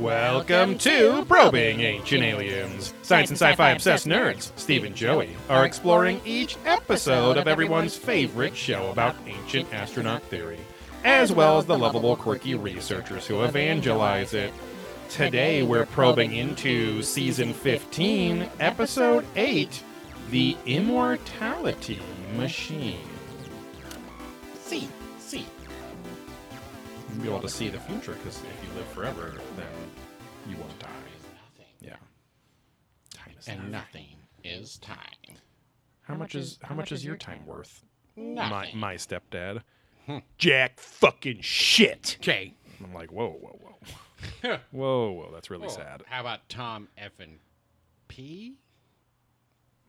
Welcome to Probing Ancient Aliens. Science and sci fi obsessed nerds, Steve and Joey, are exploring each episode of everyone's favorite show about ancient astronaut theory, as well as the lovable, quirky researchers who evangelize it. Today we're probing into season 15, episode 8 The Immortality Machine. See, see. You'll be able to see the future because if you live forever, then you won't die. Yeah. Time is and nothing. nothing is time. How much is how much is your time worth? My Nothing. my stepdad. Hmm. Jack fucking shit. Okay. I'm like, whoa, whoa, whoa. whoa, whoa, that's really sad. How about Tom effing P?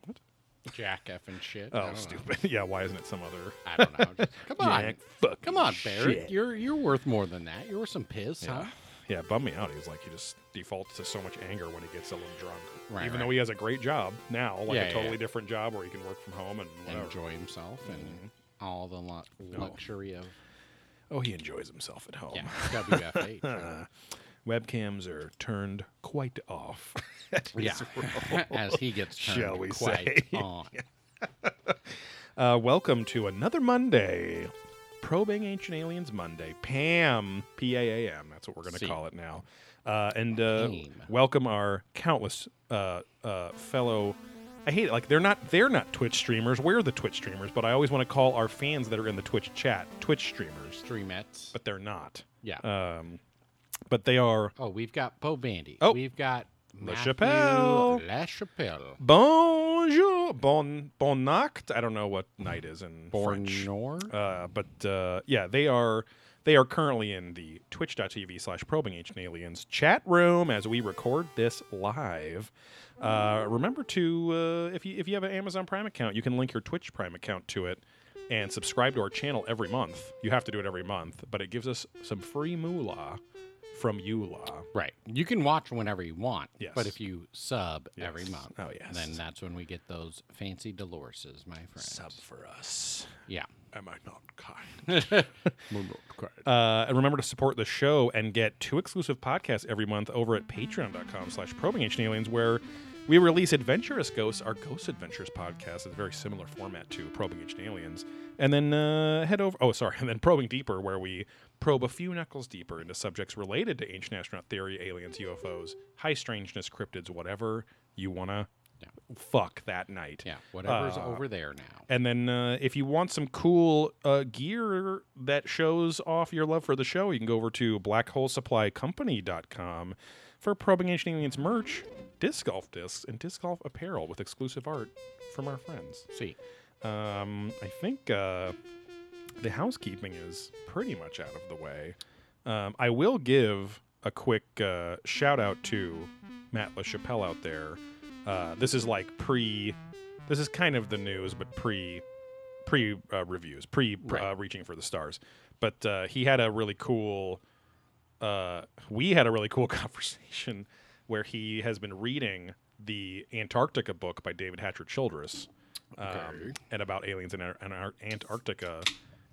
What? Jack effing shit. I Oh, don't know. stupid. yeah, why isn't it some other I don't know. Just- come on. Jack fucking Come on, Barrett. shit. You're you're worth more than that. You're worth some piss, Yeah. huh? Yeah, it bummed me out. He's like, he just defaults to so much anger when he gets a little drunk. Right, Even right. though he has a great job now, like Yeah, a yeah, totally yeah. different job where he can work from home and whatever. Enjoy himself and Mm-hmm. all the lu- luxury of Oh, he enjoys himself at home. yeah WFH. Webcams are turned quite off. yeah, as he gets turned Shall we quite say. on. Uh, welcome to another Monday. Probing Ancient Aliens Monday. PAM. P A A M. That's what we're going to call it now. Uh, and uh, welcome our countless uh, uh, fellow. I hate it. Like they're not they're not Twitch streamers. We're the Twitch streamers, but I always want to call our fans that are in the Twitch chat Twitch streamers, Streamettes. but they're not. Yeah. Um, but they are Oh, we've got Bo Bandy. Oh. we've got La Chapelle. La Chapelle. bonjour, bon bon nacht. I don't know what night is in French. Bornor. Uh, but uh, yeah, they are they are currently in the twitch.tv slash probing ancient aliens chat room as we record this live. Uh, remember to uh, if you if you have an Amazon Prime account, you can link your Twitch Prime account to it and subscribe to our channel every month. You have to do it every month, but it gives us some free moolah from Eula. Right. You can watch whenever you want. Yes. But if you sub every month, Oh, yes. then that's when we get those fancy Doloreses, my friend. Sub for us. Yeah. Am I not kind? Uh, and remember to support the show and get two exclusive podcasts every month over at patreon.com slash probing ancient aliens where we release adventurous ghosts our ghost adventures podcast is a very similar format to probing ancient aliens and then uh, head over oh sorry and then probing deeper where we probe a few knuckles deeper into subjects related to ancient astronaut theory aliens ufos high strangeness cryptids whatever you want to fuck that night Yeah. Whatever's Uh, over there now. and then uh, if you want some cool uh, gear that shows off your love for the show, you can go over to blackholesupplycompany.com for Probing Ancient Aliens merch, disc golf discs, and disc golf apparel with exclusive art from our friends. See. Um, I think uh, the housekeeping is pretty much out of the way. Um, I will give a quick uh, shout out to Matt LaChapelle out there. Uh, this is like pre. This is kind of the news, but pre pre uh, reviews, pre uh, Right. reaching for the stars. But uh, he had a really cool. Uh, we had a really cool conversation where he has been reading the Antarctica book by David Hatcher Childress, um, Okay. and about aliens in, Ar- in Ar- Antarctica,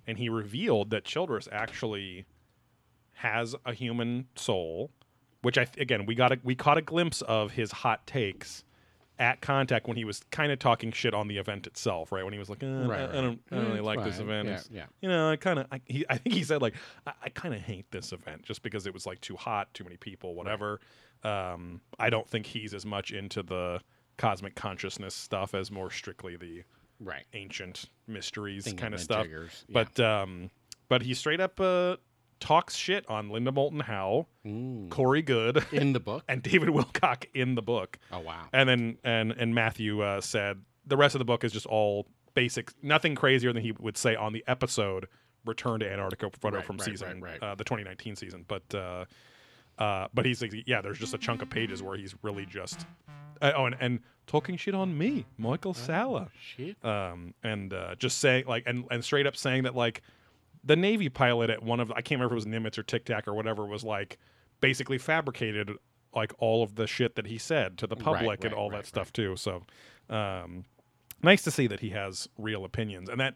and he revealed that Childress actually has a human soul, which I again we got a, we caught a glimpse of his hot takes at contact when he was kind of talking shit on the event itself, right? When he was like, uh, Right, I, I don't, I don't Eh, really it's like this event. Yeah, yeah. You know, I kind of, I, he, I think he said like, I, I kind of hate this event just because it was like too hot, too many people, whatever. Um, I don't think he's as much into the cosmic consciousness stuff as more strictly the Right. ancient mysteries kind of stuff. jiggers, yeah. But um, but he straight up uh, talks shit on Linda Moulton Howe, Mm. Corey Goode, In the book. and David Wilcock in the book. Oh wow. And then and and Matthew uh, said the rest of the book is just all basic, nothing crazier than he would say on the episode "Return to Antarctica" photo Right, from right, season right, right. Uh, the 2019 season. But uh, uh, but he's like, yeah, there's just a chunk of pages where he's really just uh, oh and, and talking shit on me, Michael Salla Shit. um, and uh, just saying like and, and straight up saying that like the Navy pilot at one of I can't remember if it was Nimitz or Tic Tac or whatever was like basically fabricated like all of the shit that he said to the Right, public and right, all right, that stuff too. So um, nice to see that he has real opinions and that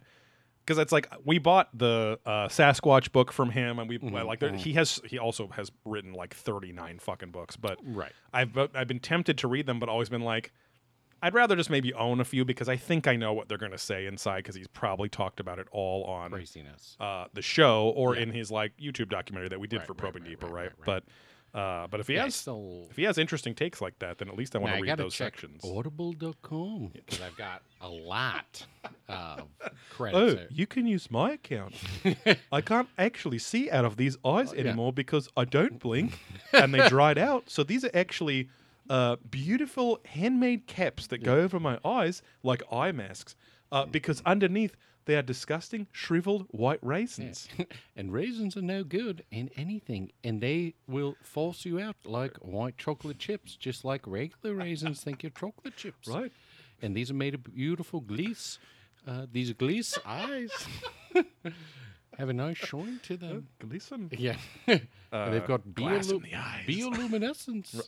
because it's like we bought the uh, Sasquatch book from him, and we Mhm, like there, he has he also has written like thirty nine fucking books, but Right. I've I've been tempted to read them, but always been like. I'd rather just maybe own a few because I think I know what they're going to say inside because he's probably talked about it all on Craziness. uh, the show or Yeah. in his like YouTube documentary that we did Right, for Probing right, Deeper, right. But uh, but if he Yeah, has so if he has interesting takes like that, then at least I want to read those sections. Audible.com because I've got a lot of credits. Oh, there. you can use my account. I can't actually see out of these eyes Oh, yeah. anymore because I don't blink and they dried out. So these are actually uh, beautiful handmade caps that go over my eyes like eye masks uh, because underneath they are disgusting shriveled white raisins. and raisins are no good in anything, and they will force you out like white chocolate chips, just like regular raisins think you're chocolate chips. Right? And these are made of beautiful gliss. Uh, these gliss eyes have a nice shine to them. Gleason. Yeah. And Uh, they've got glass in biolu- the eyes. bioluminescence.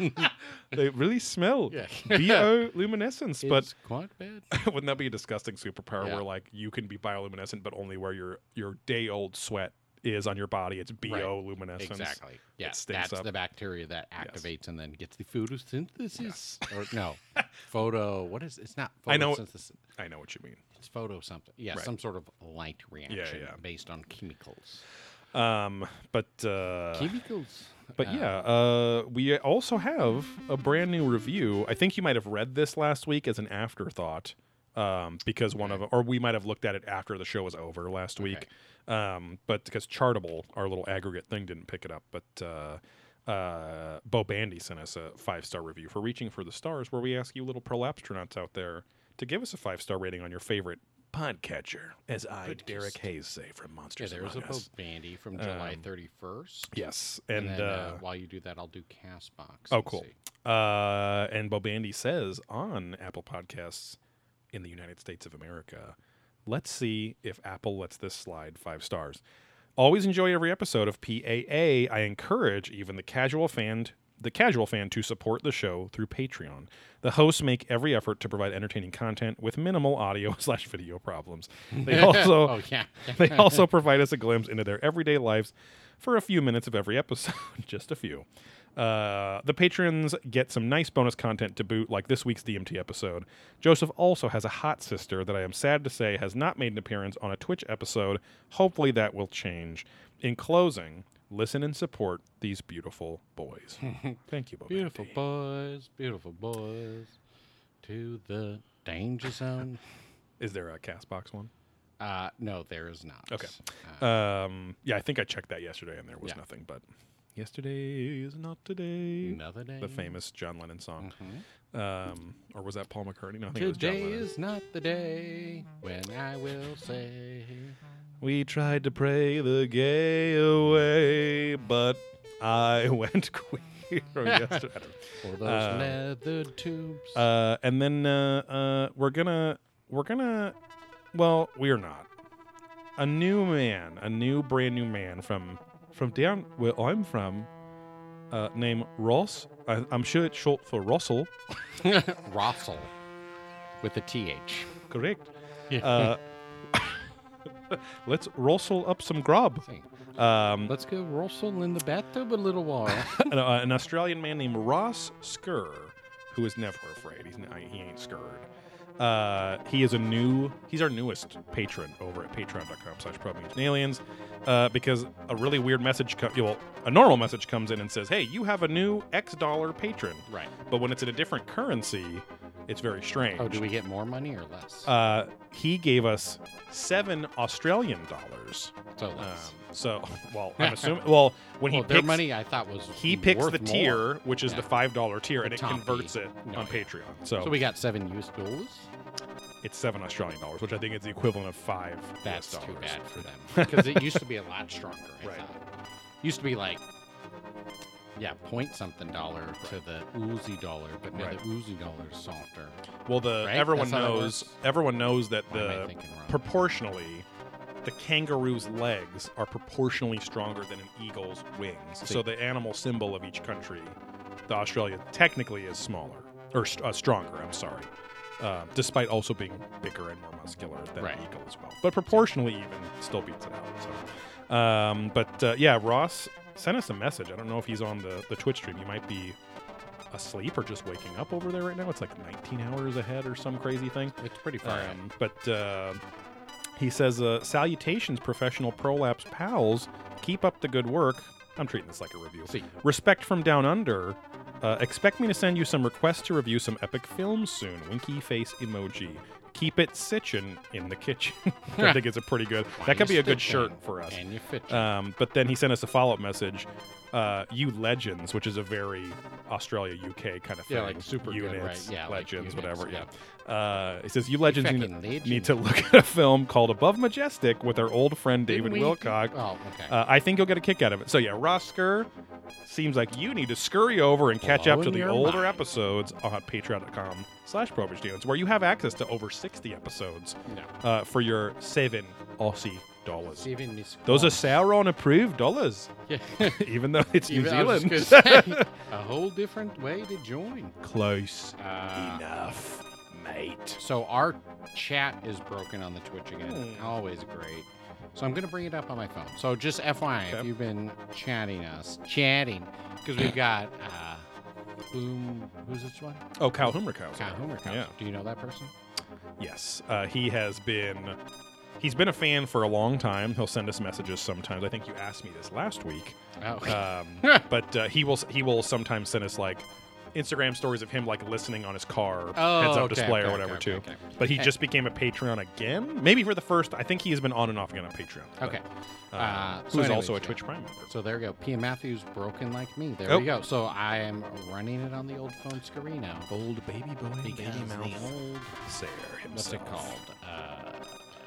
They really smell Yeah. bioluminescence, but it's quite bad. wouldn't that be a disgusting superpower Yeah. where like you can be bioluminescent but only where your your day old sweat is on your body it's bioluminescence Exactly. Yeah, that's up. the bacteria that activates and then gets the photosynthesis. Or no, photo. What is? It's not I know- photosynthesis. i know what you mean It's photo something. Yeah, Right. some sort of light reaction yeah. based on chemicals. um but uh chemicals. But Uh, yeah uh we also have a brand new review. I think you might have read this last week as an afterthought um because one of or we might have looked at it after the show was over last week um but because chartable our little aggregate thing didn't pick it up but uh uh, Bo Bandy sent us a five star review for Reaching for the Stars, where we ask you little prolapstronauts out there to give us a five star rating on your favorite podcatcher, as I, Good Derek. Hayes, say from Yeah, Monsters there's a Among Us. Bo Bandy from July Um, 31st. Yes, And, and, then, uh, uh, while you do that, I'll do Castbox. oh, and cool. see. Uh, and Bobandy says on Apple Podcasts in the United States of America, let's see if Apple lets this slide five stars. Always enjoy every episode of PAA. I encourage even the casual fan, the casual fan, to support the show through Patreon. The hosts make every effort to provide entertaining content with minimal audio slash video problems. They also oh, yeah. they also provide us a glimpse into their everyday lives for a few minutes of every episode, just a few. Uh, the patrons get some nice bonus content to boot, like this week's DMT episode. Joseph also has a hot sister that I am sad to say has not made an appearance on a Twitch episode. Hopefully that will change. In closing, listen and support these beautiful boys. Thank you, Bo. Beautiful boys, beautiful boys, to the danger zone. Is there a Castbox one? Uh, no, there is not. Okay. Uh, Um, yeah, I think I checked that yesterday and there was Yeah. nothing, but yesterday is not today. another day. the famous John Lennon song. Mhm. Um, or was that Paul McCartney? No, I think it was John Today Lennon. is not the day when I will say. We tried to pray the gay away, but I went queer yesterday. For those Um, leather tubes. Uh, and then uh, uh, we're gonna we're gonna well we're not a new man, a new brand new man from from down where I'm from, uh, named Ross. I, I'm sure it's short for Russell. Rossel. With a TH. Correct. Yeah. Uh, let's rustle up some grub. Um, Let's go Russell in the bathtub a little while. an, uh, an Australian man named Ross Skur, who is never afraid. He's n- he ain't scared. Uh, he is a new. He's our newest patron over at Patreon.com/slash Probing Ancient Aliens. Uh, because a really weird message, co- well, a normal message comes in and says, "Hey, you have a new X dollar patron." right. But when it's in a different currency, it's very strange. Oh, do we get more money or less? Uh, he gave us seven Australian dollars. so Um, less. so, well, I'm assuming. Well, when well, he their picks, money I thought was he picks the more. tier, which is Yeah. the five dollar tier, and it converts it No, on yeah. Patreon. So, So we got seven US dollars. it's seven Australian dollars, which I think is the equivalent of five. That's too bad for them because it used to be a lot stronger. I Right. thought. Used to be like, yeah, point something dollar to the Uzi dollar, but now Right. the Uzi dollar is softer. Well, the Right? everyone That's knows. Everyone knows that Why am I the proportionally, the kangaroo's legs are proportionally stronger than an eagle's wings. See. So the animal symbol of each country, the Australia technically is smaller or uh, stronger. I'm sorry. uh, despite also being bigger and more muscular than Right. Eagle as well. But proportionally even, still beats it out. So, um, but uh, yeah, Ross sent us a message. I don't know if he's on the, the Twitch stream. He might be asleep or just waking up over there right now. It's like 19 hours ahead or some crazy thing. It's pretty far. Um, but uh, he says, uh, "Salutations, professional prolapse pals. Keep up the good work." I'm treating this like a review. See. Respect from down under. Uh, expect me to send you some requests to review some epic films soon. Winky face emoji. Keep it sitchin' in the kitchen. I think it's a pretty good. that could be a good shirt for us. And you fit. Um, but then he sent us a follow up message. Uh, you legends, which is a very Australia UK kind of thing. Yeah, like super good, units, right? Yeah, like legends, units, whatever. yeah. Yeah. Uh, he says you legends need, fucking legend. need to look at a film called Above Majestic with our old friend David Wilcock. Oh, okay. Uh, I think you'll get a kick out of it. So yeah, Rosker seems like you need to scurry over and catch up to the older mind. episodes on patreon.com slash Deals, where you have access to over 60 episodes no. uh, for your seven Aussie dollars. Those are. Sauron approved dollars, Yeah. even though it's New Even- was Zealand. say, a whole different way to join. Close Uh, enough, mate. so our chat is broken on the Twitch again. Hmm. Always great. So I'm gonna bring it up on my phone. So just FYI, if you've been chatting us, chatting, because we've got uh, Boom. Who's this one? Oh, Kyle Hummerkow. Kyle Hummerkow. Yeah. Do you know that person? Yes, uh, he has been. He's been a fan for a long time. He'll send us messages sometimes. I think you asked me this last week. Oh. Um, but uh, he will he will sometimes send us like Instagram stories of him like listening on his car Oh, heads up okay, display okay, or whatever okay, too. But he just became a Patreon again. Maybe for the first. I think he has been on and off again on Patreon. but, Okay. Uh, Uh, so who's anyways, also a yeah. Twitch Prime member. So there we go. P. Matthews broken like me. There Oh. we go. So I am running it on the old phone screen now. Old baby boy, Because the old Sayer what's it called? Uh,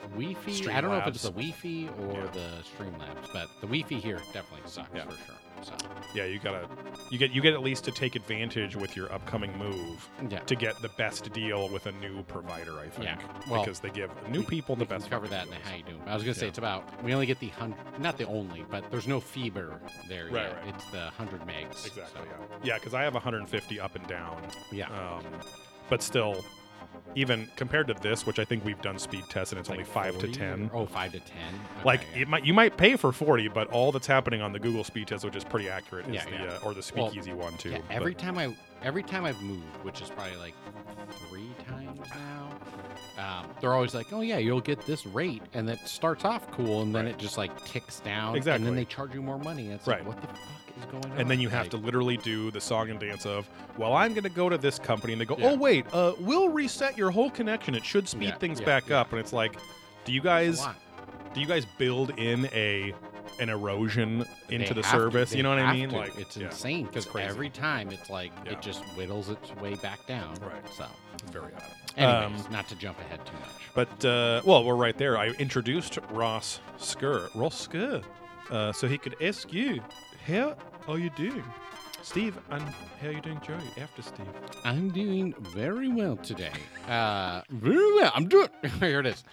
Wi-Fi. I don't know if it's the Wi-Fi or Yeah. the Streamlabs, but the Wi-Fi here definitely sucks Yeah. for sure. So Yeah, you gotta you get you get at least to take advantage with your upcoming move yeah, to get the best deal with a new provider. I think Yeah, well, because they give new people the we best. cover that in how you doing. I was gonna say it's about we only get the hundred, not the only, but there's no fiber there Right, yet. right. It's the hundred megs. Exactly. so, Yeah. Yeah, because I have 150 up and down. Yeah. Um, but still, even compared to this, which I think we've done speed tests and it's Like only five to 40 ten. oh, five to ten. Like Okay, yeah. it might, you might pay for 40, but all that's happening on the Google speed test, which is pretty accurate, is Yeah, the yeah. Uh, or the Well, Speakeasy one too. Yeah, but- every time I every time I've moved, which is probably like three times now, um, they're always like, "Oh yeah, you'll get this rate," and it starts off cool, and then Right. it just like ticks down, exactly. and then they charge you more money. And it's Right. like, what the fuck is going on? and then you have Like, to literally do the song and dance of, well, I'm going to go to this company, and they go, Yeah. oh wait, uh, we'll reset your whole connection. It should speed Yeah, things yeah, back up, and it's like, do you guys do you guys build in a an erosion into They the service? You know what I mean? to. Like it's yeah, insane because every time it's like Yeah. it just whittles its way back down. Right. So, it's very odd. anyways, Um, not to jump ahead too much. But uh, well, we're right there. I introduced Ross Skur, Ross Skur, uh, so he could ask you, how are you doing, Steve? And how are you doing, Joey? After Steve. I'm doing very well today. Uh, very well. I'm doing. Here it is.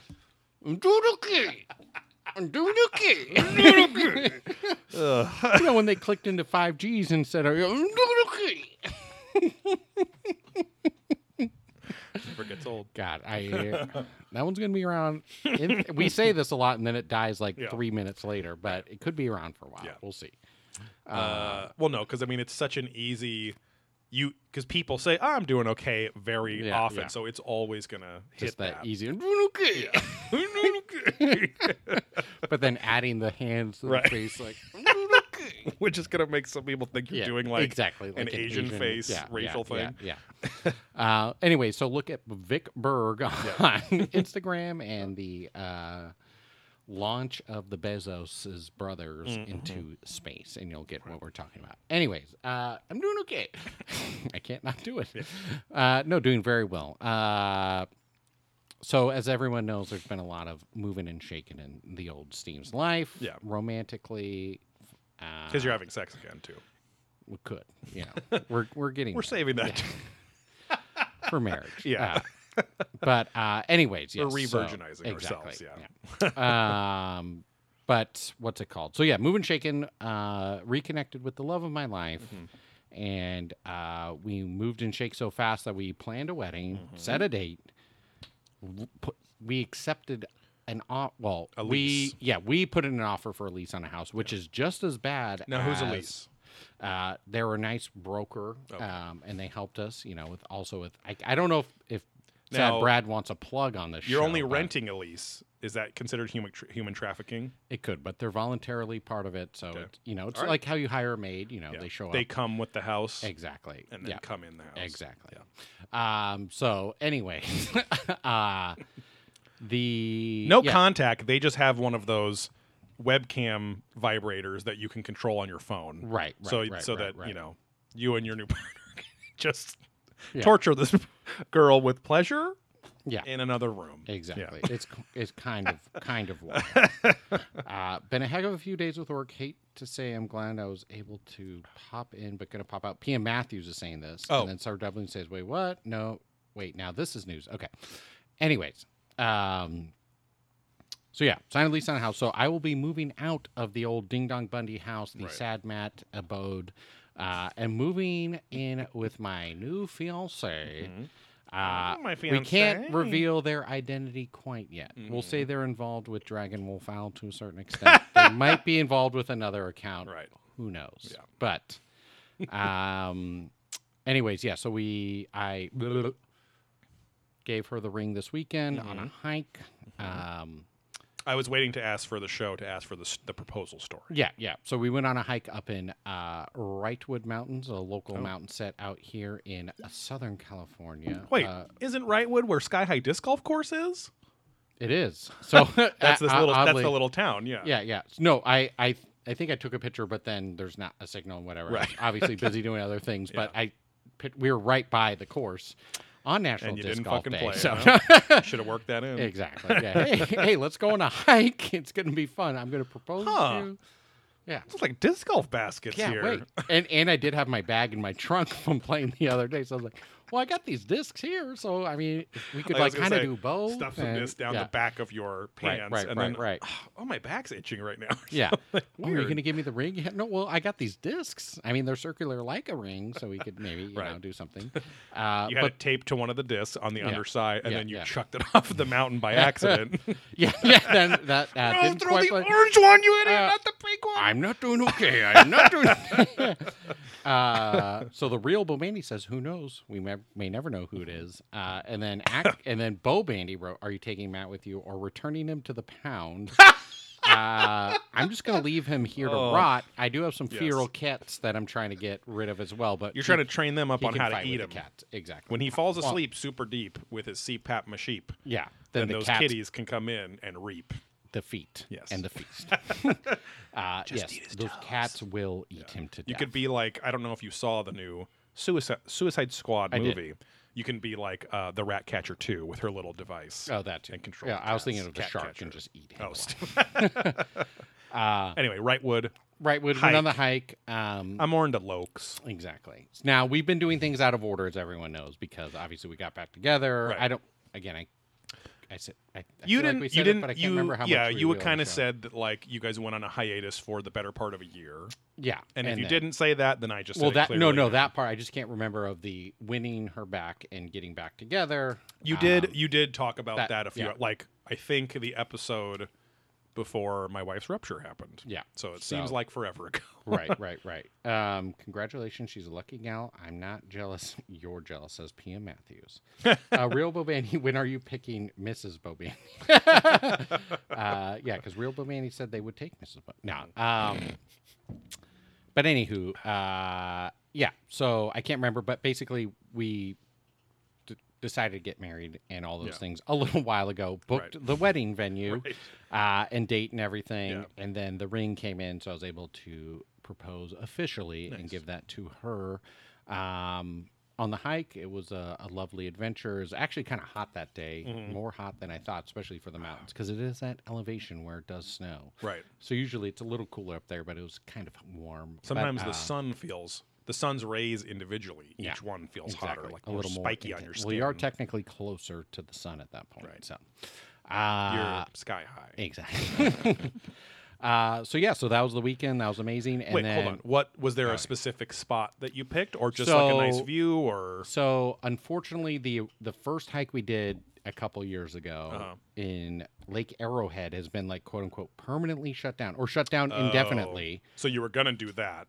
I'm doing okay. I'm doing okay. I'm doing okay. You know when they clicked into five Gs and said, "I'm doing okay." Never gets old. God, I that one's gonna be around. In, we say this a lot, and then it dies like Yeah. three minutes later. But it could be around for a while. Yeah. We'll see. Uh, well, no, because I mean, it's such an easy. You because people say "Oh, I'm doing okay very Yeah, often, yeah. so it's always gonna Just hit that, that. easy. I'm doing okay. but then adding the hands to Right. the face, like. Which is gonna make some people think you're yeah, doing like exactly an like Asian face yeah, racial yeah, thing. Yeah. yeah. uh, anyway, so look at Vic Berg on Instagram and the uh, launch of the Bezos' brothers Mm-hmm. into space, and you'll get what we're talking about. Anyways, uh, I'm doing okay. I can't not do it. Uh, no, doing very well. Uh, so, as everyone knows, there's been a lot of moving and shaking in the old Steve's life. Yeah. romantically. Because you're uh, having sex again too. we could, you know, we're we're getting We're there saving that. for marriage. Yeah. But uh, anyways, We're yes, so- re-virginizing ourselves, exactly, yeah. um, but what's it called? So yeah, moving shaken, uh, reconnected with the love of my life. Mm-hmm. And uh, we moved and shake so fast that we planned a wedding, Mm-hmm. set a date, put, we accepted an off. Well, A we yeah we put in an offer for a lease on a house, which is just as bad. Now, who's a as- lease? Uh, they were a nice broker, Okay. um, and they helped us. You know, with also with I, I don't know if if Now, Sad Brad wants a plug on this. You're show, only but renting a lease. Is that considered human tra- human trafficking? It could, but they're voluntarily part of it, so Okay. it's, you know it's All right. like how you hire a maid. You know, Yeah. they show up. They up come with the house exactly, and then yeah, come in the house. exactly. Um. So anyway, uh, the No yeah, contact. They just have one of those webcam vibrators that you can control on your phone. Right, so right, right, so right, that right. you know you and your new partner can just Yeah. torture this girl with pleasure yeah, in another room. Exactly. It's it's kind of kind of wild. uh, been a heck of a few days with work. Hate to say I'm glad I was able to pop in, but gonna pop out. PM Matthews is saying this, Oh. and then Sarah Dublin says, "Wait, what? No, wait. Now this is news." Okay. Anyways, um, so yeah, sign a lease on a house. So I will be moving out of the old Ding Dong Bundy house, the Right. Sad Mat abode, uh, and moving in with my new fiance. Uh, My we can't reveal their identity quite yet. We'll Mm-hmm. say they're involved with Dragon Wolf Owl to a certain extent. they might be involved with another account. Right. Who knows? Yeah. But, um, anyways, yeah. So we, I gave her the ring this weekend on Mm-hmm. a hike. Um, I was waiting to ask for the show to ask for the the proposal story. yeah, yeah. So we went on a hike up in uh, Wrightwood Mountains, a Oh. local mountain set out here in uh, Southern California. Wait, Uh, isn't Wrightwood where Sky High Disc Golf Course is? it is. So That's this uh, little. that's oddly- the little town. Yeah. Yeah, yeah. No, I, I, I think I took a picture, but then there's not a signal and whatever. Right. obviously busy doing other things, but I, we were right by the course on National And you Disc didn't Golf fucking Day. play. so huh? Should have worked that in. exactly. Yeah. Hey, hey, let's go on a hike. It's going to be fun. I'm going to propose Huh. to you. Yeah. It's like disc golf baskets Yeah, here. wait. And and I did have my bag in my trunk from playing the other day, so I was like, "Well, I got these discs here, so I mean, we could I like kind of do both." Stuff some and- disc down yeah. the back of your pants, right, and right, then right. oh, my back's itching right now. Yeah. Like, Oh, you're weird. gonna give me the ring? Yeah, no, well, I got these discs. I mean, they're circular like a ring, so we could maybe you know do something. Uh, You had but it taped to one of the discs on the Yeah. underside, and then you chucked it off the mountain by accident. yeah, yeah, then that uh, oh, didn't throw quite. the like- orange one, you idiot, Uh, not the pink one. I'm not doing okay. I'm not doing. uh, so the real Bo Bandy says, "Who knows? We may, may never know who it is." Uh, and then act, and then Bo Bandy wrote, "Are you taking Matt with you or returning him to the pound?" uh, I'm just going to leave him here to Oh. rot. I do have some Yes. feral cats that I'm trying to get rid of as well. But You're trying to train them up on how to eat the cat. Exactly. When he falls Well, asleep super deep with his CPAP machine, yeah. then, Then, the those kitties can come in and reap. the feet, Yes. and the feast. uh, yes, those toes. cats will eat him to death. You could be like, I don't know if you saw the new Suicide Suicide Squad I did. movie. You can be like uh, the Rat Catcher 2 with her little device. Oh, that too. and control Yeah, I was thinking of the Cat shark catcher. and just eat him. Oh, uh, anyway, Wrightwood. right, we went on the hike. Um, I'm more into Lokes. exactly. Now we've been doing things out of order, as everyone knows, because obviously we got back together. Right. I don't. Again, I. I said. I, I You didn't. we said you didn't. but I can't you, remember how yeah, you on kind of said that like you guys went on a hiatus for the better part of a year. Yeah, And, if you didn't say that, then I just well, said it that no, no, that part I just can't remember of the winning her back and getting back together. You did. Um, you did talk about that- that, a few. yeah. Like I think the episode before my wife's rupture happened. Yeah. So it seems like forever ago. right, right, right. Um, congratulations, she's a lucky gal. I'm not jealous. You're jealous, says PM Matthews. uh, Real Bobani, when are you picking Mrs. Bobani? uh, yeah, because Real Bobani said they would take Mrs. Bo- no. Um, but anywho, uh, yeah. So I can't remember, but basically we decided to get married and all those Yeah. things a little while ago. Booked Right. the wedding venue Right. uh, and date and everything. Yeah. And then the ring came in, so I was able to propose officially and give that to her. Um, on the hike, it was a, a lovely adventure. It was actually kind of hot that day, Mhm. more hot than I thought, especially for the mountains, because it is that elevation where it does snow. Right. So usually it's a little cooler up there, but it was kind of warm. But, Sometimes uh, the sun feels the sun's rays individually. Yeah, Each one feels exactly, hotter, like a more little more spiky on your skin. Well, you are technically closer to the sun at that point. Right. So, uh, You're sky high. Exactly. uh, so yeah, so that was the weekend. That was amazing. And Wait, then, hold on. What was there a specific spot that you picked, or just like a nice view, or So unfortunately, the the first hike we did, a couple years ago Uh-huh. in Lake Arrowhead has been like quote unquote permanently shut down or shut down Oh. indefinitely. So you were gonna do that.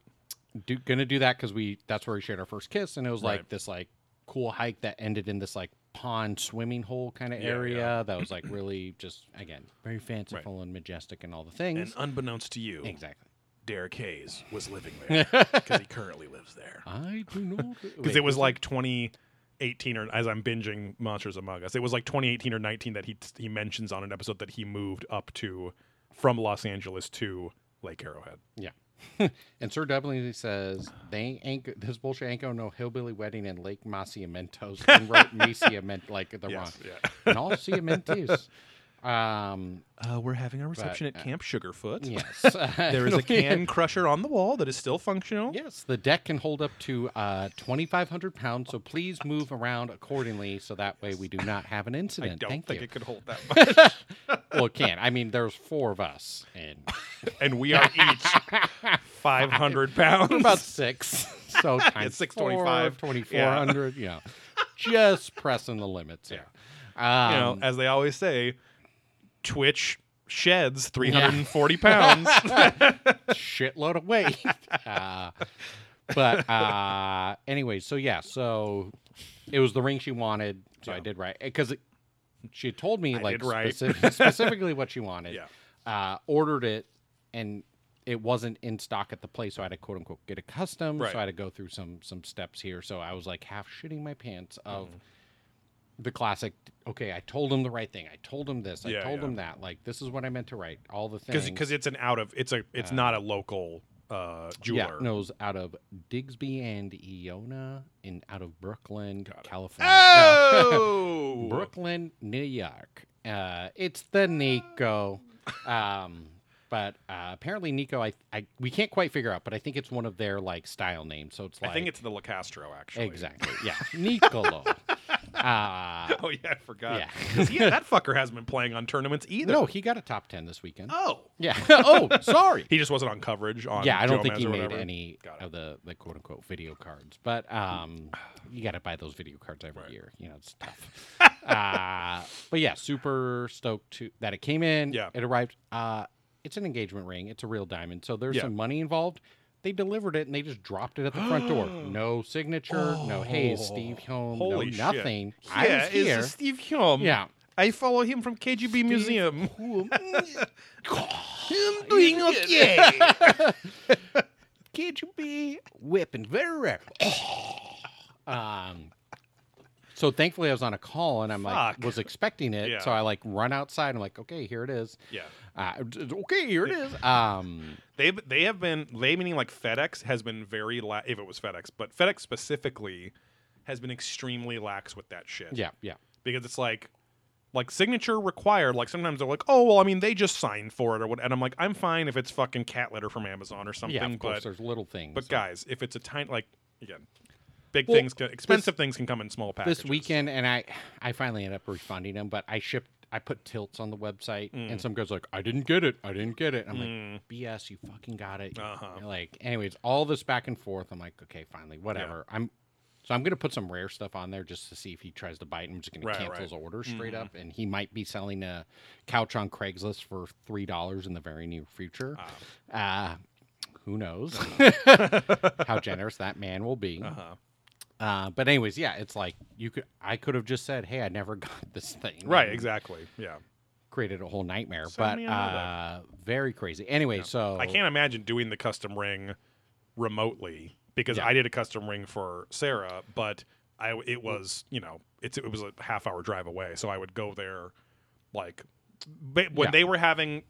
Do, gonna do that because we that's where we shared our first kiss, and it was like Right. this like cool hike that ended in this like pond swimming hole kind of Yeah, area yeah. that was like really just again very fanciful and majestic and all the things. And unbeknownst to you, exactly. Derek Hayes was living there because he currently lives there. I do know Because it was like 2018 or as I'm binging Monsters Among Us, it was like 2018 or 19 that he he mentions on an episode that he moved up to from Los Angeles to Lake Arrowhead. Yeah. And Sir W says they ain't this bullshit ain't going no hillbilly wedding in Lake Maciamentos and wrote Maciament like they're wrong. Yeah. And all Ciamentos. Um Uh, we're having a reception at Camp Sugarfoot. yes. There is a can crusher on the wall that is still functional. Yes, the deck can hold up to uh, 2,500 pounds, so please move around accordingly so that way we do not have an incident. I don't Thank think you. it could hold that much. well, it can. I mean, there's four of us, and and we are each 500 pounds. about six. So times 625. 4, 2,400, you know, just pressing the limits here. Um, you know, as they always say, Twitch sheds 340 pounds. shitload of weight. uh, but uh, anyway, so yeah, so it was the ring she wanted, so I did right because she told me I like did right. specific- specifically what she wanted. Yeah. Uh, ordered it, and it wasn't in stock at the place, so I had to quote unquote get a custom. Right. So I had to go through some some steps here. So I was like half shitting my pants of. Mm-hmm. The classic. Okay, I told him the right thing. I told him this. I Yeah, told yeah. him that. Like this is what I meant to write. All the things. because it's an out of it's a it's not a local uh jeweler. Yeah, was out of Digby and Iona in out of Brooklyn, Got. California. Oh, No, Brooklyn, New York. Uh, it's the Nico. Um, but uh, apparently Nico, I, I we can't quite figure out, but I think it's one of their like style names. So it's like I think it's the Locastro actually. exactly, yeah, Nicolo. uh, Oh yeah, I forgot. Yeah. he- that fucker hasn't been playing on tournaments either. no, he got a top ten this weekend. Oh, Yeah. oh, sorry. he just wasn't on coverage on. yeah, I don't Joe think Mez he made whatever. any of the, the quote unquote video cards, but um, you got to buy those video cards every Right. year. You know, it's tough. uh, but yeah, super stoked to that it came in. Yeah. it arrived. Uh, it's an engagement ring. It's a real diamond, so there's Yeah. some money involved. They delivered it and they just dropped it at the front door. No signature. no, hey, is Steve home? No, Holy shit. nothing. I Yeah, was here. it's Steve Hume. yeah. I follow him from KGB Museum. I'm doing okay. Be whipping very rare? um. So thankfully, I was on a call and I'm like, Fuck. was expecting it. Yeah. So I like run outside. I'm like, okay, here it is. Yeah. Uh, okay, here it is. Um. They they have been they meaning like FedEx has been very la- if it was FedEx, but FedEx specifically has been extremely lax with that shit. Yeah. Yeah. because it's like like signature required. Like sometimes they're like, oh well, I mean they just signed for it or what, and I'm like, I'm fine if it's fucking cat litter from Amazon or something, yeah. Of course, but there's little things. but guys, if it's a tiny like again, big Well, things, can, expensive things can come in small packages. this weekend, and I, I finally ended up refunding them, but I shipped. I put tilts on the website, Mm. and some guy's like, "I didn't get it. I didn't get it." I'm like, "BS, you fucking got it." Uh-huh. Like, anyways, all this back and forth. I'm like, "Okay, finally, whatever." I'm so I'm gonna put some rare stuff on there just to see if he tries to bite. I'm just gonna Right, cancel right. Mm-hmm. his order straight up, and he might be selling a couch on Craigslist for three dollars in the very near future. Ah. Uh, who knows how generous that man will be? Uh-huh. Uh, but anyways, yeah, it's like you could. I could have just said, "Hey, I never got this thing." Right, and exactly. Yeah. Created a whole nightmare, Send but uh, very crazy. Anyway, so I can't imagine doing the custom ring remotely because Yeah. I did a custom ring for Sarah, but I it was you know it's it was a half hour drive away, so I would go there like when Yeah. they were having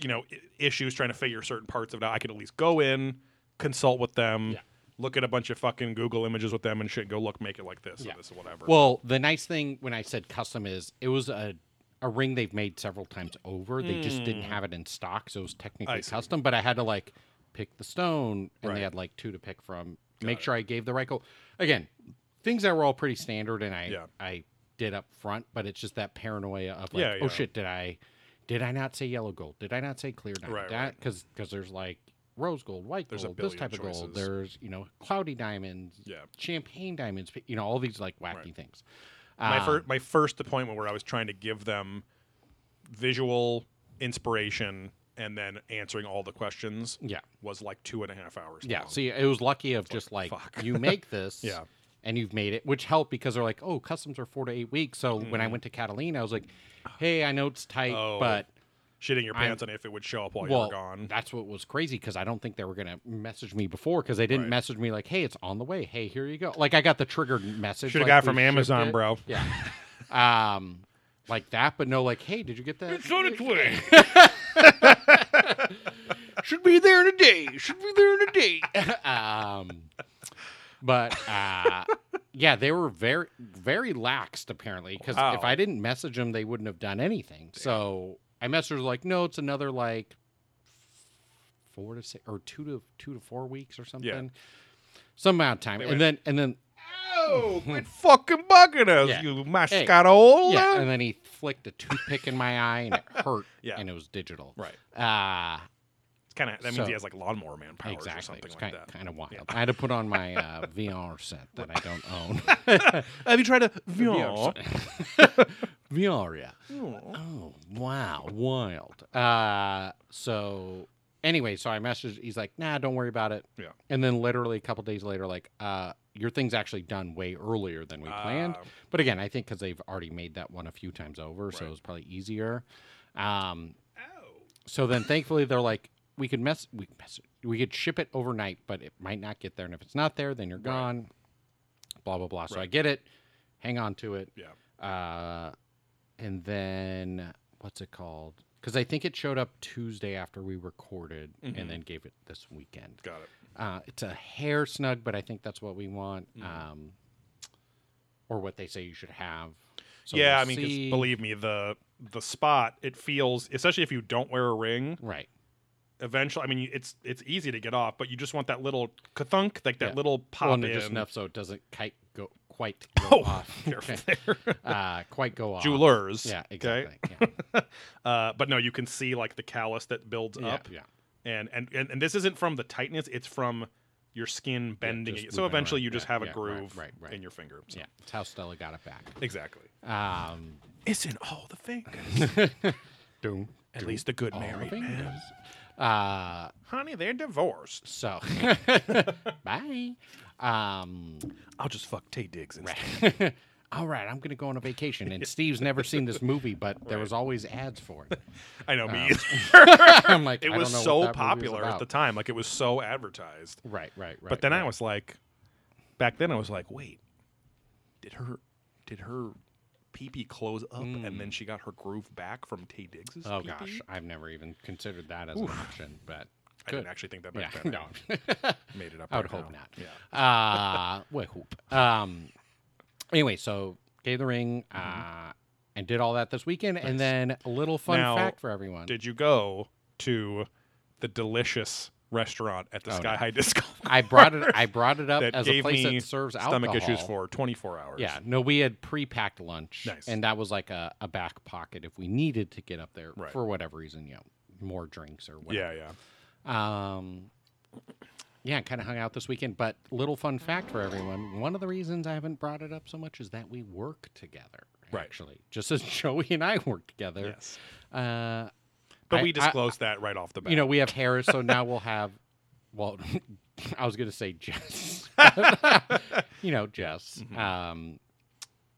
you know issues trying to figure certain parts of it out. I could at least go in, consult with them. Look at a bunch of fucking Google images with them and shit. Go look, make it like this, Yeah. or this, or whatever. Well, the nice thing when I said custom is it was a a ring they've made several times over. They just didn't have it in stock, so it was technically Hmm. Custom. But I had to like pick the stone, and Right. they had like two to pick from. make it. sure I gave the right gold. Again, things that were all pretty standard, and I Yeah. I did up front. But it's just that paranoia of like, Yeah, oh shit, did I did I not say yellow gold? Did I not say clear diamond? Right, Did right. Because because there's like rose gold, white There's gold, this type of choices. gold. There's you know cloudy diamonds, Yeah. champagne diamonds, you know all these like wacky Right. things. my Um, first my first appointment where I was trying to give them visual inspiration and then answering all the questions Yeah. was like two and a half hours. Yeah. long. See, it was lucky of just like fuck. you make this. Yeah. And you've made it, which helped because they're like, oh, customs are four to eight weeks. So when I went to Catalina, I was like, hey, I know it's tight. Oh, but shitting your I'm- pants on if it would show up while well, you were gone. that's what was crazy because I don't think they were gonna message me before because they didn't Right. message me like, hey, it's on the way. Hey, here you go. Like I got the triggered message. Should have like, got from Amazon, bro. Yeah. um, like that, but no, like, hey, did you get that? It's on its way. Should be there in a day. Should be there in a day. um, but uh, yeah, they were very, very laxed apparently. Because Wow. if I didn't message them, they wouldn't have done anything. So I messaged her like, no, it's another like four to six or two to two to four weeks or something. Some amount of time, They and went- then and then Oh, quit fucking bugging us, Yeah. you Hey, mascarola. yeah, and then he flicked a toothpick in my eye and it hurt. Yeah. and it was digital. right. Uh It's kind of that means So- he has like lawnmower man powers exactly. or something It's like kind, that. kind of wild. I had to put on my uh, VR set that I don't own. Have you tried a VR VR? VR, yeah. Oh, wow, wild. Uh, so anyway, so I messaged. He's like, "Nah, don't worry about it." Yeah. And then literally a couple days later, like, uh, your thing's actually done way earlier than we planned. Ah. But again, I think because they've already made that one a few times over, so Right. it was probably easier. Um, Oh. so then thankfully they're like, we could mess, we mess, we could ship it overnight, but it might not get there, and if it's not there, then you're gone. Blah blah blah. So I get it, hang on to it. Yeah. Uh, and then what's it called? Because I think it showed up Tuesday after we recorded, Mhm. and then gave it this weekend. Got it. Uh, it's a hair snug, but I think that's what we want, Mhm. um, or what they say you should have. So yeah, we'll I mean, believe me, the the spot it feels, especially if you don't wear a ring. right? Eventually, I mean, it's it's easy to get off, but you just want that little kathunk, like that Yeah. little pop well, in. just enough so it doesn't go quite go Oh, off. careful Okay. there. uh, quite go off. Jewelers. Yeah, okay? exactly. Yeah, Uh, but no, you can see like the callus that builds yeah, up, yeah. and, and and and this isn't from the tightness; it's from your skin bending. it. so eventually, around. you just Yeah, have a yeah, right, groove right, right. in your finger. So. Yeah, it's how Stella got it back. exactly. Um, It's in all the fingers. doom, At least the good married man. Uh, Honey, they're divorced. so bye. Um, I'll just fuck Taye Diggs instead. right. All right, I'm gonna go on a vacation, and Steve's never seen this movie, but there Right. was always ads for it. I know me. Um, either. I'm like, it I was don't know so what that movie was popular at the time. Like it was so advertised. Right, right, right. but then I was like, back then I was like, wait, did her, did her pee pee close up and then she got her groove back from Taye Diggs's? Mm. Oh pee-pee? gosh, I've never even considered that as an option, but I good. didn't actually think that Yeah, then. no. made it up. I would right hope now. not. Yeah. uh, well, hoop. Um, anyway, so gave the ring, Mm-hmm. uh, and did all that this weekend, and then a little fun Now, fact for everyone. Did you go to the delicious restaurant at the Oh, Sky no. High Disco? I brought it. I brought it up as a place that serves out. stomach alcohol. issues for 24 hours. Yeah, no, we had pre-packed lunch, Nice. and that was like a, a back pocket if we needed to get up there Right. for whatever reason, you know, more drinks or whatever. Yeah, yeah. Um, yeah, kind of hung out this weekend. But little fun fact for everyone: one of the reasons I haven't brought it up so much is that we work together. Right. Actually, just as Joey and I work together. Yes. Uh, But I- we I- disclosed that right off the bat. you know, we have Harris, so now we'll have. Well, I was going to say Jess. you know, Jess. Um,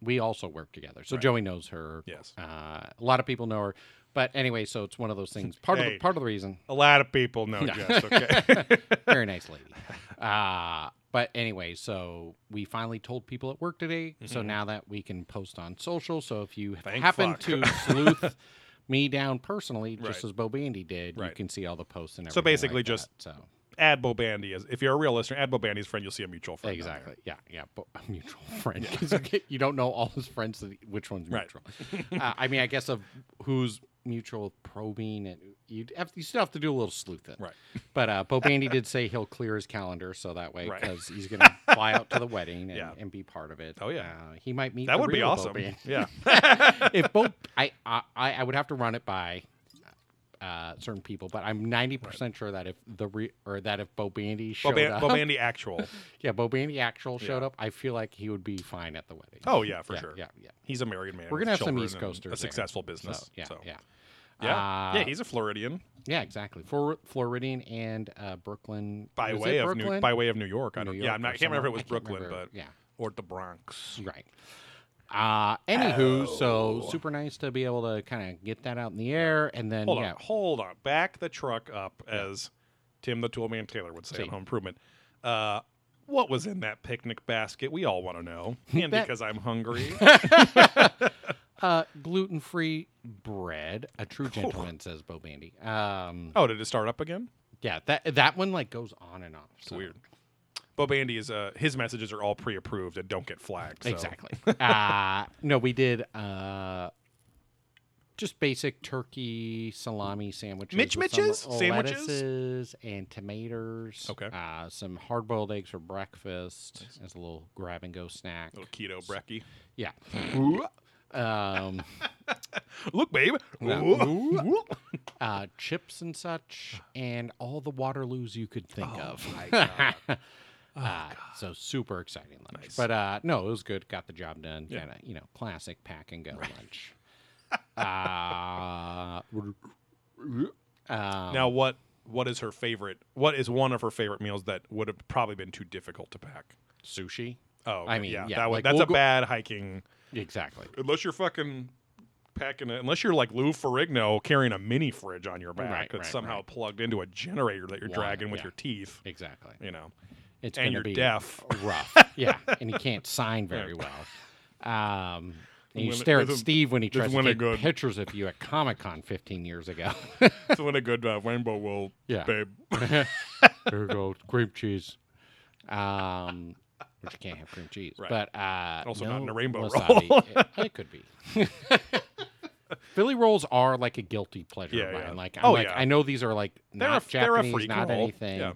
we also work together, so Right. Joey knows her. Yes. Uh, a lot of people know her, but anyway, so it's one of those things. Part of the, part of the reason. A lot of people know No. Jess, okay? Very nice lady. Uh, but anyway, so we finally told people at work today. So now that we can post on social. So if you Mm-hmm. Thank happen fuck. to sleuth me down personally, just Right. as Bo Bandy did, Right. you can see all the posts and everything. So basically like just- that. so add Bo Bandy as if you're a real listener. Add Bo Bandy's friend. You'll see a mutual friend. exactly, yeah, yeah, but a mutual friend 'Cause you, don't know all his friends, which one's Right. mutual. uh, I mean, I guess of who's mutual probing, and you have you still have to do a little sleuthing. Right. But uh, Bo Bandy did say he'll clear his calendar so that way Right. because he's going to fly out to the wedding and, Yeah. and be part of it. Oh, yeah. uh, he might meet. That would be awesome. Yeah. if Bo, I, I I would have to run it by. uh, certain people, but I'm 90% sure that if the re- or that if Bo Bandy Bo, showed Ban- up, Bo Bandy actual. yeah, Bo Bandy actual showed Yeah. up, I feel like he would be fine at the wedding. Oh yeah, for yeah, sure. Yeah, yeah. He's a married man. We're gonna have some East Coasters. A successful business. So, yeah, so. yeah. Yeah. Uh, yeah, he's a Floridian Yeah, exactly. For Floridian and uh, Brooklyn. by was way of Brooklyn? New, by way of New York. I don't. York yeah, I'm not, I can't remember if it was Brooklyn, remember. but yeah, or the Bronx. right. Uh, anywho, Oh. so super nice to be able to kind of get that out in the air, and then Hold yeah, on, hold on. Back the truck up, as Tim the Toolman Taylor would say See. on Home Improvement. Uh, what was in that picnic basket? We all want to know, and That- because I'm hungry. uh, gluten free bread. A true gentleman says Bo Bandy. Um, oh, did it start up again? yeah, that that one like goes on and off. It's so- weird. Bo Bandy is uh, his messages are all pre-approved and don't get flagged. so- Exactly. uh, no, we did uh, just basic turkey salami sandwiches. Mitch Mitches? Sandwiches? lettuces and tomatoes. Okay. Uh, some hard boiled eggs for breakfast as a little grab and go snack. Little keto brekkie. Yeah. Um, Look, babe. Ooh. uh, chips and such, and all the Waterloos you could think Oh of. my God. Uh, so super exciting lunch. Nice. But uh, no, it was good. Got the job done. Yeah. Kind of, you know, classic pack and go lunch. uh, um, now, what what is her favorite? What is one of her favorite meals that would have probably been too difficult to pack? sushi. Oh, I okay, mean, yeah, that like, that's we'll a go- bad hiking. Exactly. Unless you're fucking packing it, unless you're like Lou Ferrigno carrying a mini fridge on your back Right, that's right, somehow right. plugged into a generator that you're Water, dragging with yeah. your teeth. Exactly. You know, It's and you're be deaf. rough. yeah, and he can't sign very well. Um, and you When it stare at Steve when he tries doesn't to when it take good. pictures of you at Comic Con 15 years ago. It's when a good uh, rainbow will, Yeah. babe. there you go, cream cheese. Um, which you can't have cream cheese, Right. but uh, Also no not in a rainbow wasabi. roll. it, it could be. Philly rolls are like a guilty pleasure Yeah, of mine. yeah. Like, I'm Oh, like, yeah. I know these are like They're a- not they're a Japanese, not roll. anything.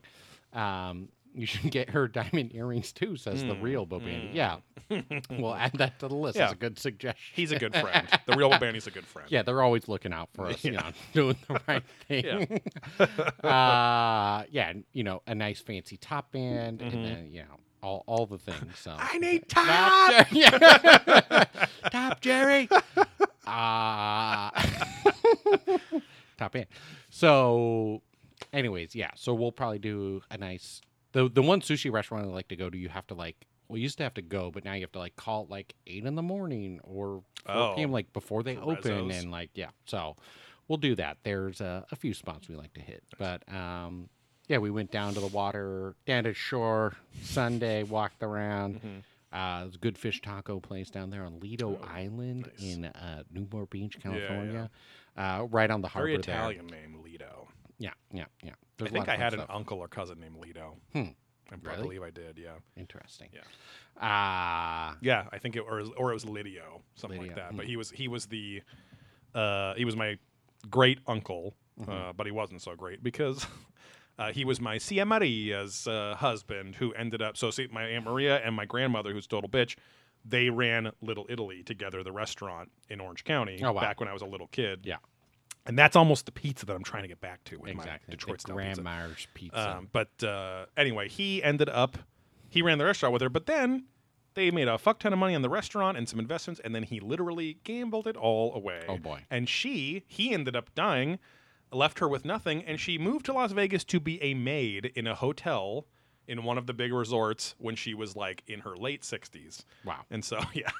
Um, you should get her diamond earrings too, says the real Bo Bandy. Yeah, we'll add that to the list. Hmm. Yeah. as a good suggestion. He's a good friend. The real Bandy's a good friend. Yeah, they're always looking out for us, you know, doing the right thing. uh, yeah, you know, a nice fancy top band, and then you know, all all the things. So. I need top, yeah. top Jerry. Uh, top in. So, anyways, yeah. So we'll probably do a nice the the one sushi restaurant I like to go to. You have to like. Well, you used to have to go, but now you have to like call at like eight in the morning or 4 Oh, p.m. like before they open, rezzos. and like yeah. So we'll do that. There's uh, a few spots we like to hit, but um, yeah, we went down to the water, down to shore Sunday, walked around. Mm-hmm. Uh, there's a good fish taco place down there on Lido Oh, Island nice. in uh, Newport Beach, yeah. California. Uh, right on the harbor Very there. Italian name, Lido. Yeah, yeah, yeah. I There's a think I had an stuff. uncle or cousin named Lido. Hmm. I I Really? believe I did. Yeah. Interesting. Yeah. Ah, Yeah, I think it or or it was Lidio, something like Lidio, that. hmm. But he was he was the uh, he was my great uncle, Mm-hmm. uh, but he wasn't so great because uh, he was my Tia Maria's uh, husband, who ended up. So see, my Aunt Maria and my grandmother, who's a total bitch, they ran Little Italy together, the restaurant in Orange County, Oh, wow. back when I was a little kid. yeah, and that's almost the pizza that I'm trying to get back to with exactly. my Detroit the style pizza. Pizza. Um, but uh, anyway, he ended up he ran the restaurant with her, but then they made a fuck ton of money on the restaurant and some investments, and then he literally gambled it all away. Oh, boy. And she he ended up dying, left her with nothing, and she moved to Las Vegas to be a maid in a hotel in one of the big resorts when she was like in her late sixties. wow. And so yeah,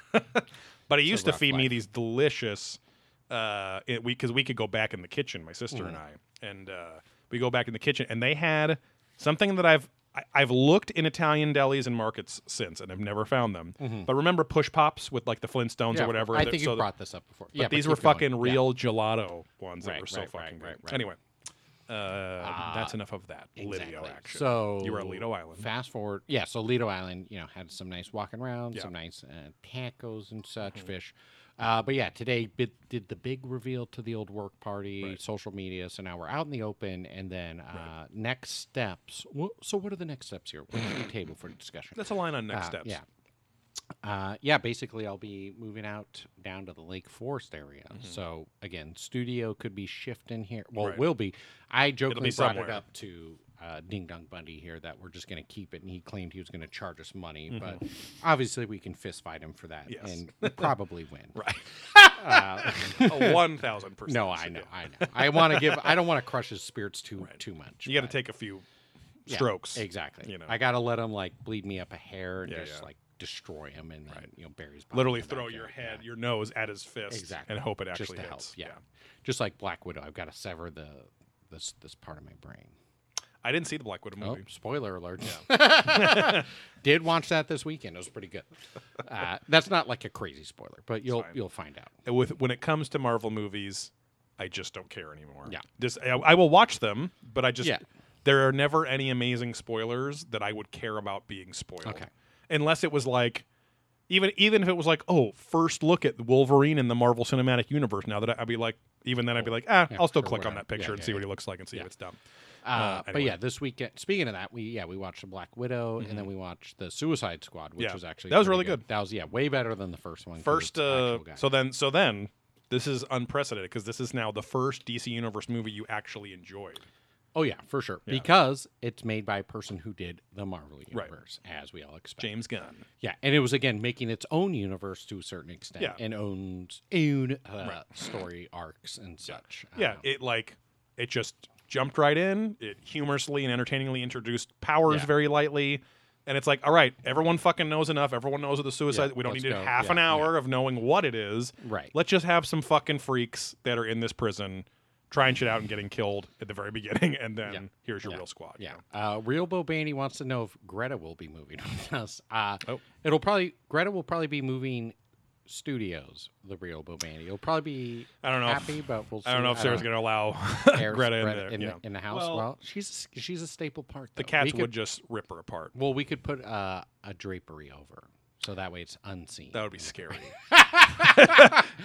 but he used to feed me these delicious. Uh, it, we because we could go back in the kitchen, my sister Mm-hmm. and I, and uh, we go back in the kitchen, and they had something that I've I, I've looked in Italian delis and markets since, and I've never found them. But remember push pops with like the Flintstones Mm-hmm. Yeah, or whatever. I that- think so you that- brought this up before. but yeah, these keep were going. fucking Yeah. real gelato ones that Right, were so right, fucking right, good. right. Anyway, uh, that's enough of that. Exactly. action. So you were at Lido Island. Fast forward, yeah. So Lido Island, you know, had some nice walking around, Yeah. Mm-hmm. some nice uh, tacos and such fish. Uh, but yeah, today did the big reveal to the old work party, Right. social media. So now we're out in the open, and then uh, next steps. Wha- so what are the next steps here? What's on the table for discussion? That's a line on next Uh, steps. Yeah. Uh, yeah, basically, I'll be moving out down to the Lake Forest area. Mm-hmm. So again, studio could be shifting here. Well, Right. it will be. I jokingly brought it somewhere. up to uh, Ding Dong Bundy here that we're just going to keep it, and he claimed he was going to charge us money. But obviously, we can fist fight him for that, Mm-hmm. Yes. and probably win. Right. Uh, A one thousand percent. no, I know, I know. I want to give. I don't want to crush his spirits too Right. too much. You got to take a few yeah, strokes. exactly. you know. I got to let him like bleed me up a hair and Yeah, just yeah. like destroy him, and then you know bury his body Literally throw your head, Yeah. your nose at his fist, Exactly. and hope it actually just to help. hits. Yeah. just like Black Widow, I've got to sever the this this part of my brain. I didn't see the Black Widow Oh, movie. spoiler alert! Yeah. Did watch that this weekend. It was pretty good. Uh, that's not like a crazy spoiler, but you'll you'll find out. And With when it comes to Marvel movies, I just don't care anymore. Yeah. Just I, I will watch them, but I just Yeah. there are never any amazing spoilers that I would care about being spoiled. Okay. Unless it was like even even if it was like, oh, first look at Wolverine in the Marvel Cinematic Universe. Now that I, I'd be like, even then I'd be like, ah, I'll still sure, click on whatever. that picture Yeah, and yeah, see what he looks like and see if it's dumb. Uh, But yeah, this weekend. Speaking of that, we yeah we watched the Black Widow, and then we watched the Suicide Squad, which Mm-hmm. Yeah. was actually That was really good. That was yeah way better than the first one. First, uh, so then, so then, this is unprecedented because this is now the first DC Universe movie you actually enjoyed. oh yeah, for sure, Yeah. because it's made by a person who did the Marvel universe, as we all expect. James Gunn. Yeah, and it was again making its own universe to a certain extent, Yeah. and owns own uh, Right. story arcs and such. Yeah, Uh, it like it just jumped right in. It humorously and entertainingly introduced powers Yeah. very lightly. And it's like, all right, everyone fucking knows enough. Everyone knows of the suicide. Yeah, we don't need go. half Yeah, an hour of knowing what it is. right. Let's just have some fucking freaks that are in this prison trying shit out and getting killed at the very beginning, and then here's your real squad. you Yeah. know? Uh, Real Bo Bandy wants to know if Greta will be moving with us. Uh, Oh. It'll probably Greta will probably be moving studios. The Real Bo Bandy. It'll probably be I don't know. if- happy, but we'll. See. I don't know if Sarah's going to allow There's Greta in there. in, yeah. the, in the house. Well- Well, she's a, she's a staple part. the cats We could- would just rip her apart. Well, we could put uh, a drapery over, so that way it's unseen. That would be scary.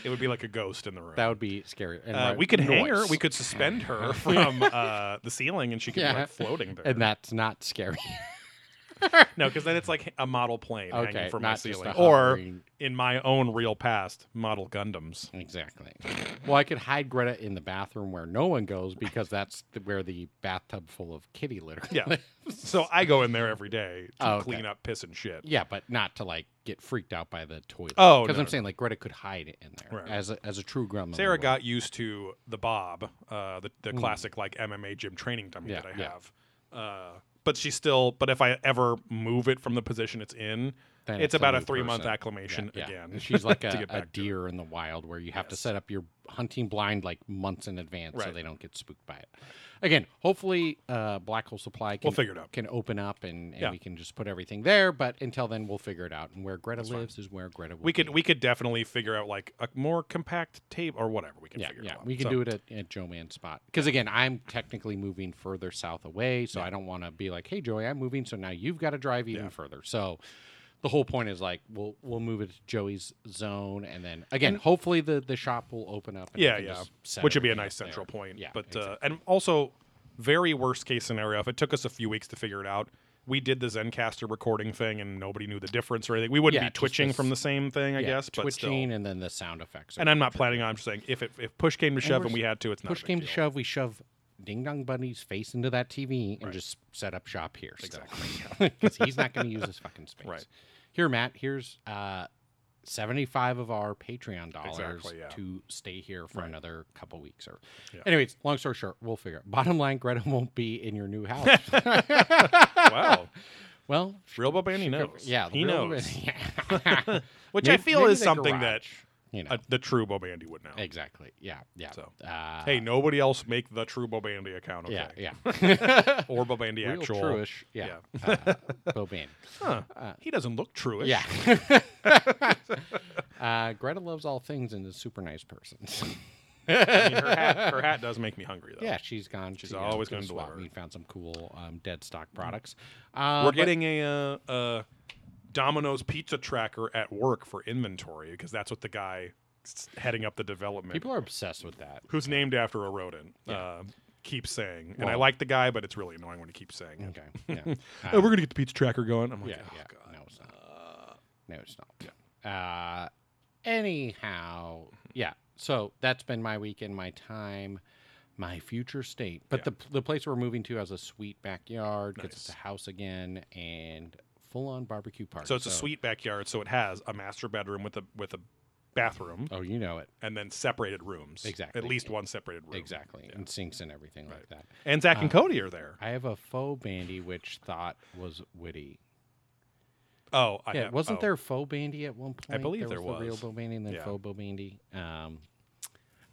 it would be like a ghost in the room. That would be scary. And Uh, right- we could hang her. We could suspend her from uh, the ceiling, and she could be like floating there. and that's not scary. no, because then it's like a model plane Okay, hanging from my ceiling, or hovering- in my own real past, model Gundams. Exactly. Well, I could hide Greta in the bathroom where no one goes because that's the, where the bathtub full of kitty litter. Yeah. lives. So I go in there every day to Oh, okay. clean up piss and shit. yeah, but not to like get freaked out by the toilet. Oh, because no, I'm no, saying like Greta could hide it in there Right. as a, as a true grandmother. Sarah got used to the Bob, uh, the, the classic like MMA gym training dummy. Yeah, that I yeah. have. Uh, but she still, but if I ever move it from the position it's in, Then it's, a about a three month acclimation Yeah, yeah. again. She's like a, a back to it. deer in the wild where you have to set up your hunting blind like months in advance so they don't get spooked by it. Again, hopefully, uh, Black Hole Supply can We'll figure it out. can open up and, and Yeah. we can just put everything there. But until then, we'll figure it out. And where Greta fine. lives is where Greta will We could be. we could definitely figure out like a more compact tape or whatever. We can yeah, figure yeah, it out. we can So- do it at, at Joe Man's spot. Because again, I'm technically moving further south away, so I don't want to be like, "Hey, Joey, I'm moving," so now you've got to drive even Yeah. further. So the whole point is like we'll we'll move it to Joey's zone, and then again, hopefully the the shop will open up. And Yeah, yeah. Which would be a nice up there. central point. Yeah, But exactly. uh, and also, very worst case scenario, if it took us a few weeks to figure it out, we did the Zencastr recording thing and nobody knew the difference or anything. We wouldn't Yeah, be twitching this- from the same thing, I Yeah, guess. But still. twitching, and then the sound effects. And I'm not planning on. I'm just saying if it, if push came to shove we're and we had to, it's not Push a big came to shove, we shove Ding Dong Bunny's face into that TV and Right. just set up shop here. Exactly. Because he's not going to use his fucking space. Right. Here, Matt, here's uh, 75 of our Patreon dollars Exactly, yeah. to stay here for Right. another couple weeks. Or, Yeah. anyways, long story short, we'll figure. it. Bottom line, Greta won't be in your new house. wow. well, Real Bo Bandy knows. yeah, he knows. Which I feel is something that you know uh, the true Bo Bandy would know. exactly. Yeah, yeah. So, uh, hey, nobody else make the true Bo Bandy account, okay? yeah, yeah. Or Bo Bandy Real actual. truish. Yeah. Uh, Boban. Huh. Uh, he doesn't look truish. Yeah. uh, Greta loves all things and is a super nice person. I mean, her hat, her hat does make me hungry, though. yeah, she's gone. She's to, always to the gonna swap deliver. meet, Found some cool um, dead stock products. Uh, We're but- getting a, uh, uh, Domino's pizza tracker at work for inventory because that's what the guy heading up the development, people are obsessed with that. who's named after a rodent, uh, keeps saying. And I like the guy, but it's really annoying when he keeps saying it. Okay. Yeah. Oh, we're gonna get the pizza tracker going. I'm like, yeah. oh, yeah. God. No, it's not. No, it's not. Uh, anyhow, yeah. So that's been my weekend, my time, my future state. But Yeah. the the place we're moving to has a sweet backyard because it's a house again and full on barbecue party. So it's a suite backyard. So it has a master bedroom with a with a bathroom, Oh, you know it and then separated rooms. Exactly. At least one separated room. exactly, Yeah. and sinks and everything like Right. that. And Zach and Uh, Cody are there. I have a faux bandy which thought was witty. Oh, I yeah, have, wasn't oh. there faux bandy at one point? I believe there was. The real was. bandy and then Yeah. faux bandy. Um,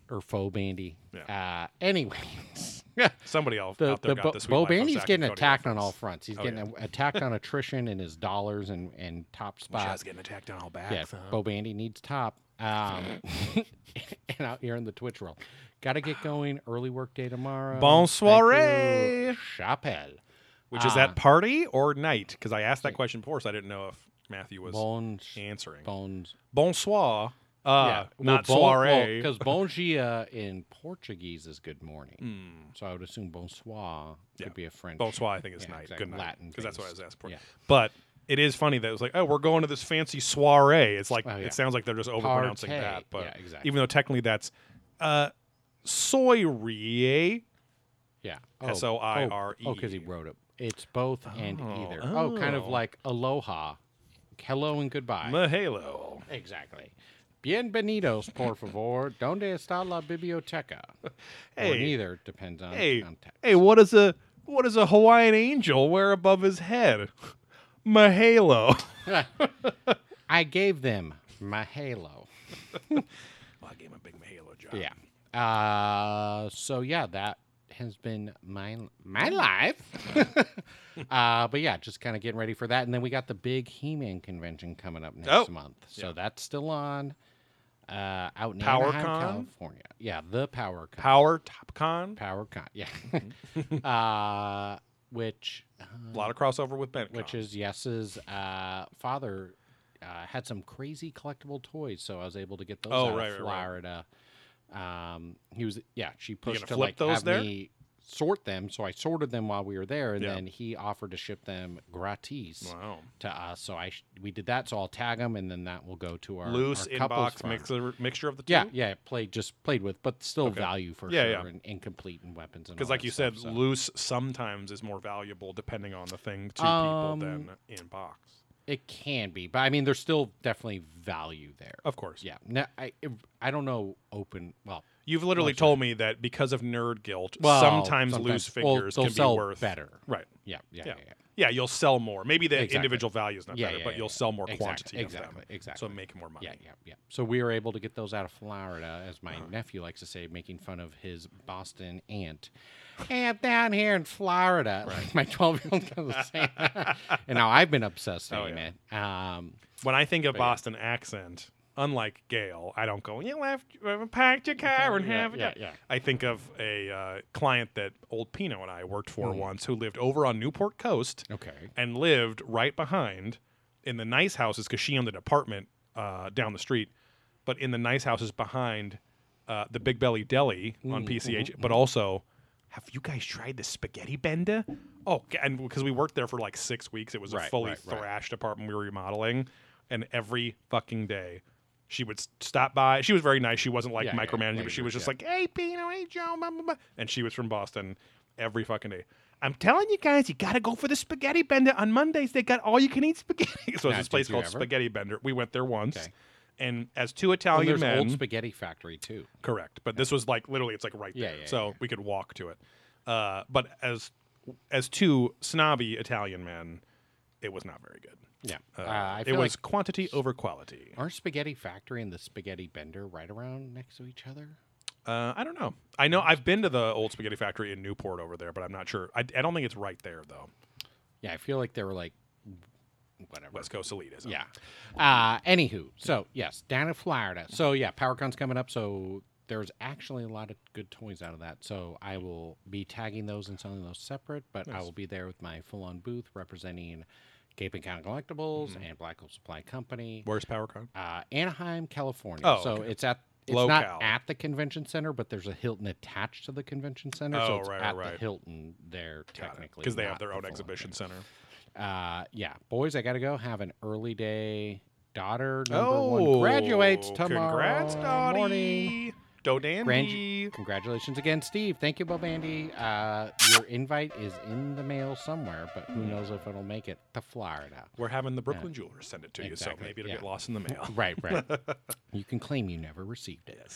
or faux bandy. Yeah. Uh, anyways, Somebody else the, out there the got Bo, the Bo Bandy's getting attacked on all fronts. He's Oh, getting yeah. attacked on attrition and his dollars and, and top spot. Shaz getting attacked on all backs. Yeah, huh? Bo Bandy needs top. Um, and out here in the Twitch world. Got to get going. Early work day tomorrow. Bonsoir. Thank. Chapelle. Which is Ah. that party or night? Because I asked that question before, so I didn't know if Matthew was Bones. answering. Bones. Bonsoir. Uh, yeah. not well, soiree. Because bon dia in Portuguese is good morning. Mm. So I would assume bonsoir Yeah. could be a French. Bonsoir, I think, is Yeah, night. exactly. Good night. Latin Because that's what I was asking for. Yeah. But it is funny that it was like, oh, we're going to this fancy soiree. It's like Oh, yeah. it sounds like they're just overpronouncing that, but Yeah, exactly. even though technically that's uh, soiree. Yeah. S-O-I-R-E. Oh, because he wrote it. It's both and Oh, either. Oh, kind of oh. like aloha, hello and goodbye. Mahalo. exactly. Bienvenidos, por favor. ¿Dónde está la biblioteca? Or Hey. neither depends on Hey, context. hey, what does a what does a Hawaiian angel wear above his head? Mahalo. I gave them my halo. well, I gave him a big Mahalo job. Yeah. Uh, so yeah, that has been my my life. uh, but yeah, just kind of getting ready for that, and then we got the big He-Man convention coming up next Oh, month. So yeah. that's still on. Uh, out in PowerCon? Anaheim, California. Yeah, the PowerCon. Power TopCon. PowerCon. Yeah. uh, which uh, A lot of crossover with Ben. which is Yes's uh, father uh, had some crazy collectible toys, so I was able to get those Oh, out right, of right, right. Florida. Um, he was yeah, she pushed flip like those have there? me sort them, so I sorted them while we were there, and Yeah. then he offered to ship them gratis wow. to us. So I sh- we did that, so I'll tag them, and then that will go to our Loose our inbox mixer mixture of the two. Yeah, yeah, played just played with, but still Okay. value for Yeah, sure, yeah. and incomplete and weapons and Because, like you stuff, said, so. loose sometimes is more valuable depending on the thing to Um, people than in box. It can be, but I mean, there's still definitely value there. Of course. Yeah, no, I I don't know open. Well, You've literally Well, told me that because of nerd guilt, well sometimes, loose figures they'll can sell be worth better. Right. Yeah, yeah, Yeah. yeah. yeah. Yeah, you'll sell more. Maybe the Exactly. individual value is not better, but you'll sell more Exactly, quantity exactly, of them. exactly. So make more money. Yeah, yeah, yeah. So we were able to get those out of Florida, as my nephew likes to say, making fun of his Boston aunt. Hey, I'm down here in Florida. Like my 12 year old saying. And now I've been obsessed Oh, it. Um, When I think of. Boston accent, unlike Gail, I don't go, you left, packed your car and yeah, have yeah, it. yeah. I think of a uh, client that old Pino and I worked for Mhm. once who lived over on Newport Coast Okay. and lived right behind in the nice houses because she owned an apartment uh, down the street, but in the nice houses behind uh, the Big Belly Deli on Mm, PCH, mhm, but also. Have you guys tried the spaghetti bender? Oh, and because we worked there for like six weeks, it was a fully right, right. thrashed apartment we were remodeling, and every fucking day, she would stop by. She was very nice. She wasn't like Yeah, yeah, micromanaging, but she was just yeah. like, "Hey, Pino, hey, Joe," blah, blah, blah. and she was from Boston every fucking day. I'm telling you guys, you got to go for the spaghetti bender on Mondays. They got all you can eat spaghetti. so it's Now, this place called ever? Spaghetti Bender. We went there once, Okay. and as two Well, Italian there's men, Old Spaghetti Factory, too. correct. But this was like literally, it's like right Yeah, there, yeah, so yeah. we could walk to it. Uh, but as as two snobby Italian men, it was not very good. Yeah. Uh, Uh, it was like quantity over quality. Aren't Spaghetti Factory and the Spaghetti Bender right around next to each other? Uh, I don't know. I know I've been to the old spaghetti factory in Newport over there, but I'm not sure. I, I don't think it's right there though. Yeah, I feel like they were like whatever. West Coast Elitism. Yeah. Uh, anywho, so yes, down in Florida. So yeah, PowerCon's coming up. So there's actually a lot of good toys out of that. So I will be tagging those and selling those separate, but I will be there with my full-on booth representing Cape and County Collectibles Mm-hmm. and Black Hole Supply Company, Where's PowerCon? uh, Anaheim, California. Oh, so okay. it's at. It's Local. not at the convention center, but there's a Hilton attached to the convention center, so Oh, it's right, at right. the Hilton there technically because they have their the own exhibition thing. center. Uh, yeah, boys, I gotta go. Have an early day daughter number oh, one graduates tomorrow Congrats, Dottie. morning. Do Dandy. Grand- Congratulations again, Steve. Thank you, Bo Bandy. Uh, your invite is in the mail somewhere, but who knows if it'll make it to Florida. We're having the Brooklyn Jewelers send it to you, so maybe it'll yeah. get lost in the mail. Right, right. you can claim you never received it.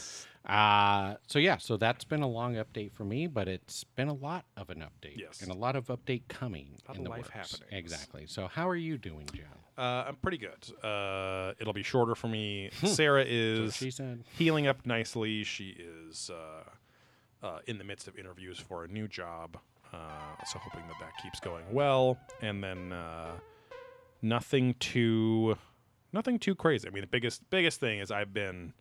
Uh, so yeah, so that's been a long update for me, but it's been a lot of an update. Yes. And a lot of update coming Lot in of the life works. happenings. Exactly. So how are you doing, John? Uh, I'm pretty good. Uh, it'll be shorter for me. Hmm. Sarah is she said, healing up nicely. She is uh, uh, in the midst of interviews for a new job, uh, so hoping that that keeps going well. And then uh, nothing too, nothing too crazy. I mean, the biggest biggest thing is I've been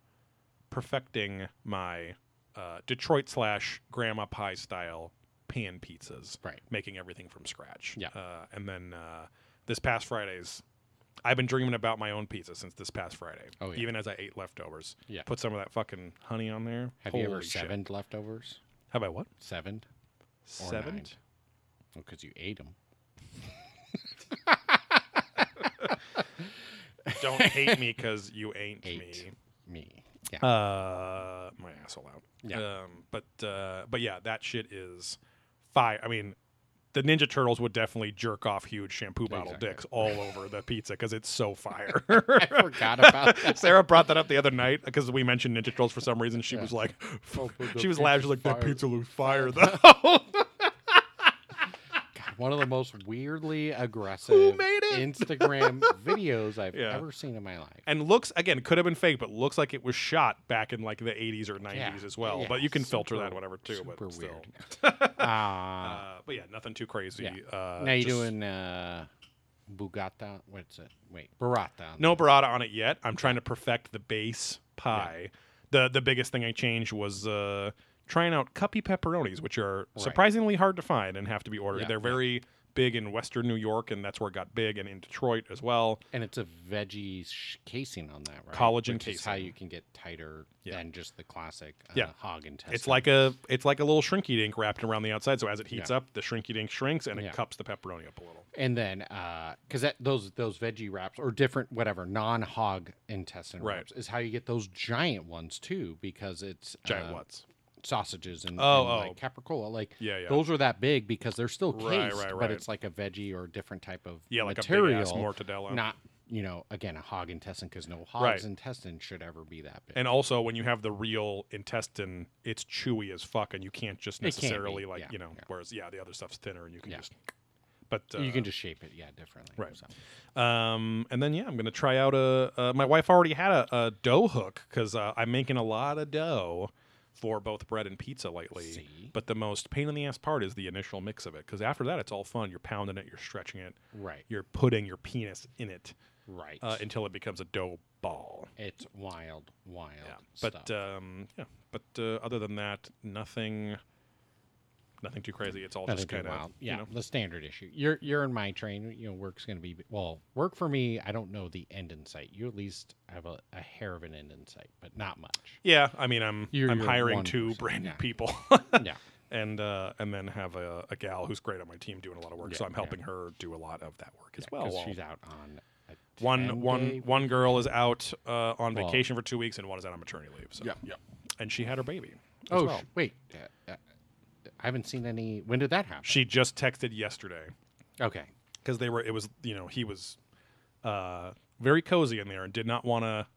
perfecting my uh, Detroit slash grandma pie style pan pizzas, Right. Making everything from scratch. Yeah. Uh, and then uh, this past Friday's. I've been dreaming about my own pizza since this past Friday. Oh, yeah. Even as I ate leftovers. Yeah. Put some of that fucking honey on there. have you ever Holy shit. sevened leftovers? How about what? Sevened? Or Seven? nine. Because you ate them. Don't hate me because you ain't Ate. me. Me. Yeah. Uh, my asshole out. Yeah. Um, but uh, but yeah, that shit is fire. I mean, the Ninja Turtles would definitely jerk off huge shampoo bottle Exactly. dicks all over the pizza because it's so fire. I forgot about that. Sarah brought that up the other night because we mentioned Ninja Turtles for some reason. She Yeah. was like, Oh, she was loud. She was like, that pizza looks fire though. One of the most weirdly aggressive? Instagram videos I've Yeah. ever seen in my life. and looks again could have been fake, but looks like it was shot back in like the 80s or 90s Yeah. as well. Yeah, but you can filter super- that whatever too. super but still. weird. Uh, Uh, but yeah, nothing too crazy. Yeah. Uh, now you just doing uh, Bugata? What's it? Wait, burrata. no burrata on it yet. I'm trying to perfect the base pie. The the biggest thing I changed was uh, trying out cuppy pepperonis, which are surprisingly hard to find and have to be ordered. Yeah, They're yeah. very big in Western New York, and that's where it got big, and in Detroit as well. And it's a veggie sh- casing on that, right? Collagen Which is how you can get tighter Yeah. than just the classic uh, Yeah. hog intestine. It's like a it's like a little shrinky dink wrapped around the outside. So as it heats Yeah. up, the shrinky dink shrinks and it Yeah. cups the pepperoni up a little. and then because that those those veggie wraps or different whatever non hog intestine Right. wraps is how you get those giant ones too because it's Giant uh, what's sausages and, Oh, and, oh. like capricola like Yeah, yeah. those are that big because they're still cased Right, right, but it's like a veggie or a different type of Yeah, like material a big ass mortadella. not you know again a hog intestine because no hog's Right. intestine should ever be that big And also, when you have the real intestine, it's chewy as fuck, and you can't just It can't necessarily like yeah, you know. yeah. Whereas, yeah, the other stuff's thinner, and you can Yeah. just. But uh, you can just shape it yeah differently Right. so. Um, and then yeah, I'm gonna try out a. Uh, my wife already had a, a dough hook because uh, I'm making a lot of dough for both bread and pizza lately. See? But the most pain in the ass part is the initial mix of it because after that it's all fun. You're pounding it, you're stretching it, right you're putting your penis in it right uh, until it becomes a dough ball. it's wild wild Yeah. But um, yeah. But uh, other than that, nothing. Nothing too crazy. It's all Nothing just kind of wild. you Yeah, know. the standard issue. You're you're in my train. You know, work's going to be well. Work for me. I don't know the end in sight. You at least have a, a hair of an end in sight, but not much. Yeah, I mean, I'm You're- I'm you're hiring two brand new yeah. people. yeah, and uh, and then have a, a gal who's great on my team doing a lot of work. so I'm yeah. helping her do a lot of that work as well. while she's out on a one one one girl is out uh, on Well- vacation for two weeks, and one is out on maternity leave. So Yeah, yeah. and she had her baby. as Oh well. sh- wait, uh, uh, I haven't seen any. When did that happen? she just texted yesterday Okay, because they were. It was you know he was uh, very cozy in there and did not want to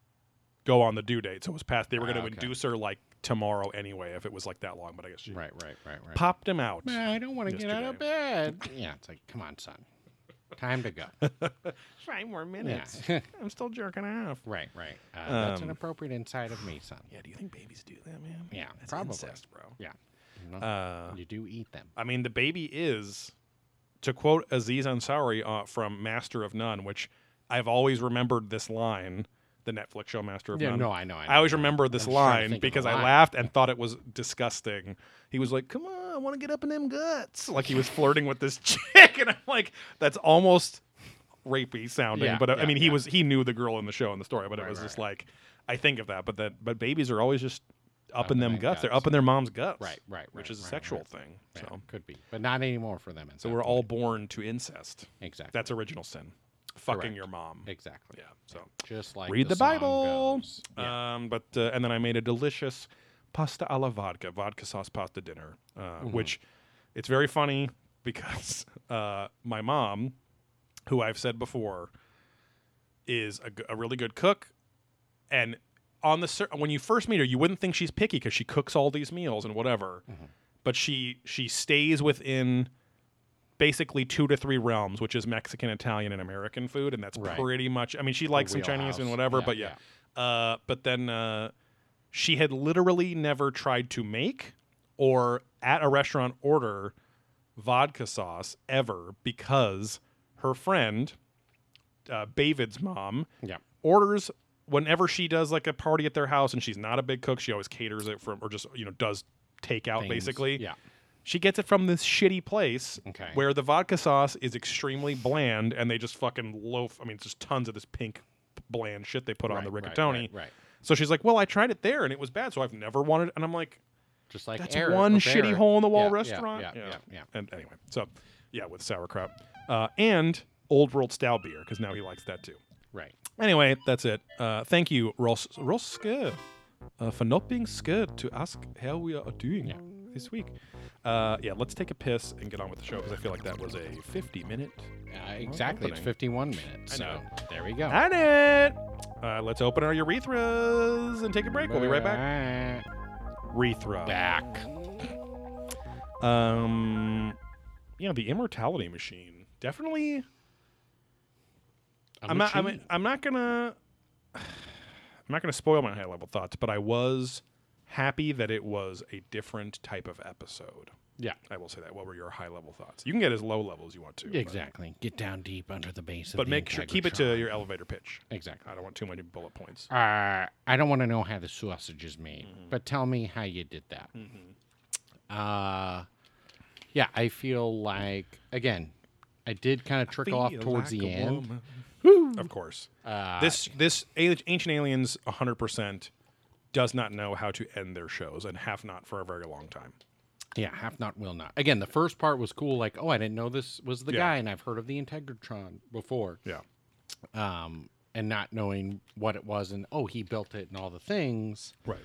go on the due date. So it was past. They were going Ah, to okay. induce her like tomorrow anyway if it was like that long. But I guess she right, right, right, right. popped him out. Man, I don't want to get out of bed. yeah, it's like, come on, son, time to go. Five more yeah, I'm still jerking off. right, right. Uh, that's an Um, appropriate inside of me, son. Yeah, do you think babies do that, man? Yeah, That's probably. incest, bro. Yeah, you, Uh, you do eat them. I mean, the baby is, to quote Aziz Ansari uh, from Master of None, which I've always remembered this line, the Netflix show Master of Yeah, None. no, I know. I, know, I always know. remember this I'm line because I line. laughed and thought it was disgusting. He was like, "Come on, I want to get up in them guts," like he was flirting with this chick, and I'm like, "That's almost rapey sounding." Yeah, but uh, I yeah, mean, he was he knew the girl in the show in the story, but it was right, just like, I think of that, but that but babies are always just up, in them them guts. They're up in their mom's guts, Right, right, right which is a right, sexual right. thing. Yeah, So. could be, but not anymore for them. So we're all born to incest. exactly. That's original sin. fucking Correct. your mom. Exactly. Yeah. So Just like read the, song Bible. Yeah. Um, but uh, and then I made a delicious pasta alla vodka, vodka sauce pasta dinner, uh, Mm-hmm. which it's very funny because uh, my mom, who I've said before, is a really good cook, and on the cer- when you first meet her, you wouldn't think she's picky because she cooks all these meals and whatever, Mm-hmm. but she she stays within basically two to three realms, which is Mexican, Italian, and American food, and that's Right. pretty much. I mean, she likes some Chinese and whatever, Yeah, but yeah. Uh, but then uh, she had literally never tried to make or at a restaurant order vodka sauce ever because her friend, uh, David's mom, Yeah. orders whenever she does like a party at their house and she's not a big cook, she always caters it from or just you know does takeout Things. basically. Yeah. She gets it from this shitty place Okay. where the vodka sauce is extremely bland and they just fucking loaf. I mean, it's just tons of this pink bland shit they put on the right, rigatoni. Right, right. So she's like, "Well, I tried it there and it was bad, so I've never wanted." And I'm like, Just like "That's Eric one with shitty Eric. hole in the wall Yeah, yeah, restaurant." Yeah, yeah, yeah. And anyway, so yeah, with sauerkraut uh, and Old World style beer because now he likes that too. Right. Anyway, that's it. Uh, thank you, Ross Roske, uh, for not being scared to ask how we are doing Yeah. this week. Uh, yeah, let's take a piss and get on with the show because I feel like that was a 50 minute. Uh, exactly. It's 51 minutes. I So know. there we go. At it! Uh, let's open our urethras and take a break. We'll be right back. Urethra. Back. Um, yeah, the immortality machine. Definitely. I'm not. I'm. I'm not gonna. I'm not gonna spoil my high level thoughts, but I was happy that it was a different type of episode. Yeah. I will say that. What were your high level thoughts? You can get as low level as you want to. but- Exactly. Get down deep under the base of But the make sure keep it to your elevator pitch. Exactly. I don't want too many bullet points. Uh, I don't want to know how the sausage is made, Mm-hmm. but tell me how you did that. Uh, yeah, I feel like again, I did kind of trickle off towards like the end. woman. Of course. Uh, this this Ancient Aliens 100% does not know how to end their shows and have not for a very long time. yeah, have not, will not. Again, the first part was cool. Like, oh, I didn't know this was the Yeah. guy, and I've heard of the Integratron before. Yeah. Um, and not knowing what it was, and oh, he built it, and all the things. Right.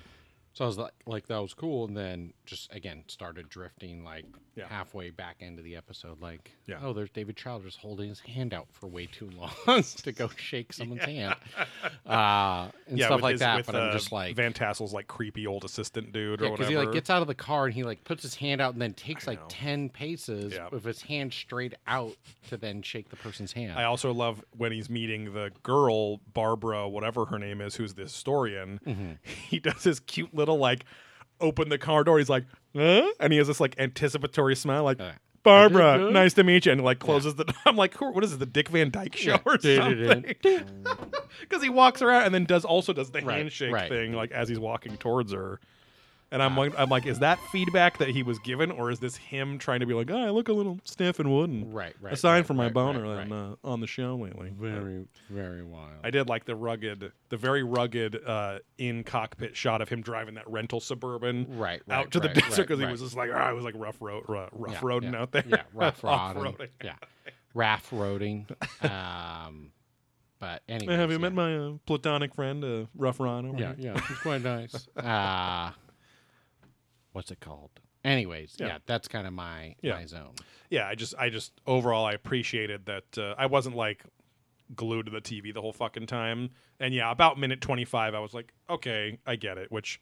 So I was like, like that was cool, and then just again started drifting like Yeah. halfway back into the episode. Like, Yeah. oh, there's David Childress holding his hand out for way too long to go shake someone's hand, uh, and yeah, stuff like his- that. But uh, I'm just like, Van Tassel's like creepy old assistant dude or yeah, because he like gets out of the car and he like puts his hand out and then takes like ten paces Yeah. with his hand straight out to then shake the person's hand. I also love when he's meeting the girl Barbara, whatever her name is, who's the historian. Mm-hmm. He does his cute little like open the car door. He's like, huh? and he has this like anticipatory smile, like. Uh, Barbara, nice to meet you, and like closes the. I'm like, who, what is this, the Dick Van Dyke show Yeah. or something? Because he walks around and then does also does the Right, handshake right. thing like as he's walking towards her. And I'm like, I'm like, is that feedback that he was given, or is this him trying to be like, oh, I look a little stiff and wooden? Right, right, A sign right, for my right, boner right, on, uh, on the show lately. very, very wild. I did like the rugged, the very rugged uh, in cockpit shot of him driving that rental suburban Right, out to the desert because he was just like, ah, I was like rough road, rough, rough Yeah, roading yeah, out there. Yeah, rough. Off-roading. Yeah, raft roading. Um, but anyway, Have you met my uh, platonic friend, uh, Rough Rhino? Yeah, yeah, it's quite nice. What's it called? Anyways, Yeah. yeah, that's kind of my Yeah. my zone. yeah. I just, I just overall, I appreciated that. Uh, I wasn't like glued to the TV the whole fucking time. And yeah, about minute twenty five, I was like, okay, I get it. Which,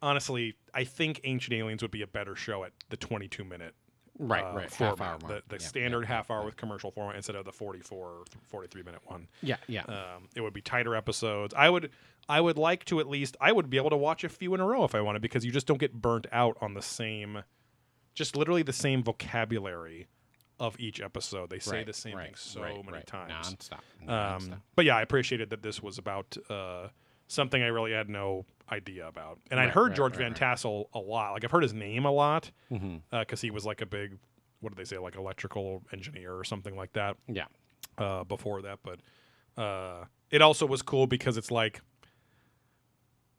honestly, I think Ancient Aliens would be a better show at the twenty two minute. Right, uh, right, format, half hour the, the Yeah, standard yeah, half hour with commercial format instead of the 44 43 minute one Yeah, yeah, um, it would be tighter episodes i would i would like to at least i would be able to watch a few in a row if i wanted because you just don't get burnt out on the same just literally the same vocabulary of each episode. They say right, the same right, thing so right, many times. Nonstop. um, but yeah i appreciated that this was about uh, something i really had no idea about. And i'd heard george van tassel a lot. Like i've heard his name a lot because he was like a big what did they say like electrical engineer or something like that Yeah, uh, before that, but uh, it also was cool because it's like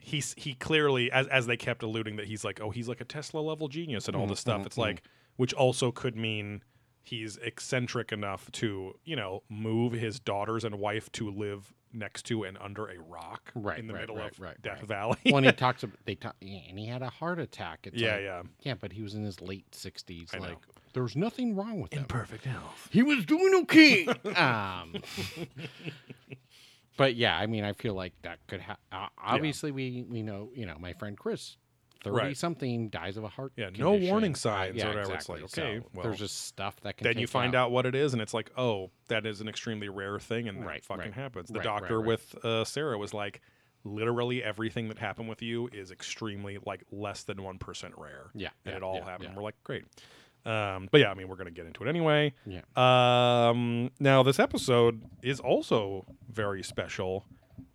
he's he clearly as as they kept alluding that he's like oh he's like a Tesla level genius and all this mm-hmm, stuff. Mm-hmm, it's like mm-hmm. which also could mean he's eccentric enough to you know move his daughters and wife to live next to and under a rock Right, in the right, middle right, of right, Death right. Valley. when he talks about they talk, and he had a heart attack. It's yeah, like, yeah. yeah, but he was in his late sixties. I know. Like there was nothing wrong with him. perfect health. He was doing okay. um, but yeah, I mean, I feel like that could ha- uh, obviously we we know you know my friend Chris. Thirty Right. something dies of a heart. Yeah, no condition. warning Uh, signs yeah, or whatever. It's like, okay, So well, there's just stuff that can. Then you find out what it is, and it's like, oh, that is an extremely rare thing, and that Right, fucking right. happens. The doctor with uh, Sarah was like, literally everything that happened with you is extremely like less than one percent rare. Yeah, and yeah, it all yeah, happened. yeah. We're like, great. Um, but yeah, I mean, we're gonna get into it anyway. Yeah. Um, now this episode is also very special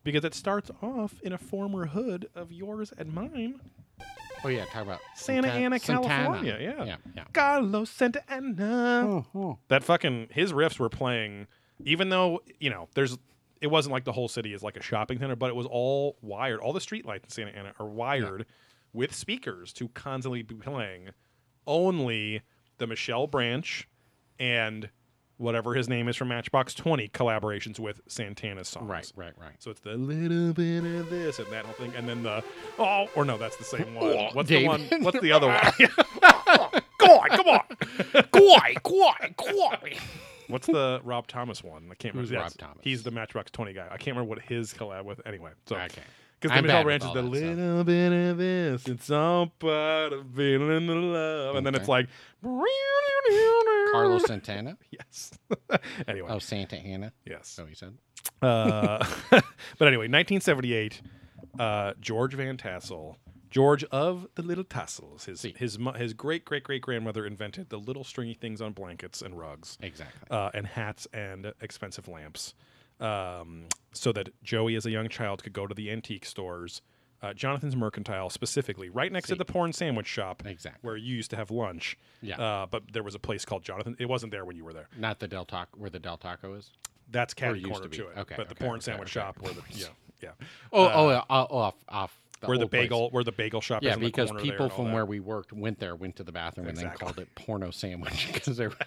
because it starts off in a former hood of yours and mine, Oh yeah, talk about Santa Santa- Ana, Santana. California. Yeah. yeah, yeah. Carlos Santa Ana. Oh, That fucking his riffs were playing, even though you know there's. It wasn't like the whole city is like a shopping center, but it was all wired. All the street lights in Santa Ana are wired with speakers to constantly be playing only the Michelle Branch and whatever his name is from Matchbox Twenty collaborations with Santana's songs. Right, right, right. So it's the little bit of this and that whole thing, and then the oh, or no, that's the same one. Oh, What's David. the one? What's the other one? come on, come on. Quai, quai, quai. What's the Rob Thomas one? I can't Who's remember. Rob Yes, Thomas? He's the Matchbox Twenty guy. I can't remember what his collab with. Anyway, so Okay. Because the Michelle Branch is the that stuff. little bit of this, it's all part of feeling the love, and then it's like Carlos Santana. Yes. anyway, Oh, Santa Ana. yes. So he said. Uh, but anyway, 1978, uh, George Van Tassel, George of the Little Tassels, his See. his his great great great grandmother invented the little stringy things on blankets and rugs, Exactly. uh, and hats and expensive lamps, um, so that Joey, as a young child, could go to the antique stores. Uh, Jonathan's Mercantile, specifically, right next to the porn sandwich shop, Exactly. where you used to have lunch. Yeah. Uh, but there was a place called Jonathan. It wasn't there when you were there. Not the Del Taco, where the Del Taco is. That's cat used corner to be. to, it. Okay, But the porn okay, sandwich okay. shop, where the yeah yeah. Oh, Uh, oh, oh, off, off. The where the old place. bagel where the bagel shop Yeah, the because corner people from that. where we worked went there, went to the bathroom, and then called it porno sandwich because there was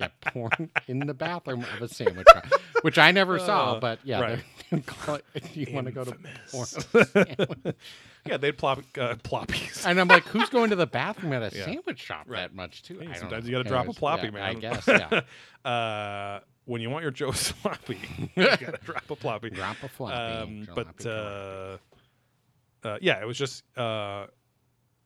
yeah, porn in the bathroom of a sandwich shop, which I never saw. Uh, But yeah, right. it, you want to go to sandwich. yeah they'd plop uh, ploppies And I'm like, who's going to the bathroom at a Yeah. sandwich shop Right. that much too? Hey, I sometimes know. you got to drop a ploppy yeah, man I guess. Yeah. uh, when you want your Joe sloppy you got to drop a ploppy Drop a floppy. um, but uh, uh, yeah it was just uh,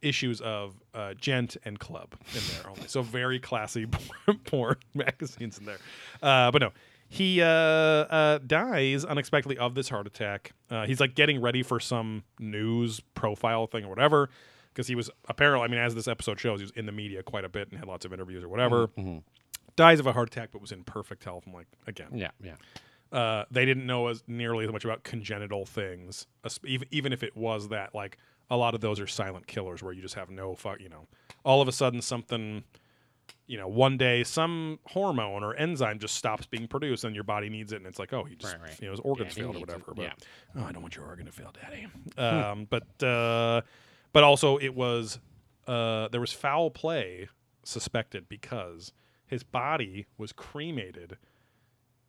issues of uh, gent and club in there only so very classy porn, magazines in there uh, but no he uh, uh, dies unexpectedly of this heart attack uh, he's like getting ready for some news profile thing or whatever because he was apparently i mean as this episode shows he was in the media quite a bit and had lots of interviews or whatever Mhm. dies of a heart attack but was in perfect health i'm like again yeah, yeah. uh, they didn't know as nearly as much about congenital things, even if it was that. Like a lot of those are silent killers where you just have no fuck. You know, all of a sudden something, you know, one day some hormone or enzyme just stops being produced and your body needs it, and it's like, oh, he just Right, right. you know his organs failed or needs it, whatever. But yeah. oh, I don't want your organ to fail, Daddy. um, but uh, but also it was uh, there was foul play suspected because his body was cremated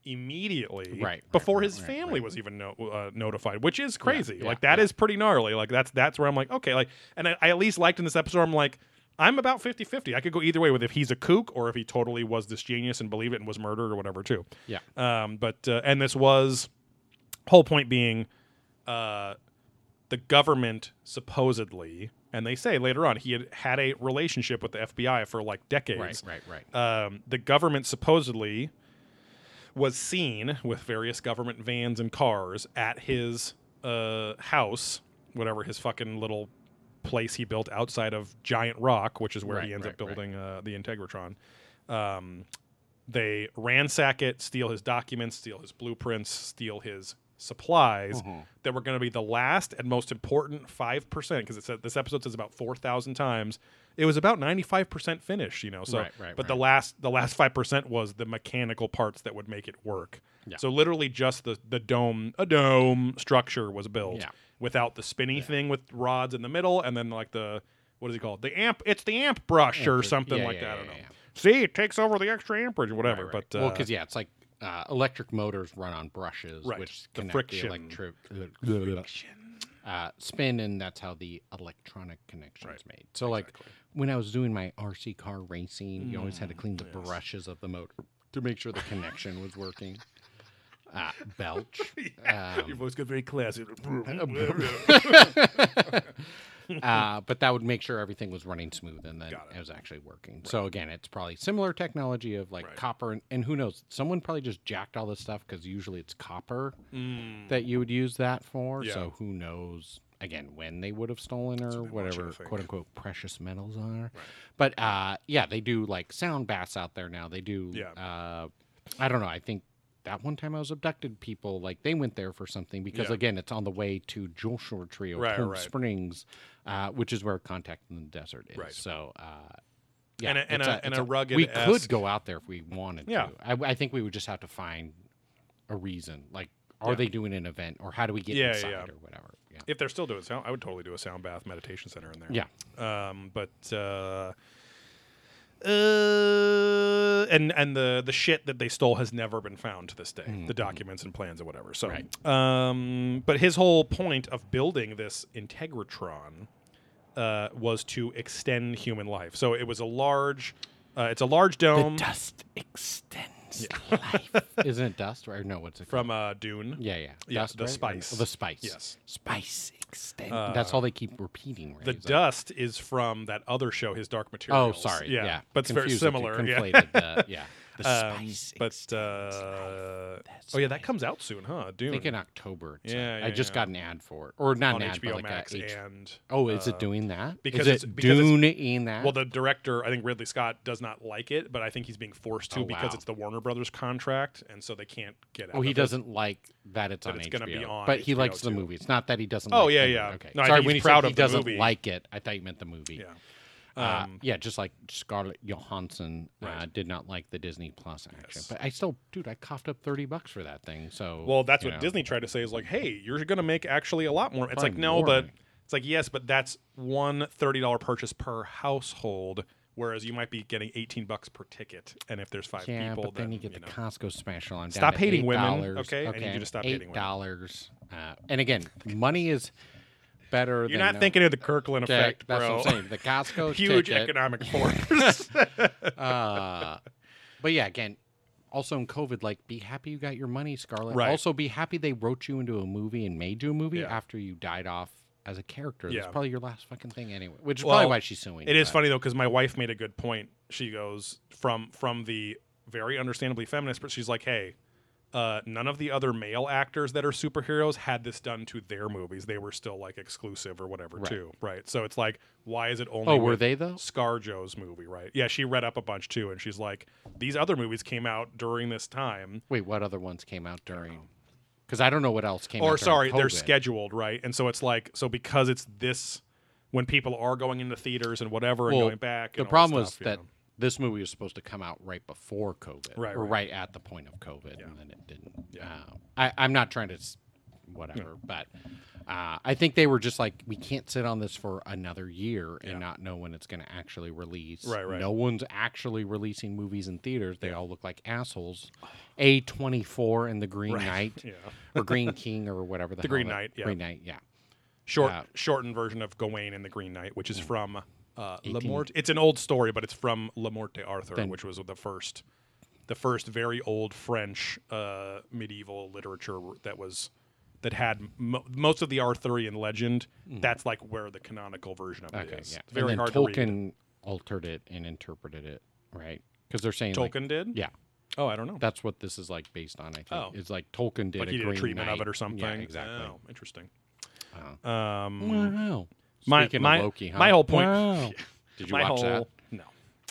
immediately Right, before right, his right, family was even no, uh, notified, which is crazy. yeah, like that is yeah. pretty gnarly. Like that's that's where I'm like, okay, like, and I, I at least liked in this episode. I'm like, I'm about 50-50. I could go either way with if he's a kook or if he totally was this genius and believed it and was murdered or whatever too. Yeah. Um, but uh, and this was whole point being, uh, the government supposedly, and they say later on he had had a relationship with the FBI for like decades Right, right, right. um, the government supposedly was seen with various government vans and cars at his uh, house, whatever his fucking little place he built outside of Giant Rock, which is where Right, he ends up right, right. building uh, the Integratron. Um, they ransack it, steal his documents, steal his blueprints, steal his supplies Mhm. that were going to be the last and most important 5% because this episode says about 4000 times it was about 95% finished you know so Right, right, but the last the last 5% was the mechanical parts that would make it work Yeah. so literally just the the dome a dome structure was built Yeah. without the spinny thing with rods in the middle and then like the what is it called the amp it's the amp brush or something yeah, like yeah, that i don't yeah, know yeah. See, it takes over the extra amperage, or whatever. Right, right. But uh, well, because yeah, it's like uh, electric motors run on brushes, Right. which The connect friction. the electric uh, spin, and that's how the electronic connection is made. So, like Exactly. When I was doing my RC car racing, you always had to clean the Mm, yes. brushes of the motor to make sure the connection was working. Uh, belch. Um, Your voice got very classy. uh, but that would make sure everything was running smooth and then it. it was actually working. So again, it's probably similar technology of like Right. copper, and, and who knows? Someone probably just jacked all this stuff because usually it's copper Mm, that you would use that for. Yeah. So who knows? Again, when they would have stolen or what they want you whatever quote unquote precious metals are. But uh, yeah, they do like sound baths out there now. They do. Yeah. Uh, I don't know. I think that one time I was abducted, people like they went there for something because Yeah. again, it's on the way to Joshua Tree or Right, Cold right. Springs, uh, which is where Contact in the Desert is. Right. So. Uh, yeah, And a- and it's a- and a rugged We could go out there if we wanted Yeah. to. I, I think we would just have to find a reason. Like, are Yeah. they doing an event, or how do we get Yeah, inside, or whatever? Yeah. if they're still doing sound, I would totally do a sound bath meditation center in there. Yeah. Um, but uh, uh, and and the the shit that they stole has never been found to this day. The documents and plans and whatever. So, Right. um, but his whole point of building this Integratron uh, was to extend human life. So it was a large. Uh, it's a large dome dust extends life. Isn't it dust? Or no, what's it from uh, Dune. Yeah, yeah. Yeah, Dust, the right? Or- spice. oh, the spice. Yes. Spice extend. That's all they keep repeating. Right? The Is that- dust is from that other show, his Dark Materials. Oh, Materials. sorry. Yeah. but it's very Confused the two, similar. Yeah. Conflated the, yeah. The Um, spice. but extends uh, life. oh yeah, that comes out soon, huh? Dune I think in October. it said. Yeah, yeah, I just yeah. got an ad for it, or not on an ad, HBO but like Max a H- and Oh, is uh, it doing that? because is it's- it because it's- doing that? well, the director, I think Ridley Scott does not like it, but I think he's being forced to Oh, because wow. it's the Warner Brothers contract, and so they can't get out. oh, he it. doesn't like that it's That on it's HBO, gonna be on but he HBO likes the movie. It's not that he doesn't. Oh, like yeah, the yeah. Movie. Okay, No, sorry. think When he's he proud said of he doesn't like it, I thought you meant the movie. Yeah. Uh, Um, yeah, just like Scarlett Johansson uh, did not like the Disney Plus action, Yes. but I still, dude, I coughed up thirty bucks for that thing. So, Well, that's what know. Disney tried to say is like, hey, you're going to make actually a lot more. It's like, no, more but it's like, yes, but that's one $30 purchase per household, whereas you might be getting 18 bucks per ticket. And if there's five Yeah, people, but then you get know. the Costco special. I'm Stop hating women, $8. okay? I need you to stop hating eight women. dollars. Uh, and again, money is better. You're not no- thinking of the Kirkland Okay, effect, that's bro. what I'm saying. The Costco Huge ticket, economic force. uh, but yeah, again, also in COVID, like, be happy you got your money, Scarlett. Right. Also, be happy they wrote you into a movie and made you a movie Yeah. after you died off as a character. Yeah. That's probably your last fucking thing anyway. Which is Well, probably why she's suing. It is funny though because my wife made a good point. She goes from from the very understandably feminist, but she's like, "Hey, uh, none of the other male actors that are superheroes had this done to their movies. They were still like exclusive or whatever Right. too, right? So it's like, why is it only? Oh, were they though? Scar ScarJo's movie, right? Yeah, she read up a bunch too, and she's like, these other movies came out during this time, Wait, what other ones came out during? Because I don't know what else came out. or sorry, they're scheduled, right? And so it's like, so because it's this, when people are going into theaters and whatever and going back, The problem was stuff, you that know. This movie was supposed to come out right before COVID, Right, or right. right at the point of COVID, Yeah. and then it didn't. Yeah. Uh, I, I'm not trying to, whatever, but uh, I think they were just like, we can't sit on this for another year and Yeah. not know when it's going to actually release. Right, right. No one's actually releasing movies in theaters. They all look like assholes. A24 and the Green Right. Knight, Yeah. or Green King, or whatever the, The hell Green Knight, yeah. Green Knight, yeah. short Uh, shortened version of Gawain and the Green Knight, which is from uh, 18 Lamorte. It's an old story, but it's from Le Morte Arthur, Then- which was the first, the first very old French uh, medieval literature that was that had mo- most of the Arthurian legend. That's like where the canonical version of it Mm. Okay, is. yeah. Very and then hard Tolkien altered it and interpreted it, right? Because they're saying like, Tolkien did. yeah, Oh, I don't know. that's what this is like based on. I think Oh. it's like Tolkien did like a did a treatment of it or something. Yeah, exactly. Oh, interesting. Um, Wow. My- Speaking my- of Loki, huh? my whole point- Wow. Did you my watch whole that? no.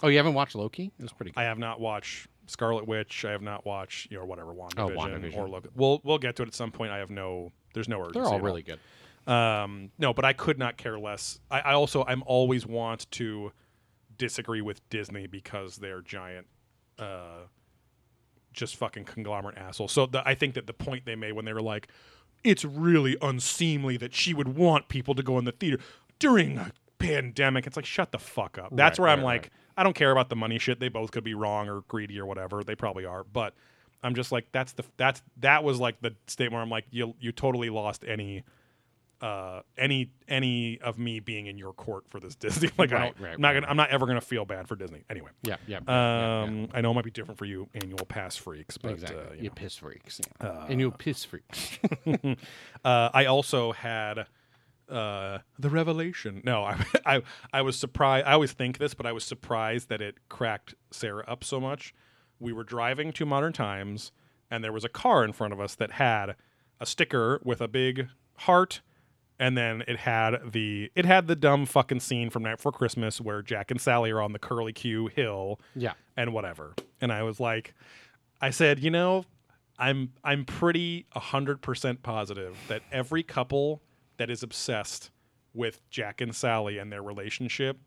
Oh, you haven't watched Loki? It was pretty good. I have not watched Scarlet Witch. I have not watched you know whatever WandaVision, WandaVision. or look. We'll we'll get to it at some point. I have no. There's no urgency. They're all at really good. Um, no, but I could not care less. I, I also I'm always want to disagree with Disney because they're giant, uh, just fucking conglomerate assholes. So the, I think that the point they made when they were like, it's really unseemly that she would want people to go in the theater during a pandemic. It's like shut the fuck up. That's Right, where I'm right, like, right. I don't care about the money shit. They both could be wrong or greedy or whatever. They probably are, but I'm just like that's the that's that was like the state where I'm like you you totally lost any uh any any of me being in your court for this Disney. like I don't, i'm not gonna I'm not ever gonna feel bad for Disney. Anyway. Yeah, yeah. yeah, Um, yeah, I know it might be different for you annual pass freaks, but exactly. uh, you you know. piss freaks, yeah. and you piss freaks. Uh, I also had uh, the revelation. No, I, I I was surprised. I always think this, but I was surprised that it cracked Sarah up so much. We were driving to Modern Times, and there was a car in front of us that had a sticker with a big heart, and then it had the it had the dumb fucking scene from Night Before Christmas where Jack and Sally are on the Curly Q hill, yeah, and whatever. And I was like, I said, you know, I'm I'm pretty hundred percent positive that every couple that is obsessed with Jack and Sally and their relationship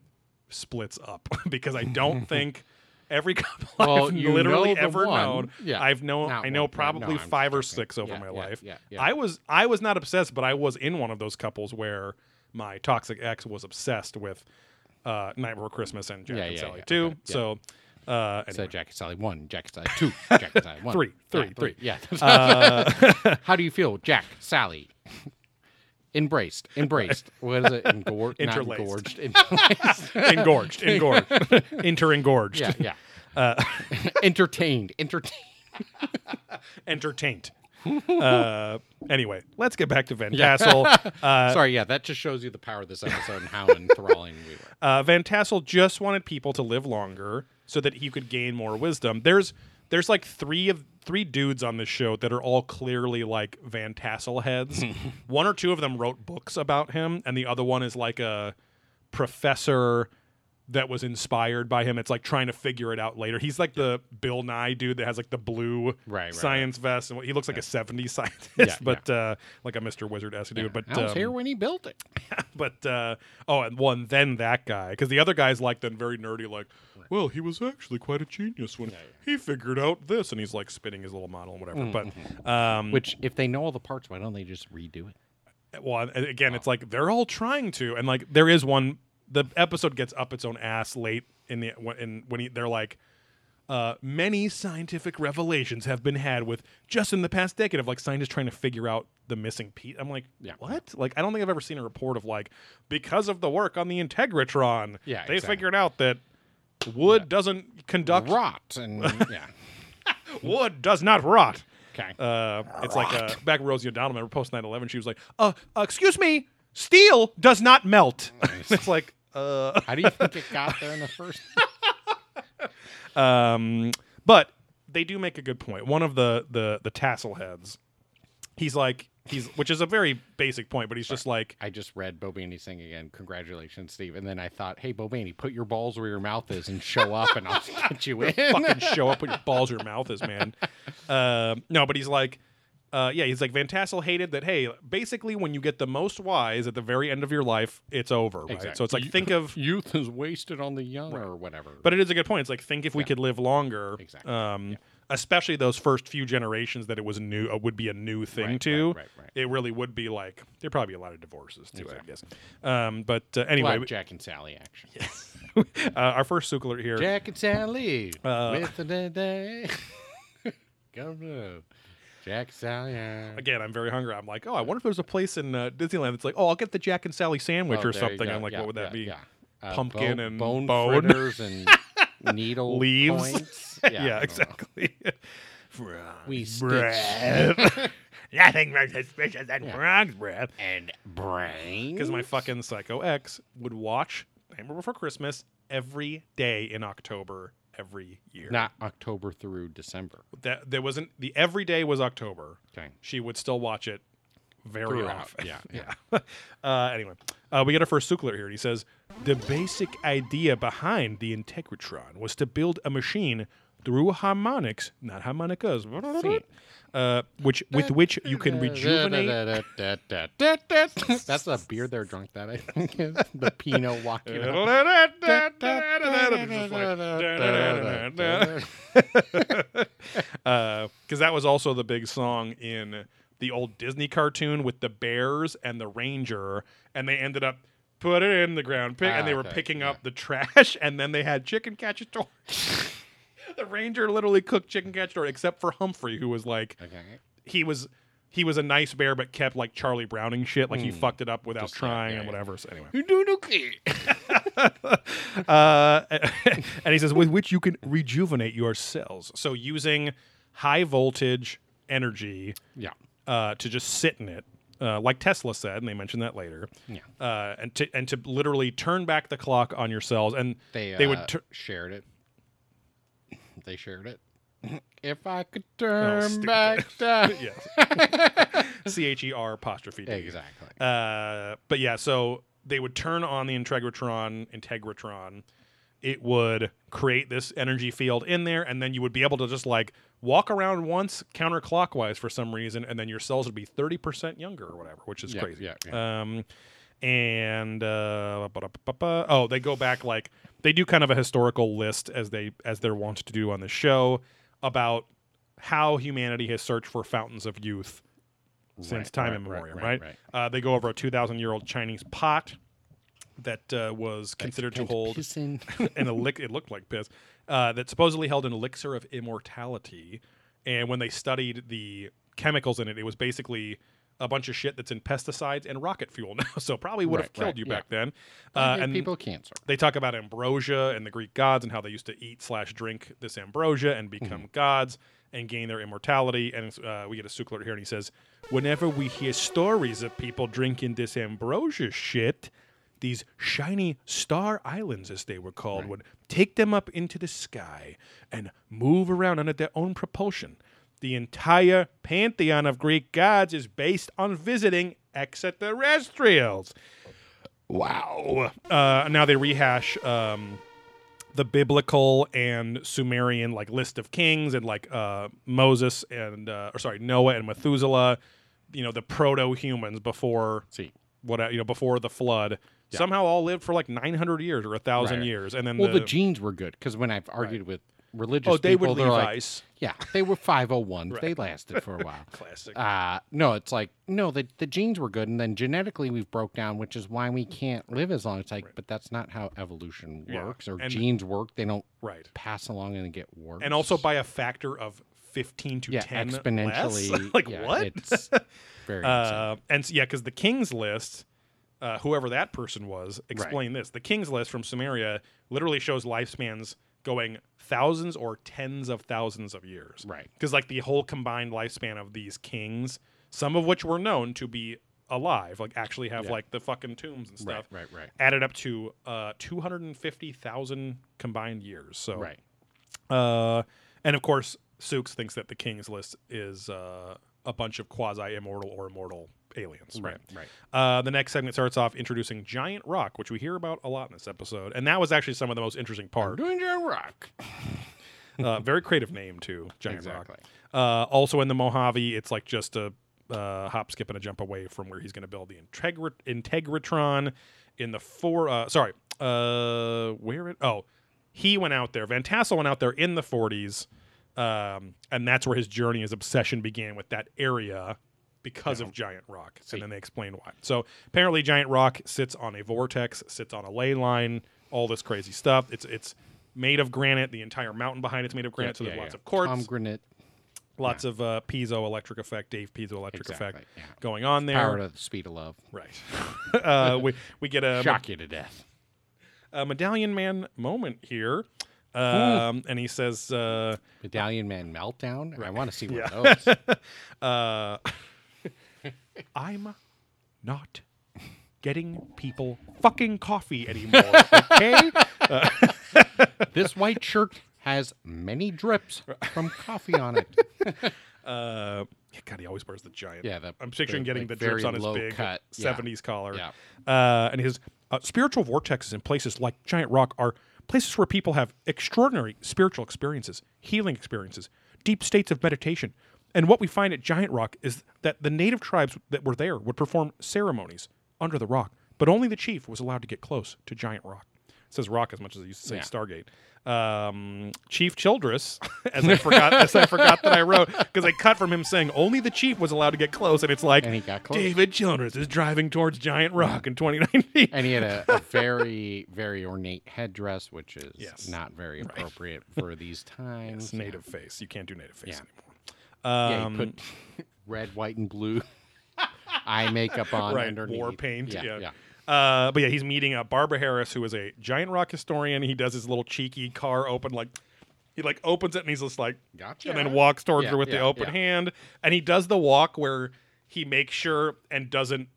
splits up because I don't think every couple Well, I've literally ever one. known. Yeah. I've known Not I know one, right. No, probably five or six over Yeah, my yeah, life. yeah, yeah. I was I was not obsessed, but I was in one of those couples where my toxic ex was obsessed with uh, Night Before Christmas and Jack and Sally too. okay. So uh, So anyway. Jackie Sally one, Jackie Sally two, Jackie Sally one, Yeah, three, three. Yeah. Uh, How do you feel, Jack Sally? Embraced, embraced. What is it? Engor- engorged. Interlaced. engorged, engorged, inter engorged, yeah, yeah. Uh, entertained, entertained. entertained. Uh, anyway, let's get back to Van Tassel. Uh, Sorry, yeah, that just shows you the power of this episode and how enthralling we were. uh, Van Tassel just wanted people to live longer so that he could gain more wisdom. There's there's like three of three dudes on this show that are all clearly like Van Tassel heads. one or two of them wrote books about him, and the other one is like a professor that was inspired by him. It's like trying to figure it out later. He's like the Bill Nye dude that has like the blue Right, right, science vest, and what he looks like a '70s scientist, Yeah, but Uh, like a Mr. Wizard esque dude. But I was um, here when he built it. but uh, oh, and one then that guy because the other guy's like the very nerdy, like, well, he was actually quite a genius when he figured out this, and he's like spinning his little model and whatever. Mm-hmm. But um, Which, if they know all the parts, why don't they just redo it? well, again, it's like they're all trying to, and like there is one. The episode gets up its own ass late in the when in, when he, they're like. Uh, many scientific revelations have been had with just in the past decade of like scientists trying to figure out the missing piece. I'm like, Yeah. what? Like, I don't think I've ever seen a report of like because of the work on the Integratron, Yeah, they exactly. figured out that wood doesn't conduct. Rot and yeah. Wood does not rot. Okay. Uh, it's like uh, back when Rosie O'Donnell, remember post 9/11, she was like, uh, uh, "Excuse me, steel does not melt." it's like, uh, How do you think it got there in the first? um, but they do make a good point. One of the the the tassel heads, he's like, he's which is a very basic point, but he's just like, I just read Bo Bandy's thing again. Congratulations, Steve. And then I thought, hey, Bo Bandy, put your balls where your mouth is and show up, and I'll get you in. fucking show up with your balls where your mouth is, man. Uh, no, but he's like, uh, yeah, he's like Van Tassel hated that. Hey, basically, when you get the most wise at the very end of your life, it's over, right? Exactly. So it's like You- think of, Youth is wasted on the young or whatever. but it is a good point. It's like think if we could live longer, Exactly. um, especially those first few generations that it was new, uh, would be a new thing Right, to. right, right, right. It really would be like there'd probably be a lot of divorces too, Exactly. I guess. Um, but uh, anyway, Jack and Sally action. uh, our first alert here. Jack and Sally Uh, with the day. Come on. Jack Sally. yeah. Again, I'm very hungry. I'm like, oh, I wonder if there's a place in uh, Disneyland that's like, oh, I'll get the Jack and Sally sandwich Oh, or something. I'm like, Yeah, what would that yeah, be? Yeah. Uh, Pumpkin bone, and bone, bone. fritters and needle Leaves. points. Yeah, exactly. We breath. Nothing more suspicious than frog's breath. and brain. Because my fucking psycho ex would watch Nightmare Before Christmas every day in October every year. not October through December. that there wasn't the every day was October. Okay. She would still watch it very Throughout, often. yeah, yeah. uh, anyway, uh, we got our first Sukler here. and He says the basic idea behind the Integratron was to build a machine through harmonics, not harmonicas, uh, which with which you can rejuvenate. That's the beer they're drunk that I think is the Pinot walking because that was also the big song in the old Disney cartoon with the bears and the ranger, and they ended up put it in the ground, pick, Ah, and they were okay, picking yeah. up the trash, and then they had chicken cacciatore. The ranger literally cooked chicken cacciatore, except for Humphrey, who was like, Okay. he was. He was a nice bear, but kept like Charlie Browning shit. Like he fucked it up without Hmm. Just, trying yeah, and yeah. whatever. So anyway, You're doing okay. uh, and he says, with which you can rejuvenate your cells. So using high voltage energy yeah. uh, to just sit in it, uh, like Tesla said, and they mentioned that later. Yeah. Uh, and to and to literally turn back the clock on your cells, and They uh, they would tur- shared it. They shared it. if I could turn Oh, stupid. back time. yes, C H E R apostrophe D. exactly. Uh, but yeah, so they would turn on the Integratron, Integratron. It would create this energy field in there, and then you would be able to just like walk around once counterclockwise for some reason, and then your cells would be thirty percent younger or whatever, which is Yeah, crazy. yeah, Um, and uh, oh, they go back like they do kind of a historical list as they as they're wont to do on the show about how humanity has searched for fountains of youth since Right, time right, immemorial, right, right? Uh, they go over a 2,000 year old Chinese pot that uh, was considered to hold an elixir. It looked like piss. Uh, that supposedly held an elixir of immortality. And when they studied the chemicals in it, it was basically a bunch of shit that's in pesticides and rocket fuel now. So probably would have Right, killed right, you yeah. back then. Uh, and people cancer. they talk about ambrosia and the Greek gods and how they used to eat slash drink this ambrosia and become Mm-hmm. gods and gain their immortality. And uh, we get a Sukler here, and he says, "Whenever we hear stories of people drinking this ambrosia shit." These shiny star islands, as they were called, would take them up into the sky and move around under their own propulsion. The entire pantheon of Greek gods is based on visiting extraterrestrials. Wow. Uh, now they rehash um, the biblical and Sumerian like list of kings and like uh, Moses and uh, or sorry Noah and Methuselah, you know the proto humans before See. what you know before the flood. Somehow all lived for like 900 years or a thousand Right. years, and then Well, the, the genes were good because when I've argued with religious oh they people, would they're like, yeah, they were 501s. They lasted for a while. classic. Uh, no, it's like no, the the genes were good, and then genetically we've broke down, which is why we can't live as long. It's like, but that's not how evolution Yeah, works, or and- genes work. They don't right, pass along and get worse. and also by a factor of 15 to yeah, 10 less. exponentially. like yeah, what? It's very. Uh, and yeah, because the King's List, uh, whoever that person was, explain this. The King's List from Sumeria literally shows lifespans going thousands or tens of thousands of years. Right. Because like the whole combined lifespan of these kings, some of which were known to be alive, like actually have Yeah. like the fucking tombs and stuff, right, right, right. added up to uh, two hundred and fifty thousand combined years. So right. uh, and of course, Sukes thinks that the King's List is uh, a bunch of quasi immortal or immortal aliens. Right. Right. Uh, the next segment starts off introducing Giant Rock, which we hear about a lot in this episode, and that was actually some of the most interesting part. Doing your rock. uh, very creative name too, Giant Exactly. Rock. Uh, also in the Mojave, it's like just a uh, hop, skip, and a jump away from where he's going to build the Integri- Integratron in the four. Uh, sorry, uh, where it? Oh, he went out there. Van Tassel went out there in the 40s, um, and that's where his journey, his obsession began with that area because of Giant Rock. And then they explain why. So apparently, Giant Rock sits on a vortex, sits on a ley line, all this crazy stuff. It's it's made of granite. The entire mountain behind it's made of granite. so there's lots of quartz, Tom Granite. lots of uh, piezo electric effect, Dave piezo electric Exactly, effect yeah. going on there. Power to the speed of love. Right. uh, we we get a, Shock you to death. a medallion man moment here. Um, and he says, uh, Medallion Man meltdown. I want to see one Yeah. of those. uh, I'm not getting people fucking coffee anymore. Okay? this white shirt has many drips from coffee on it. uh, God, he always wears the giant. Yeah, the- I'm picturing the, getting like, the drips on his big cut. Yeah. 70s collar. Yeah. Uh, and his uh, spiritual vortexes in places like Giant Rock are places where people have extraordinary spiritual experiences, healing experiences, deep states of meditation. And what we find at Giant Rock is that the native tribes that were there would perform ceremonies under the rock, but only the chief was allowed to get close to Giant Rock. It says Rock as much as I used to say Yeah. Stargate. Um, Chief Childress, as I forgot, as I forgot that I wrote, because I cut from him saying only the chief was allowed to get close, and it's like And he got close. David Childress is driving towards Giant Rock in 2019. And he had a, a very, very ornate headdress, which is Yes. not very appropriate for these times. It's native face. You can't do native face Yeah. anymore. Yeah, Um, he put red, white, and blue eye makeup on right, underneath. war paint. Yeah, Yeah, yeah. Uh, but yeah, he's meeting uh, Barbara Harris, who is a giant rock historian. He does his little cheeky car open, like he like opens it and he's just like, Gotcha. and then walks towards Yeah, her with the open yeah. hand, and he does the walk where he makes sure and doesn't.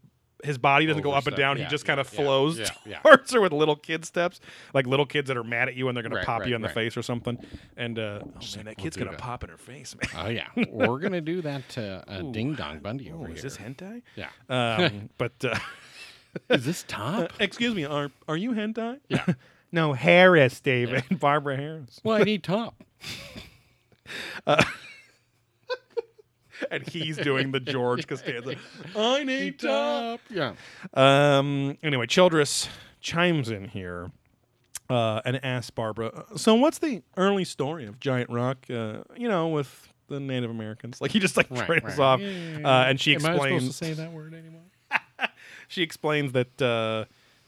His body doesn't go up and down. Yeah, he just kind of flows towards her with little kid steps, like little kids that are mad at you and they're going Right, to pop right, you in the face or something. And uh, oh man, that we'll kid's going to that. pop in her face, man. Oh yeah, we're gonna do that to uh, Ding Dong Bundy over Oh, here. is this hentai? Yeah. Um, but uh, Is this top? excuse me, are are you hentai? Yeah. no, Harris, David, Barbara Harris. well, I need top. and he's doing the George Costanza. I need top. Yeah. Um. Anyway, Childress chimes in here. Uh, and asks Barbara, so what's the early story of Giant Rock? Uh, you know, with the Native Americans. Like he just like Right, trails right. off, Yeah, uh, and she Am I supposed to explains. say that word anymore? she explains that uh,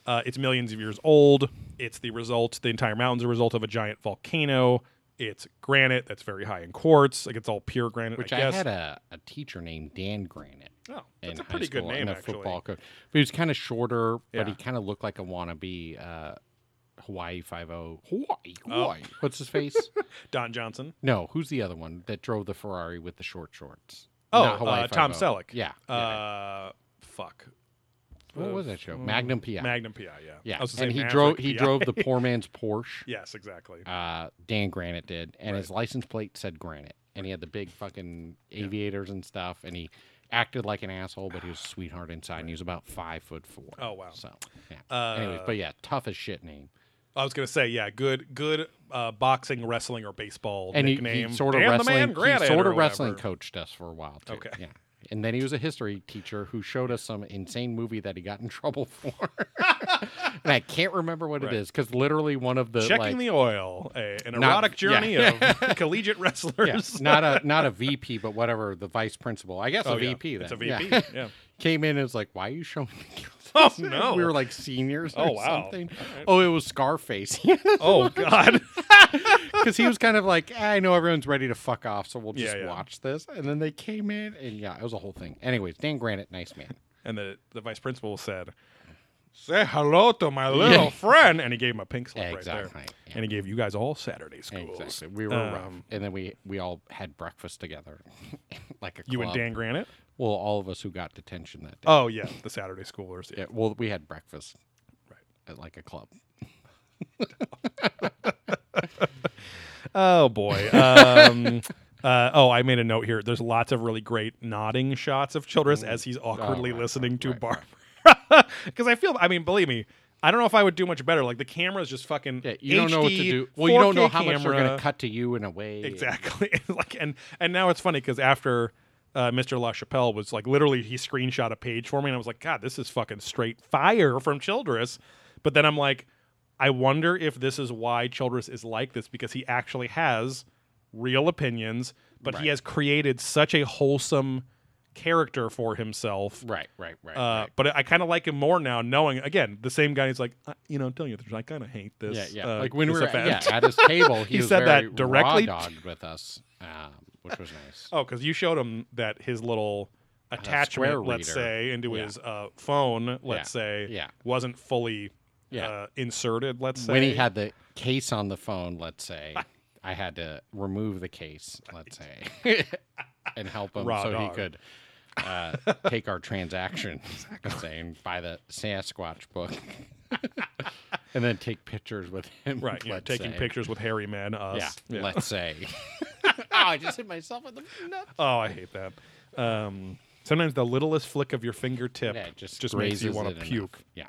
uh, it's millions of years old. It's the result. The entire mountain's a result of a giant volcano. It's granite that's very high in quartz. Like it's all pure granite. Which I I, had a, a teacher named Dan Granite. oh, that's a pretty good name and a actually. football coach. But he was kind of shorter, Yeah. but he kind of looked like a wannabe uh, Hawaii Five O. Hawaii, Oh. Hawaii. What's his face? Don Johnson. no, who's the other one that drove the Ferrari with the short shorts? Oh, Hawaii uh, Tom 5-0. Selleck. Yeah. yeah. Uh, fuck. What was that show? Magnum PI. Magnum PI. Yeah. yeah, I was gonna and say he Maverick drove he PI. drove the poor man's Porsche. yes, exactly. Uh, Dan Granite did, and his license plate said Granite, and he had the big fucking aviators and stuff, and he acted like an asshole, but he was a sweetheart inside, and he was about five foot four. Oh wow. So, yeah. Uh, Anyways, but yeah, tough as shit name. I was gonna say yeah, good, good uh, boxing, wrestling, or baseball And he, nickname. he sort of Damn the wrestling, man, he Granite, sort or of wrestling whatever. coached us for a while too. Okay. Yeah. And then he was a history teacher who showed us some insane movie that he got in trouble for. and I can't remember what Right. it is because literally one of the Checking like, the oil, a, an Not- erotic yeah. journey of collegiate yeah, wrestlers. not a not a VP, but whatever the vice principal. I guess Oh, a yeah. VP. Then. It's a Yeah. VP. Yeah. Came in and was like, "Why are you showing me?" Oh, no. We were like seniors or Oh, wow. something. Oh, it was Scarface. Oh God. because he was kind of like, "Eh, I know everyone's ready to fuck off, so we'll just Yeah, yeah. watch this. And then they came in, and yeah, it was a whole thing. Anyways, Dan Granite, nice man. and the the vice principal said, "Say hello to my little friend," and he gave him a pink slip right there. yeah. And he gave you guys all Saturday schools. Exactly. We were rough. Um, And then we we all had breakfast together, like a You and. Dan Granite. Well, all of us who got detention that day. Oh yeah, the Saturday schoolers. Yeah. Well, we had breakfast. Right. At like a club. Oh boy. Um, uh, oh, I made a note here. There's lots of really great nodding shots of Childress as he's awkwardly right, listening right, to right, Barbara. Because I feel, I mean, believe me, I don't know if I would do much better. Like the camera's just fucking. Yeah. You don't know what to do. Well, you don't know 4K how much they're going to cut to you in a way. Exactly. like and and now it's funny because after uh, Mr. LaChapelle was like literally he screenshot a page for me and I was like, God, this is fucking straight fire from Childress. But then I'm like, I wonder if this is why Childress is like this because he actually has real opinions, but he has created such a wholesome character for himself. Right. Right. Right. Uh, right. But I kind of like him more now, knowing again the same guy. He's like, uh, you know, I'm telling you I kind of hate this. Yeah, yeah. uh, like when we were at, yeah, at his table, he, He said that directly- dogged with us, um, which was nice. Oh, because you showed him that his little attachment, let's reader. say, into Yeah. his uh, phone, let's say, Yeah. wasn't fully Yeah. uh, inserted. Let's say when he had the case on the phone, let's say, I had to remove the case, let's say, and help him Raw so he could uh, take our transaction, let's say, and buy the Sasquatch book, and then take pictures with him. right, yeah, taking say. pictures with hairy men. Us, Yeah, let's say. oh, I just hit myself in the nuts. Oh, I hate that. Um, sometimes the littlest flick of your fingertip Yeah, just just makes you want to puke. enough.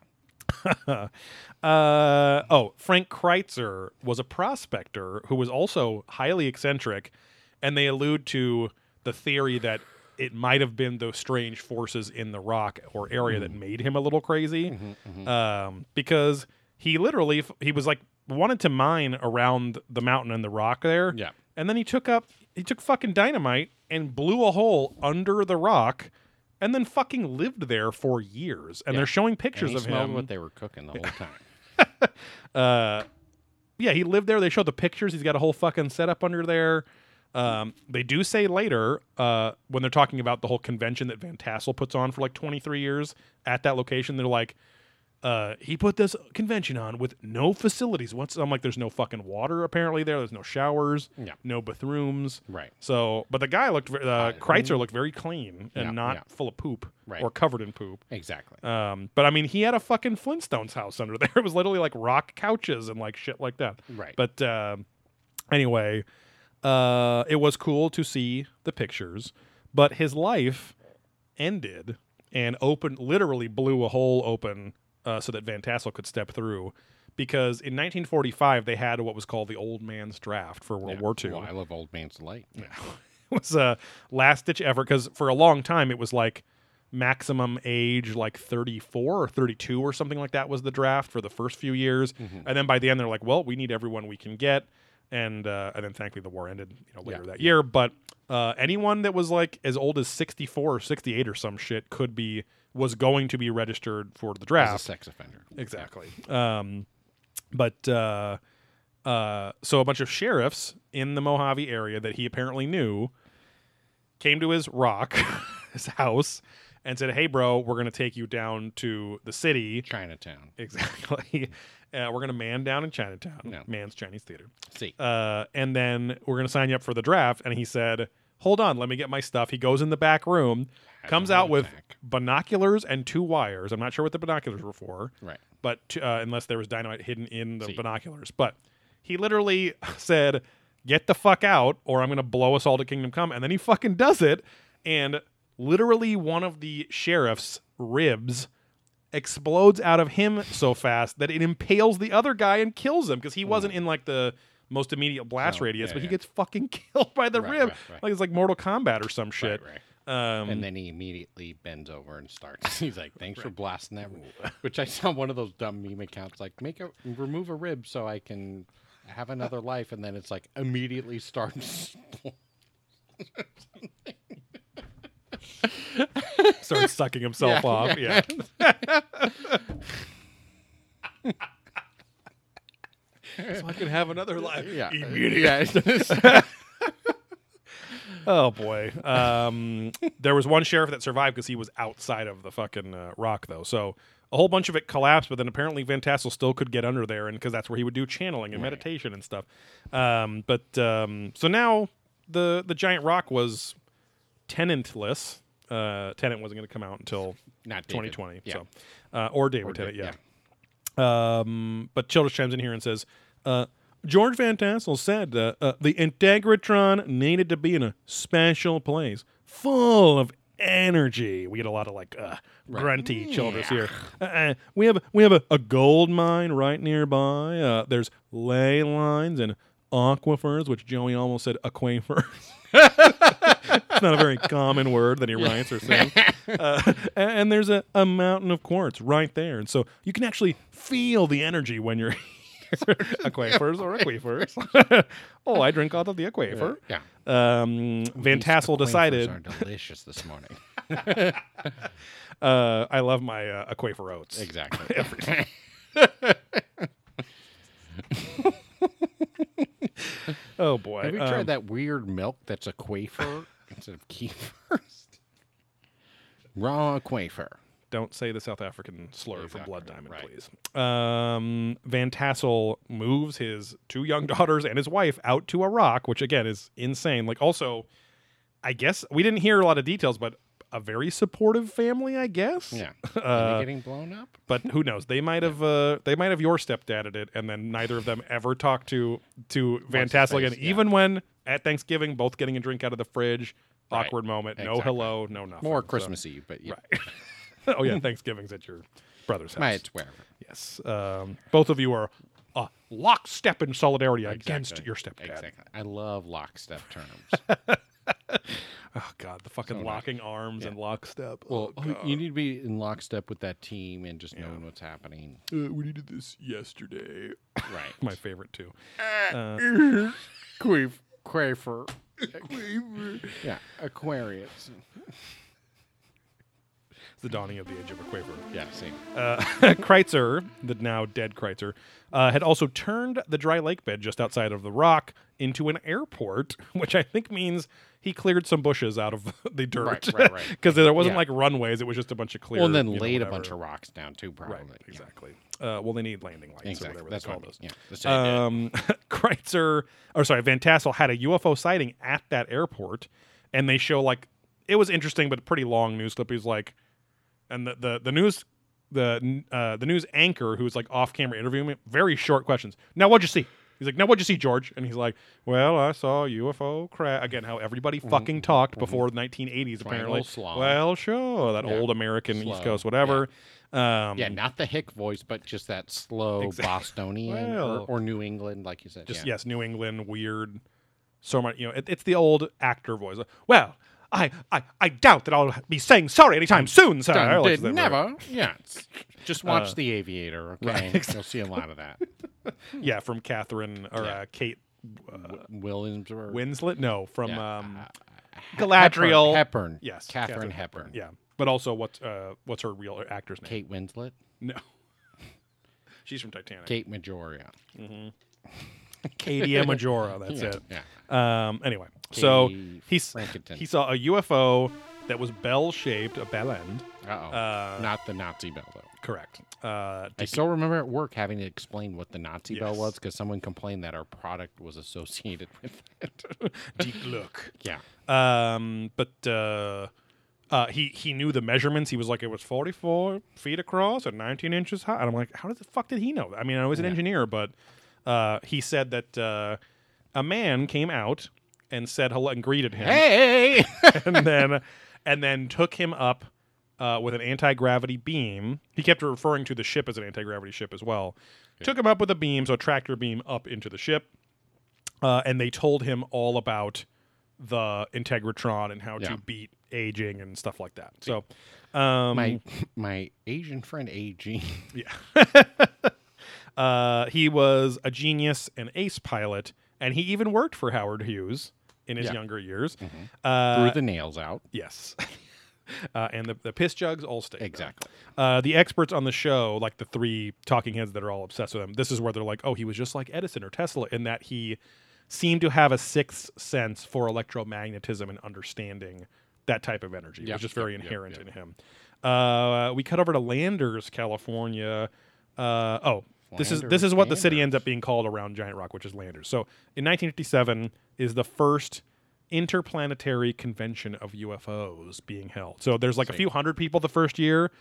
Yeah. Uh, oh, Frank Critzer was a prospector who was also highly eccentric, and they allude to the theory that it might have been those strange forces in the rock or area Mm. that made him a little crazy, Mm-hmm, um, because he literally he was like wanted to mine around the mountain and the rock there. Yeah. And then he took up he took fucking dynamite and blew a hole under the rock and then fucking lived there for years. And Yeah. they're showing pictures he of him. what they were cooking the whole time. uh yeah, he lived there. They showed the pictures. He's got a whole fucking setup under there. Um, they do say later, uh, when they're talking about the whole convention that Van Tassel puts on for like 23 years at that location, they're like, uh, he put this convention on with no facilities. Once I'm like, there's no fucking water apparently there. There's no showers, Yeah. no bathrooms. Right. So, but the guy looked, ve- uh, Critzer looked very clean and Yeah, not yeah. full of poop Right. or covered in poop. Exactly. Um, but I mean, he had a fucking Flintstones house under there. It was literally like rock couches and like shit like that. Right. But um anyway, uh, it was cool to see the pictures, but his life ended and opened, literally blew a hole open uh, so that Van Tassel could step through. Because in 1945 they had what was called the Old Man's Draft for World Yeah. War II Well, I love Old Man's Delight. it was a last ditch effort because for a long time it was like maximum age like 34 or 32 or something like that was the draft for the first few years and then by the end they're like well we need everyone we can get and uh, and then thankfully the war ended you know later Yeah. that year but uh, anyone that was like as old as 64 or 68 or some shit could be was going to be registered for the draft. As a sex offender. Exactly. Um, but uh, uh, so a bunch of sheriffs in the Mojave area that he apparently knew came to his rock, his house, and said, "Hey, bro, we're gonna take you down to the city." Chinatown. Exactly. Uh, we're gonna man down in Chinatown. No. Man's Chinese theater. See. Uh, and then we're gonna sign you up for the draft. And he said, "Hold on, let me get my stuff." He goes in the back room, Has comes a out with attack. binoculars and two wires. I'm not sure what the binoculars were for Right. but uh, unless there was dynamite hidden in the See. binoculars. But he literally said, "Get the fuck out, or I'm gonna blow us all to Kingdom Come." And then he fucking does it, and literally one of the sheriff's ribs explodes out of him so fast that it impales the other guy and kills him because he wasn't in like the most immediate blast No, radius, yeah, but he yeah. gets fucking killed by the Right, rib, right, right. like it's like Mortal Kombat or some shit. Um, and then he immediately bends over and starts. He's like, "Thanks for blasting that." Which I saw one of those dumb meme accounts like, "Make a remove a rib so I can have another life," and then it's like immediately starts. starts sucking himself off. yeah. So I can have another life. yeah. Oh boy. Um, there was one sheriff that survived because he was outside of the fucking uh, rock, though. So a whole bunch of it collapsed, but then apparently Van Tassel still could get under there, and because that's where he would do channeling and Right. meditation and stuff. Um, but um, so now the the giant rock was tenantless. Uh, Tenet wasn't going to come out until Not David. 2020. Yeah. So, uh, or David Or Tennant, Da- yeah. Um, but Childress chimes in here and says, uh, George Van Tassel said uh, uh, the Integratron needed to be in a special place, full of energy. We get a lot of like uh, grunty Childress here. Uh, uh, we have we have a, a gold mine right nearby. Uh, there's ley lines and aquifers, which Joey almost said aquifers. it's not a very common word that he writes or sings. Uh, and, and there's a, a mountain of quartz right there. And so you can actually feel the energy when you're aquifers or aquifers. oh, I drink out of the aquifer. Yeah. Um, Van Tassel decided, are delicious this morning. uh, I love my uh, aquifer oats. exactly. Oh, boy. Have you Um, tried that weird milk that's a quafer instead of kefir? Raw quafer. Don't say the South African slur for Blood Diamond, right. please. Um, Van Tassel moves his two young daughters and his wife out to a rock, which again is insane. Like, also, I guess we didn't hear a lot of details, but a very supportive family, I guess. Yeah. Uh, getting blown up? but who knows? They might have. Uh, they might have your stepdad at it, and then neither of them ever talked to to Van Tassel again. yeah. Even when at Thanksgiving, both getting a drink out of the fridge. Right. Awkward moment. No hello. No nothing. More So- Christmas Eve, but yeah. Right. oh yeah, Thanksgiving's at your brother's house. My, it's wherever. Yes. Um, both of you are uh, lockstep in solidarity against your stepdad. Exactly. I love lockstep terms. Oh god, the fucking So nice. locking arms Yeah. and lockstep. Well, oh, you need to be in lockstep with that team and just Yeah. knowing what's happening. Uh, we needed this yesterday. Right. My favorite too. Quaver. Quaver. Yeah. Aquarius. The dawning of the age of a quaver. Yeah, same. Uh, Critzer, the now dead Critzer, uh, had also turned the dry lake bed just outside of the rock into an airport, which I think means he cleared some bushes out of the dirt. Right, right, right. Because there wasn't Yeah. like runways; it was just a bunch of clear. Well, and then you know, laid a bunch of rocks down too, probably. Right, Yeah. exactly. Uh, well, they need landing lights Exactly. or whatever That's they call those. Yeah. That's what I did. Um, Critzer, or sorry, Van Tassel had a UFO sighting at that airport, and they show like it was interesting, but pretty long news clip. He's like, and the the, the news. The uh, the news anchor who was like off camera interviewing me, very short questions. Now what'd you see? He's like, now what'd you see, George? And he's like, well, I saw UFO crash. Again, how everybody fucking talked before the 1980s, apparently. slow. Well, sure, that Yeah. old American East Coast, whatever. Um, yeah, not the hick voice, but just that slow Exact- Bostonian Well- or, or New England, like you said. just yeah. yes, New England weird. So much, you know, it, it's the old actor voice. Well, I, I, I doubt that I'll be saying sorry anytime soon, sir. Done, did, never. Yeah. Just watch Uh, The Aviator, okay? right, You'll see a lot of that. Yeah, from Katharine or Yeah. uh, Kate Williams or Winslet. No, from Yeah. um, Hepburn- Galadriel. Hepburn. yes, Katharine, Hepburn. Yeah, but also what's uh, what's her real actor's name? Kate Winslet. No, she's from Titanic. Kate Majoria. Katie Majora. That's yeah, it. Yeah. Um, anyway, so he's he saw a UFO that was bell shaped, a bell end. Uh-oh. Uh, Not the Nazi bell, though. Correct. Uh, I still remember at work having to explain what the Nazi bell Yes. was because someone complained that our product was associated with it. deep look. yeah. Um, but uh, uh, he he knew the measurements. He was like, it was 44 feet across and 19 inches high. And I'm like, how the fuck did he know? that? I mean, I was an engineer, but uh, he said that uh, a man came out and said hello and greeted him, Hey! and then and then took him up. Uh, with an anti gravity beam, he kept referring to the ship as an anti gravity ship as well. Took him up with a beam, so a tractor beam up into the ship, uh, and they told him all about the Integratron and how Yeah. to beat aging and stuff like that. So, um, my my Asian friend AG. yeah, uh, he was a genius and ace pilot, and he even worked for Howard Hughes in his Yeah. younger years. Threw Uh, the nails out. yes. Uh, and the, the piss jugs all stay. Exactly. Uh, the experts on the show, like the three talking heads that are all obsessed with him, this is where they're like, oh, he was just like Edison or Tesla in that he seemed to have a sixth sense for electromagnetism and understanding that type of energy. Yep, was just very yep, inherent yep. in him. Uh, we cut over to Landers, California. Uh, oh, this is this is what the city ends up being called around Giant Rock, which is Landers. So in 1957 is the first interplanetary convention of UFOs being held. So there's like a few hundred people the first year,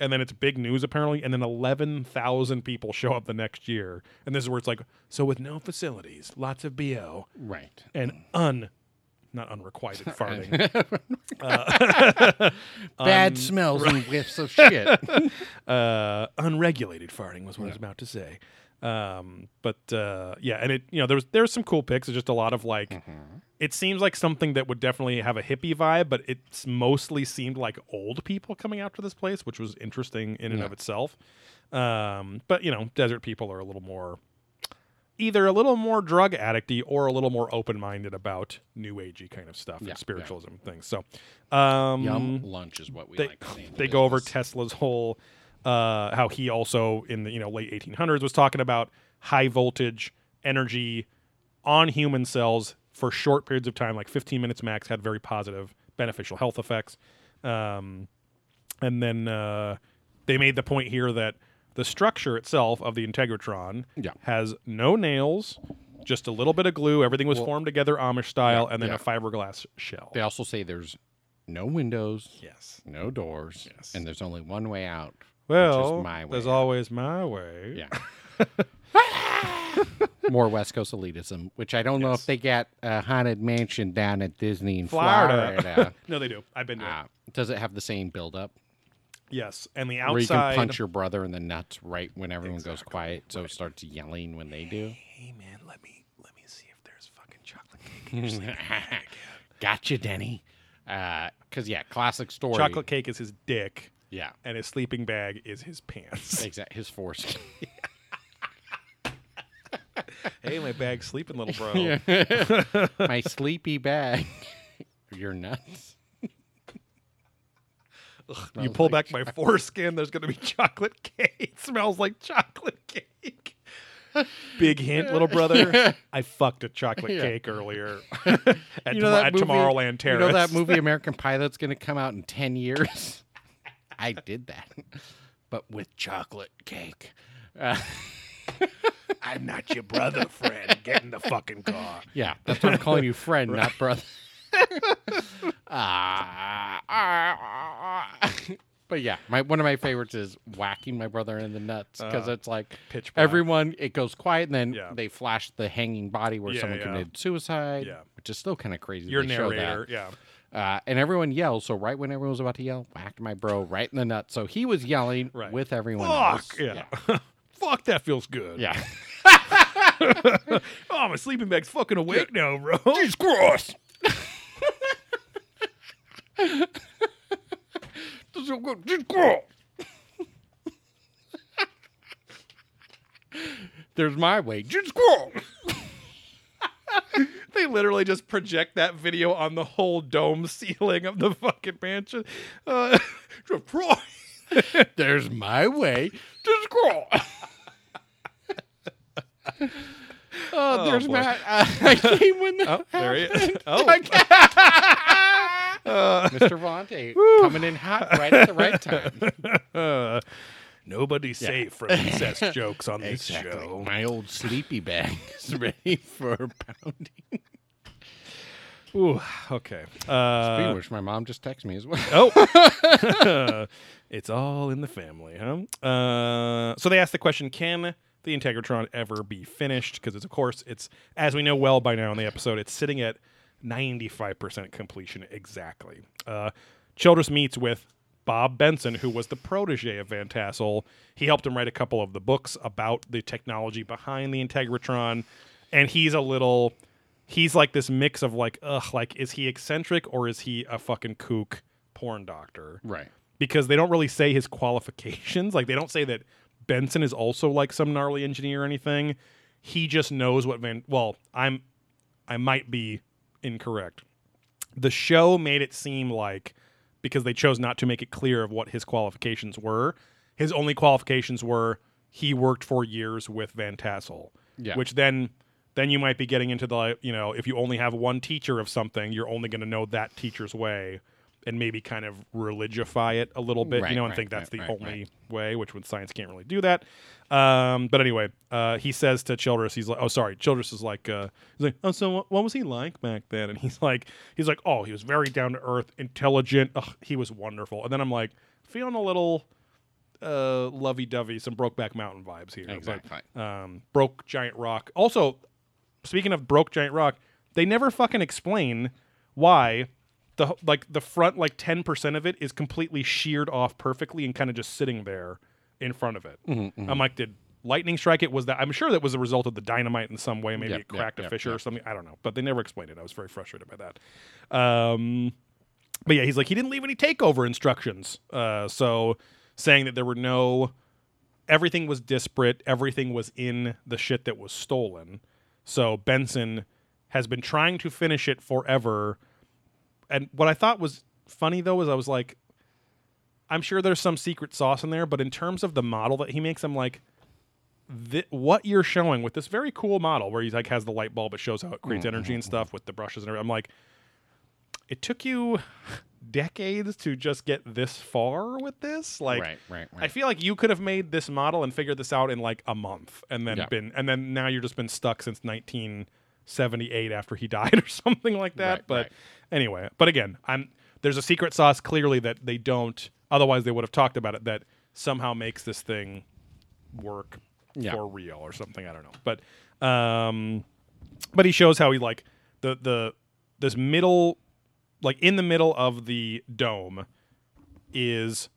and then it's big news apparently, and then 11,000 people show up the next year. And this is where it's like, so with no facilities, lots of BO, Right. and un, not unrequited farting. Bad smells and whiffs of shit. uh, unregulated farting was what I was about to say. Um, but uh, yeah, and it you know there was there was some cool pics. It's just a lot of like, it seems like something that would definitely have a hippie vibe, but it's mostly seemed like old people coming out to this place, which was interesting in and Yeah. of itself. Um, but you know, desert people are a little more, either a little more drug addicty or a little more open minded about new agey kind of stuff Yeah, yeah. and spiritualism things. So, um, Yum lunch is what we they, like they go over. Tesla's whole uh, how he also in the you know late 1800s was talking about high voltage energy on human cells for short periods of time, like 15 minutes max, had very positive beneficial health effects. Um, and then uh, they made the point here that the structure itself of the Integratron Yeah. has no nails, just a little bit of glue. Everything was Well- formed together Amish style, Yeah, and then yeah. a fiberglass shell. They also say there's no windows, Yes. no doors, Yes. and there's only one way out. Well, way there's out. always my way. Yeah. More West Coast elitism, which I don't know if they get a haunted mansion down at Disney in Florida. Florida. No, they do. I've been to. Uh, does it have the same build-up? Yes, and the outside. Where you can punch your brother in the nuts right when everyone goes quiet, so it starts yelling when they do. Hey man, let me let me see if there's fucking chocolate cake. gotcha, Denny. Uh, because yeah, classic story. Chocolate cake is his dick, Yeah, and his sleeping bag is his pants. exact. His foreskin. hey, my bag's sleeping, little bro. My sleepy bag. You're nuts. You pull like back my foreskin, there's going to be chocolate cake. It smells like chocolate cake. Big hint, little brother. I fucked a chocolate Yeah. cake earlier at, You know Tom- at movie- Tomorrowland Terrace. You know that movie American Pie that's going to come out in 10 years? I did that. But with chocolate cake. Uh, I'm not your brother, friend. Get in the fucking car. yeah, that's what I'm calling you friend, not brother. Ah, ah, ah. but yeah, my one of my favorites is whacking my brother in the nuts because Uh, it's like Pitch black. everyone it goes quiet and then Yeah. they flash the hanging body where Yeah, someone yeah. committed suicide, Yeah. which is still kind of crazy. Your they show that. narrator, yeah. Uh, and everyone yells. So right when everyone was about to yell, whacked my bro right in the nuts. So he was yelling Right. with everyone Fuck, else. yeah. Fuck, that feels good. Yeah. Oh, my sleeping bag's fucking awake now, bro. Jesus Christ. This is so good. Jesus Christ. There's my way. They literally just project that video on the whole dome ceiling of the fucking mansion. Uh, There's my way. Christ. Oh, there's boy. Matt. Uh, I came when the Oh, there he is. Oh. Uh, Mr. Vontae coming in hot right at the right time. uh, nobody's safe from incest jokes on this show. My old sleepy bag is ready for pounding. Ooh, okay. Uh, which, my mom just texted me as well. oh, it's all in the family, huh? Uh, so they asked the question: Can the Integratron ever be finished? Because it's, of course, it's as we know well by now in the episode, it's sitting at ninety-five percent completion exactly. Uh, Childress meets with Bob Benson, who was the protege of Van Tassel. He helped him write a couple of the books about the technology behind the Integratron, and he's a little. He's like this mix of like, ugh, like is he eccentric or is he a fucking kook porn doctor? Right. because they don't really say his qualifications. Like they don't say that Benson is also like some gnarly engineer or anything. He just knows what Van. Well, I'm, I might be incorrect. The show made it seem like because they chose not to make it clear of what his qualifications were. His only qualifications were he worked for years with Van Tassel, Yeah. which then then you might be getting into the you know if you only have one teacher of something, you're only going to know that teacher's way and maybe kind of religify it a little bit, Right, you know, and right, think that's the only way, which with science can't really do that. Um, but anyway, uh, he says to Childress, he's like, "Oh, sorry." Childress is like, uh, he's like, "Oh, so what, what was he like back then?" And he's like, he's like, "Oh, he was very down to earth, intelligent. Ugh, he was wonderful." And then I'm like, feeling a little uh, lovey-dovey, some Brokeback Mountain vibes here. Exactly. um, broke giant rock. Also, speaking of broke giant rock, they never fucking explain why the like the front like ten percent of it is completely sheared off perfectly and kind of just sitting there in front of it. Mm-hmm, I'm like, did lightning strike it? Was that? I'm sure that was a result of the dynamite in some way. Maybe Yep, it cracked yep, a yep, fissure or something. I don't know, but they never explained it. I was very frustrated by that. Um, but yeah, he's like, he didn't leave any takeover instructions. Uh, so saying that there were no, everything was disparate, everything was in the shit that was stolen. So Benson has been trying to finish it forever. And what I thought was funny though is I was like, I'm sure there's some secret sauce in there, but in terms of the model that he makes, I'm like, thi- what you're showing with this very cool model where he's like has the light bulb, it shows how it creates energy and stuff with the brushes and everything. I'm like, it took you decades to just get this far with this. Like, right, right, right. I feel like you could have made this model and figured this out in like a month, and then Yeah. been, and then now you're just been stuck since 1978 after he died or something like that. But. Anyway, but again, I'm there's a secret sauce clearly that they don't. Otherwise, they would have talked about it. That somehow makes this thing work Yeah. for real or something. I don't know, but um, but he shows how he like the the this middle like in the middle of the dome is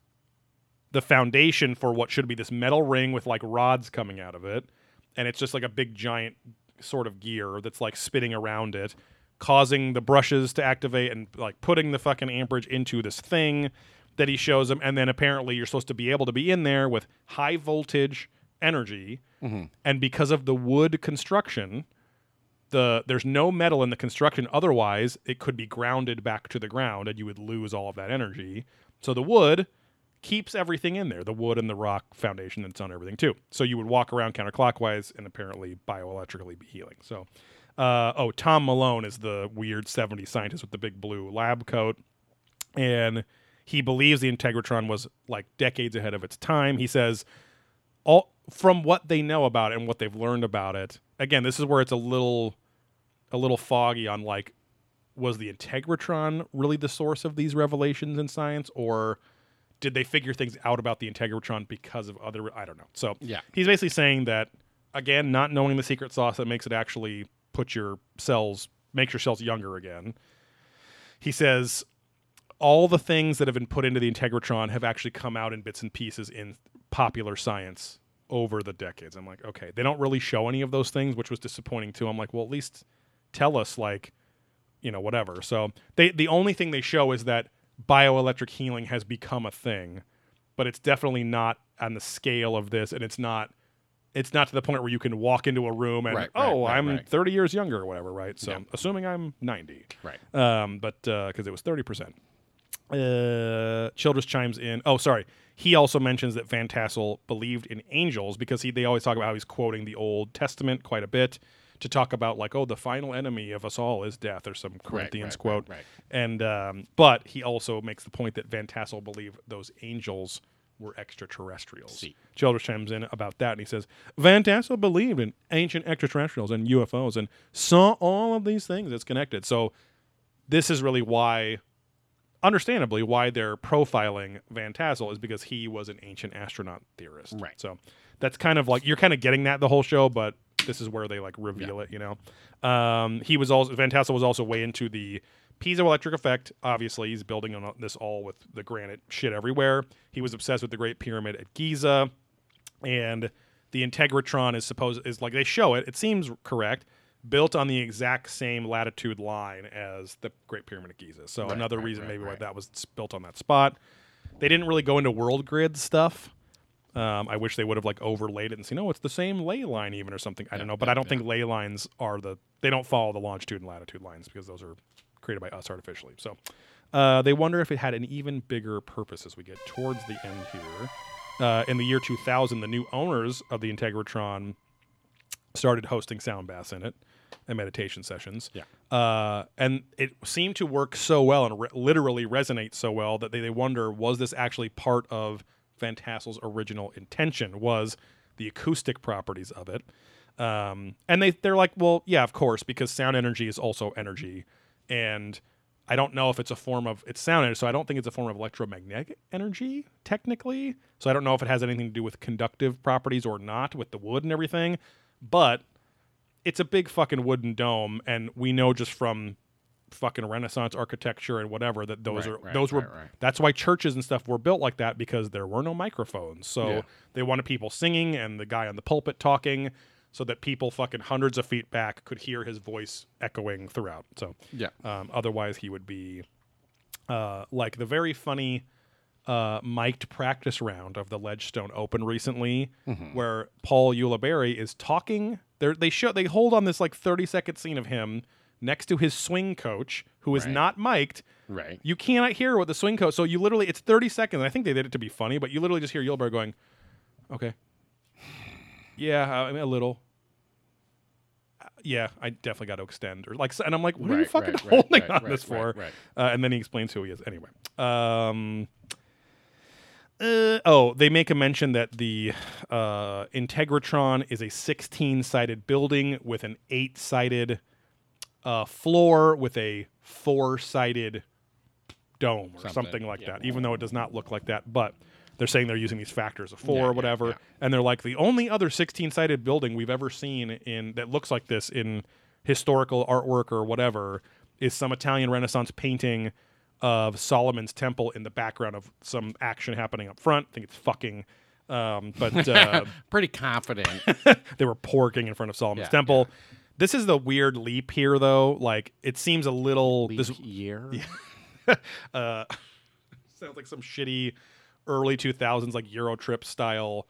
the foundation for what should be this metal ring with like rods coming out of it and it's just like a big giant sort of gear that's like spinning around it causing the brushes to activate and like putting the fucking amperage into this thing that he shows him. And then apparently you're supposed to be able to be in there with high voltage energy. Mm-hmm. And because of the wood construction, the there's no metal in the construction. Otherwise it could be grounded back to the ground and you would lose all of that energy. So the wood keeps everything in there the wood and the rock foundation that's on everything too. So you would walk around counterclockwise and apparently bioelectrically be healing. So uh, oh tom malone is the weird 70s scientist with the big blue lab coat. And he believes the integratron was like decades ahead of its time. He says all from what they know about it and what they've learned about it again this is where it's a little a little foggy on like was the integratron really the source of these revelations in science or did they figure things out about the integratron because of other i don't know. So Yeah. he's basically saying that again not knowing the secret sauce that makes it actually put your cells makes your cells younger again he says all the things that have been put into the integratron have actually come out in bits and pieces in popular science over the decades. I'm like, okay, they don't really show any of those things, which was disappointing too. I'm like, well, at least tell us, like, you know, whatever. So they the only thing they show is that bioelectric healing has become a thing, but it's definitely not on the scale of this, and it's not. It's not to the point where you can walk into a room and Right, oh, right, I'm right. 30 years younger or whatever, right? So Yeah. assuming I'm 90, Right. um, but because it was thirty percent. Uh, Childress chimes in. Oh, sorry. He also mentions that Van Tassel believed in angels because he they always talk about how he's quoting the Old Testament quite a bit to talk about like, oh, the final enemy of us all is death, or some Corinthians quote. And um, but he also makes the point that Van Tassel believed those angels were extraterrestrials. See. Childress chimes in about that, and he says Van Tassel believed in ancient extraterrestrials and UFOs and saw all of these things as connected. So this is really why, understandably, why they're profiling Van Tassel is because he was an ancient astronaut theorist. Right. So that's kind of like you're kind of getting that the whole show, but this is where they like reveal it. You know, um, he was also Van Tassel was also way into the piezoelectric effect. Obviously, he's building on this all with the granite shit everywhere. He was obsessed with the Great Pyramid at Giza, and the Integratron is supposed is like they show it. It seems correct. Built on the exact same latitude line as the Great Pyramid of Giza. So Right, another right, reason right, maybe why that was built on that spot. They didn't really go into world grid stuff. Um, I wish they would have like overlaid it and seen, oh, it's the same ley line even or something. I don't know, but yeah, I don't yeah. think ley lines are the they don't follow the longitude and latitude lines because those are created by us artificially. So uh, they wonder if it had an even bigger purpose as we get towards the end here. Uh, in the year 2000, the new owners of the Integratron started hosting sound baths in it and meditation sessions. Yeah. Uh, and it seemed to work so well and re- literally resonate so well that they, they wonder was this actually part of Van Tassel's original intention? Was the acoustic properties of it? Um, and they they're like, well, yeah, of course, because sound energy is also energy, and I don't know if it's a form of it's sound energy, so I don't think it's a form of electromagnetic energy technically. So I don't know if it has anything to do with conductive properties or not with the wood and everything, but it's a big fucking wooden dome, and we know just from fucking Renaissance architecture and whatever that those Right, are right, those were right, right. that's why churches and stuff were built like that because there were no microphones. So Yeah. they wanted people singing and the guy on the pulpit talking so that people fucking hundreds of feet back could hear his voice echoing throughout. So Yeah. um, otherwise he would be uh, like the very funny uh, mic'd practice round of the Ledgestone Open recently, where Paul Ulibarri is talking. They they show they hold on this like thirty second scene of him next to his swing coach, who is Right. not mic'd. Right. You cannot hear what the swing coach. So you literally it's thirty seconds. I think they did it to be funny, but you literally just hear Ulibarri going, "Okay, yeah, I mean a little." Yeah, I definitely got to extend, or like, and I'm like, what are you fucking right, right, holding right, on right, this for? right, right. Uh, and then he explains who he is. Anyway, um, uh, oh, they make a mention that the uh, Integratron is a 16 sided building with an eight sided uh, floor with a four sided dome or something, Something, like yeah. that, even though it does not look like that. But they're saying they're using these factors of four Yeah, or whatever. yeah. And they're like, the only other 16 sided building we've ever seen in that looks like this in historical artwork or whatever is some Italian Renaissance painting of Solomon's temple in the background of some action happening up front. I think it's fucking. Um, but uh, Pretty confident. they were porking in front of Solomon's Yeah, temple. This is the weird leap here, though. Like it seems a little. Leap this year. uh, sounds like some shitty early 2000s like Eurotrip style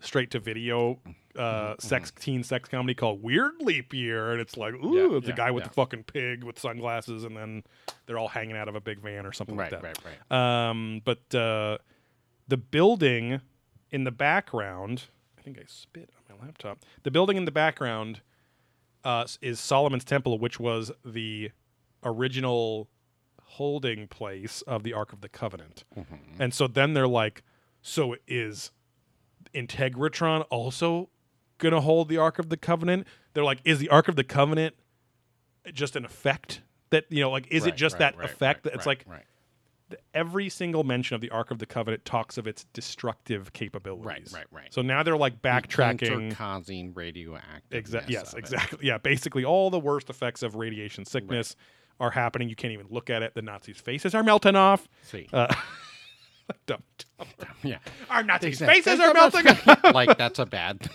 straight to video uh sex teen sex comedy called Weird Leap Year and it's like ooh Mm-hmm. Yeah, it's a guy with yeah. the fucking pig with sunglasses and then they're all hanging out of a big van or something Right, like that. right, right. Um but uh the building in the background I think I spit on my laptop. The building in the background uh, is Solomon's Temple, which was the original holding place of the Ark of the Covenant. Mm-hmm. And so then they're like, so is Integratron also going to hold the Ark of the Covenant? They're like, is the Ark of the Covenant just an effect? That you know, like, is it just right, that right, effect? right, that it's right, like right. th- every single mention of the Ark of the Covenant talks of its destructive capabilities. Right, right, right. So now they're like backtracking. causing radioactive. Exactly. Yes. Exactly. Yeah. Basically, all the worst effects of radiation sickness are happening. You can't even look at it. The Nazis' faces are melting off. See, Uh, dumb, dumb. yeah, Our Nazis' faces are melting off. like that's a bad.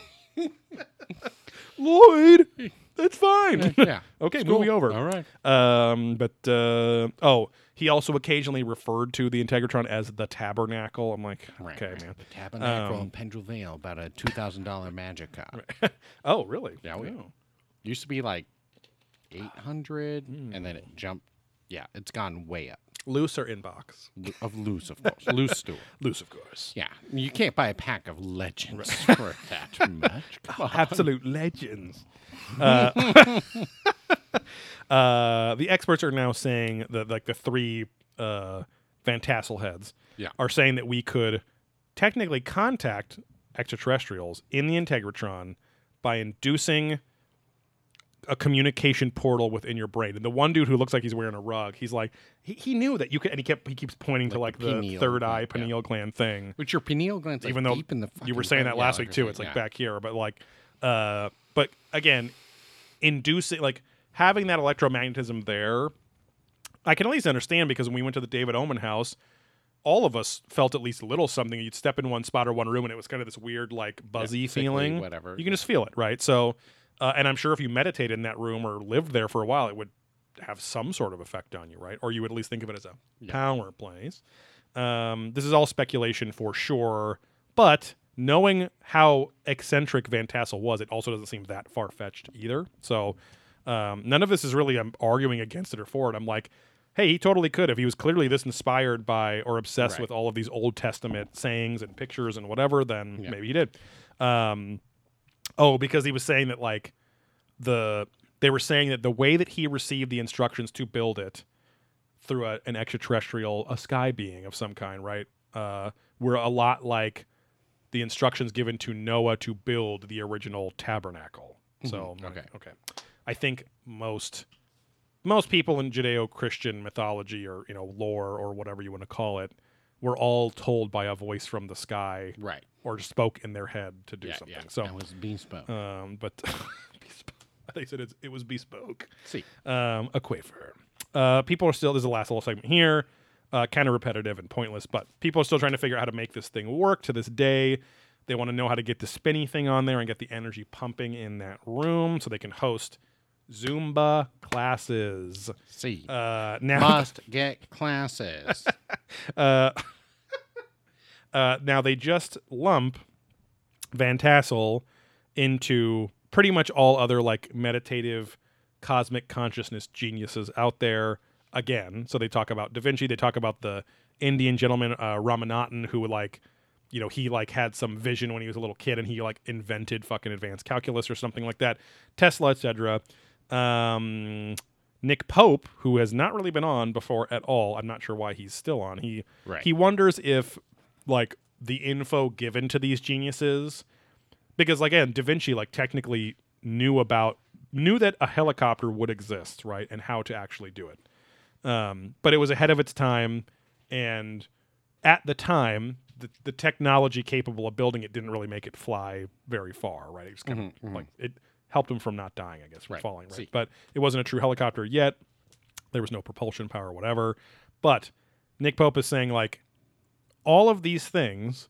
Lloyd, that's fine. Yeah. okay, It's moving cool. over. All right. Um, but uh, oh, he also occasionally referred to the Integratron as the Tabernacle. I'm like, Right, okay, right. man. The Tabernacle Um, in Vale, about a two thousand dollar magic card. Oh, really? Yeah, we- Oh. Used to be like eight hundred, Hmm. and then it jumped. Yeah, it's gone way up. Loose or inbox? Lo- Of loose, of course. loose store. Loose, of course. Yeah, you can't buy a pack of legends for that much. Come on. absolute legends. Uh, uh, the experts are now saying that like the three uh, Van Tassel heads Yeah. are saying that we could technically contact extraterrestrials in the Integratron by inducing a communication portal within your brain. And the one dude who looks like he's wearing a rug, he's like he, he knew that you could, and he kept he keeps pointing to like Like the the, pineal third eye gland, yeah. pineal gland thing Which your pineal gland's like even though deep in the you were saying that last week too it's like yeah. back here but like uh but again inducing like having that electromagnetism there i can at least understand because when we went to the david omen house all of us felt at least a little something you'd step in one spot or one room and it was kind of this weird like buzzy sickly, feeling whatever. you can just feel it right so uh, and i'm sure if you meditated in that room or lived there for a while it would have some sort of effect on you right or you would at least think of it as a power place um, this is all speculation for sure, but knowing how eccentric Van Tassel was, it also doesn't seem that far fetched either. So um, none of this is really I'm arguing against it or for it. I'm like, hey, he totally could if he was clearly this inspired by or obsessed Right. with all of these Old Testament sayings and pictures and whatever. Then Yeah. maybe he did. Um, oh, because he was saying that like the they were saying that the way that he received the instructions to build it through a, an extraterrestrial, a sky being of some kind, right? Uh, were a lot like the instructions given to Noah to build the original tabernacle. So Okay. okay. I think most most people in Judeo-Christian mythology or you know lore or whatever you want to call it were all told by a voice from the sky Right. Or spoke in their head to do Yeah, something. yeah. So that was bespoke. um, but bespoke. they said it's, it was bespoke. See, Um, a quaver. Uh, people are still. This is the last little segment here. Uh, kind of repetitive and pointless, but people are still trying to figure out how to make this thing work to this day. They want to know how to get the spinny thing on there and get the energy pumping in that room so they can host Zumba classes. see, Uh, now, must get classes. uh, uh, now they just lump Van Tassel into pretty much all other like meditative cosmic consciousness geniuses out there again. So they talk about Da Vinci, they talk about the Indian gentleman uh, Ramanathan who like you know he like had some vision when he was a little kid and he like invented fucking advanced calculus or something like that. Tesla, etc. Um, Nick Pope, who has not really been on before at all. I'm not sure why he's still on. He Right. he wonders if like the info given to these geniuses because like again, Da Vinci like technically knew about knew that a helicopter would exist, right, and how to actually do it. Um, but it was ahead of its time, and at the time, the, the technology capable of building it didn't really make it fly very far, right? It was kind of like it helped him from not dying, I guess, from Right. falling, right? See. But it wasn't a true helicopter yet. There was no propulsion power, or whatever. But Nick Pope is saying like all of these things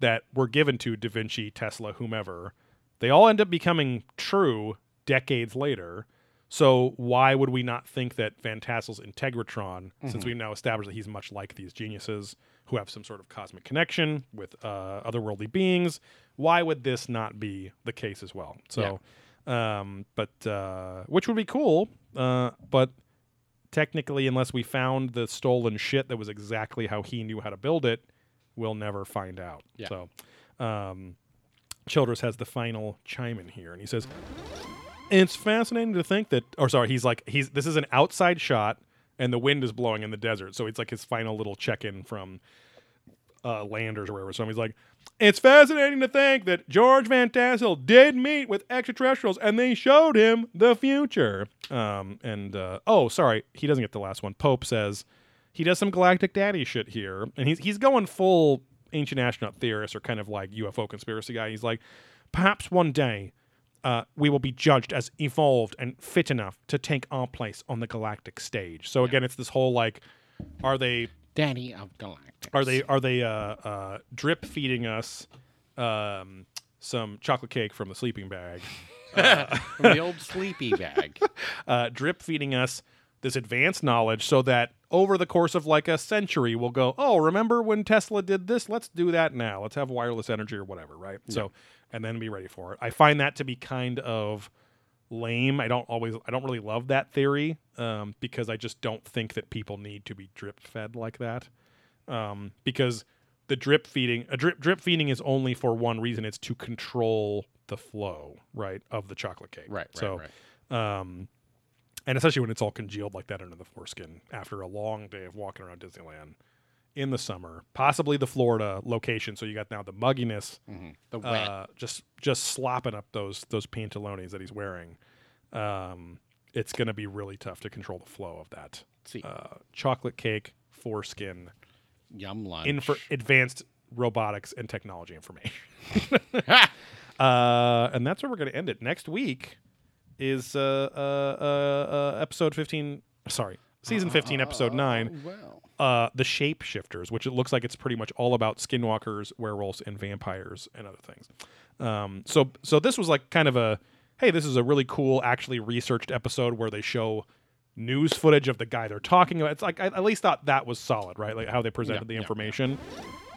that were given to Da Vinci, Tesla, whomever, they all end up becoming true decades later. So why would we not think that Van Tassel's Integratron, since we've now established that he's much like these geniuses who have some sort of cosmic connection with uh, otherworldly beings, why would this not be the case as well? So, um, but uh, which would be cool, uh, but technically, unless we found the stolen shit that was exactly how he knew how to build it, we'll never find out. Yeah. So, um, Childress has the final chime in here, and he says, "It's fascinating to think that." Or sorry, he's like, he's this is an outside shot, and the wind is blowing in the desert, so it's like his final little check-in from uh, Landers or wherever. So he's like, "It's fascinating to think that George Van Tassel did meet with extraterrestrials, and they showed him the future." Um, and uh, oh, sorry, he doesn't get the last one. Pope says he does some galactic daddy shit here, and he's he's going full ancient astronaut theorist or kind of like UFO conspiracy guy. He's like, perhaps one day. Uh, we will be judged as evolved and fit enough to take our place on the galactic stage. So again, it's this whole like, are they Daddy of Galactic. are they are they uh, uh, drip feeding us um, some chocolate cake from the sleeping bag? the old sleepy bag? Uh, drip feeding us this advanced knowledge so that over the course of like a century we'll go, oh, remember when Tesla did this? Let's do that now. Let's have wireless energy or whatever, right? So and then be ready for it. I find that to be kind of lame. I don't always I don't really love that theory um, because I just don't think that people need to be drip fed like that. Um, because the drip feeding a drip drip feeding is only for one reason. It's to control the flow, right, of the chocolate cake. Right, right, So right. um, and especially when it's all congealed like that under the foreskin after a long day of walking around Disneyland in the summer, possibly the Florida location. So you got now the mugginess, The wet. uh, just just slopping up those those pantalones that he's wearing. Um, it's going to be really tough to control the flow of that See, uh, chocolate cake foreskin yum lunch. in for advanced robotics and technology information. uh, and that's where we're going to end it. Next week is uh, uh, uh, uh, episode 15. Sorry, season 15, episode 9. well, Uh, the Shapeshifters, which it looks like it's pretty much all about skinwalkers, werewolves, and vampires and other things. Um, so, so this was like kind of a hey, this is a really cool, actually researched episode where they show news footage of the guy they're talking about. It's like I at least thought that was solid, right? Like how they presented Yeah, the yeah, information.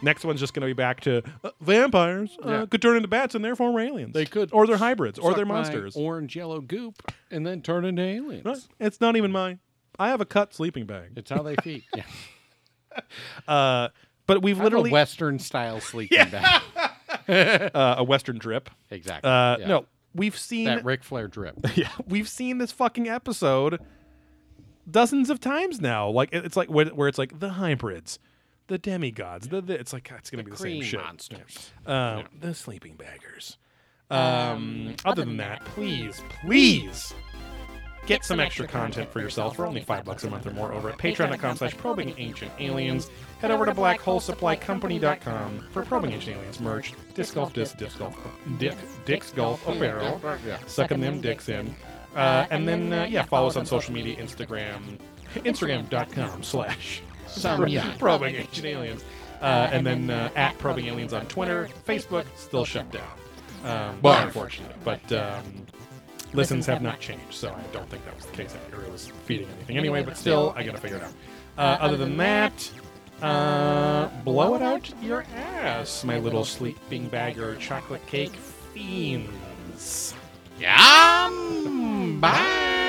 Next one's just going to be back to uh, vampires uh, Yeah. could turn into bats and therefore we're aliens. They could or they're hybrids, or they're monsters. Orange yellow goop and then turn into aliens. It's not even mine. I have a cut sleeping bag. It's how they feed. Yeah. Uh, but we've Literally Western style sleeping bag. uh, a Western drip. Exactly. Uh, yeah. No, we've seen that Ric Flair drip. yeah, we've seen this fucking episode dozens of times now. Like it's like where, where it's like the hybrids, the demigods. The, the it's like it's gonna be the same shit. monsters. Um, The sleeping baggers. Um, other than that, please, please get some extra content for yourself for only five bucks a month or more over at patreon.com slash probing ancient aliens. Head over to blackholesupplycompany.com for probing ancient aliens merch, disc golf disc, disc golf, dick, dick's golf apparel, sucking them dicks in. Uh, and then, uh, yeah, follow us on social media, Instagram, instagram.com slash probing ancient aliens. Uh, and then uh, at probing aliens on Twitter, Facebook, still shut down. Um, Barf. unfortunate, but um, listens have not changed, so I don't think that was the case. I think it was feeding anything anyway, but still, I gotta figure it out. Uh, other than that, uh, blow it out your ass, my little sleeping bagger chocolate cake fiends. Yum. Bye.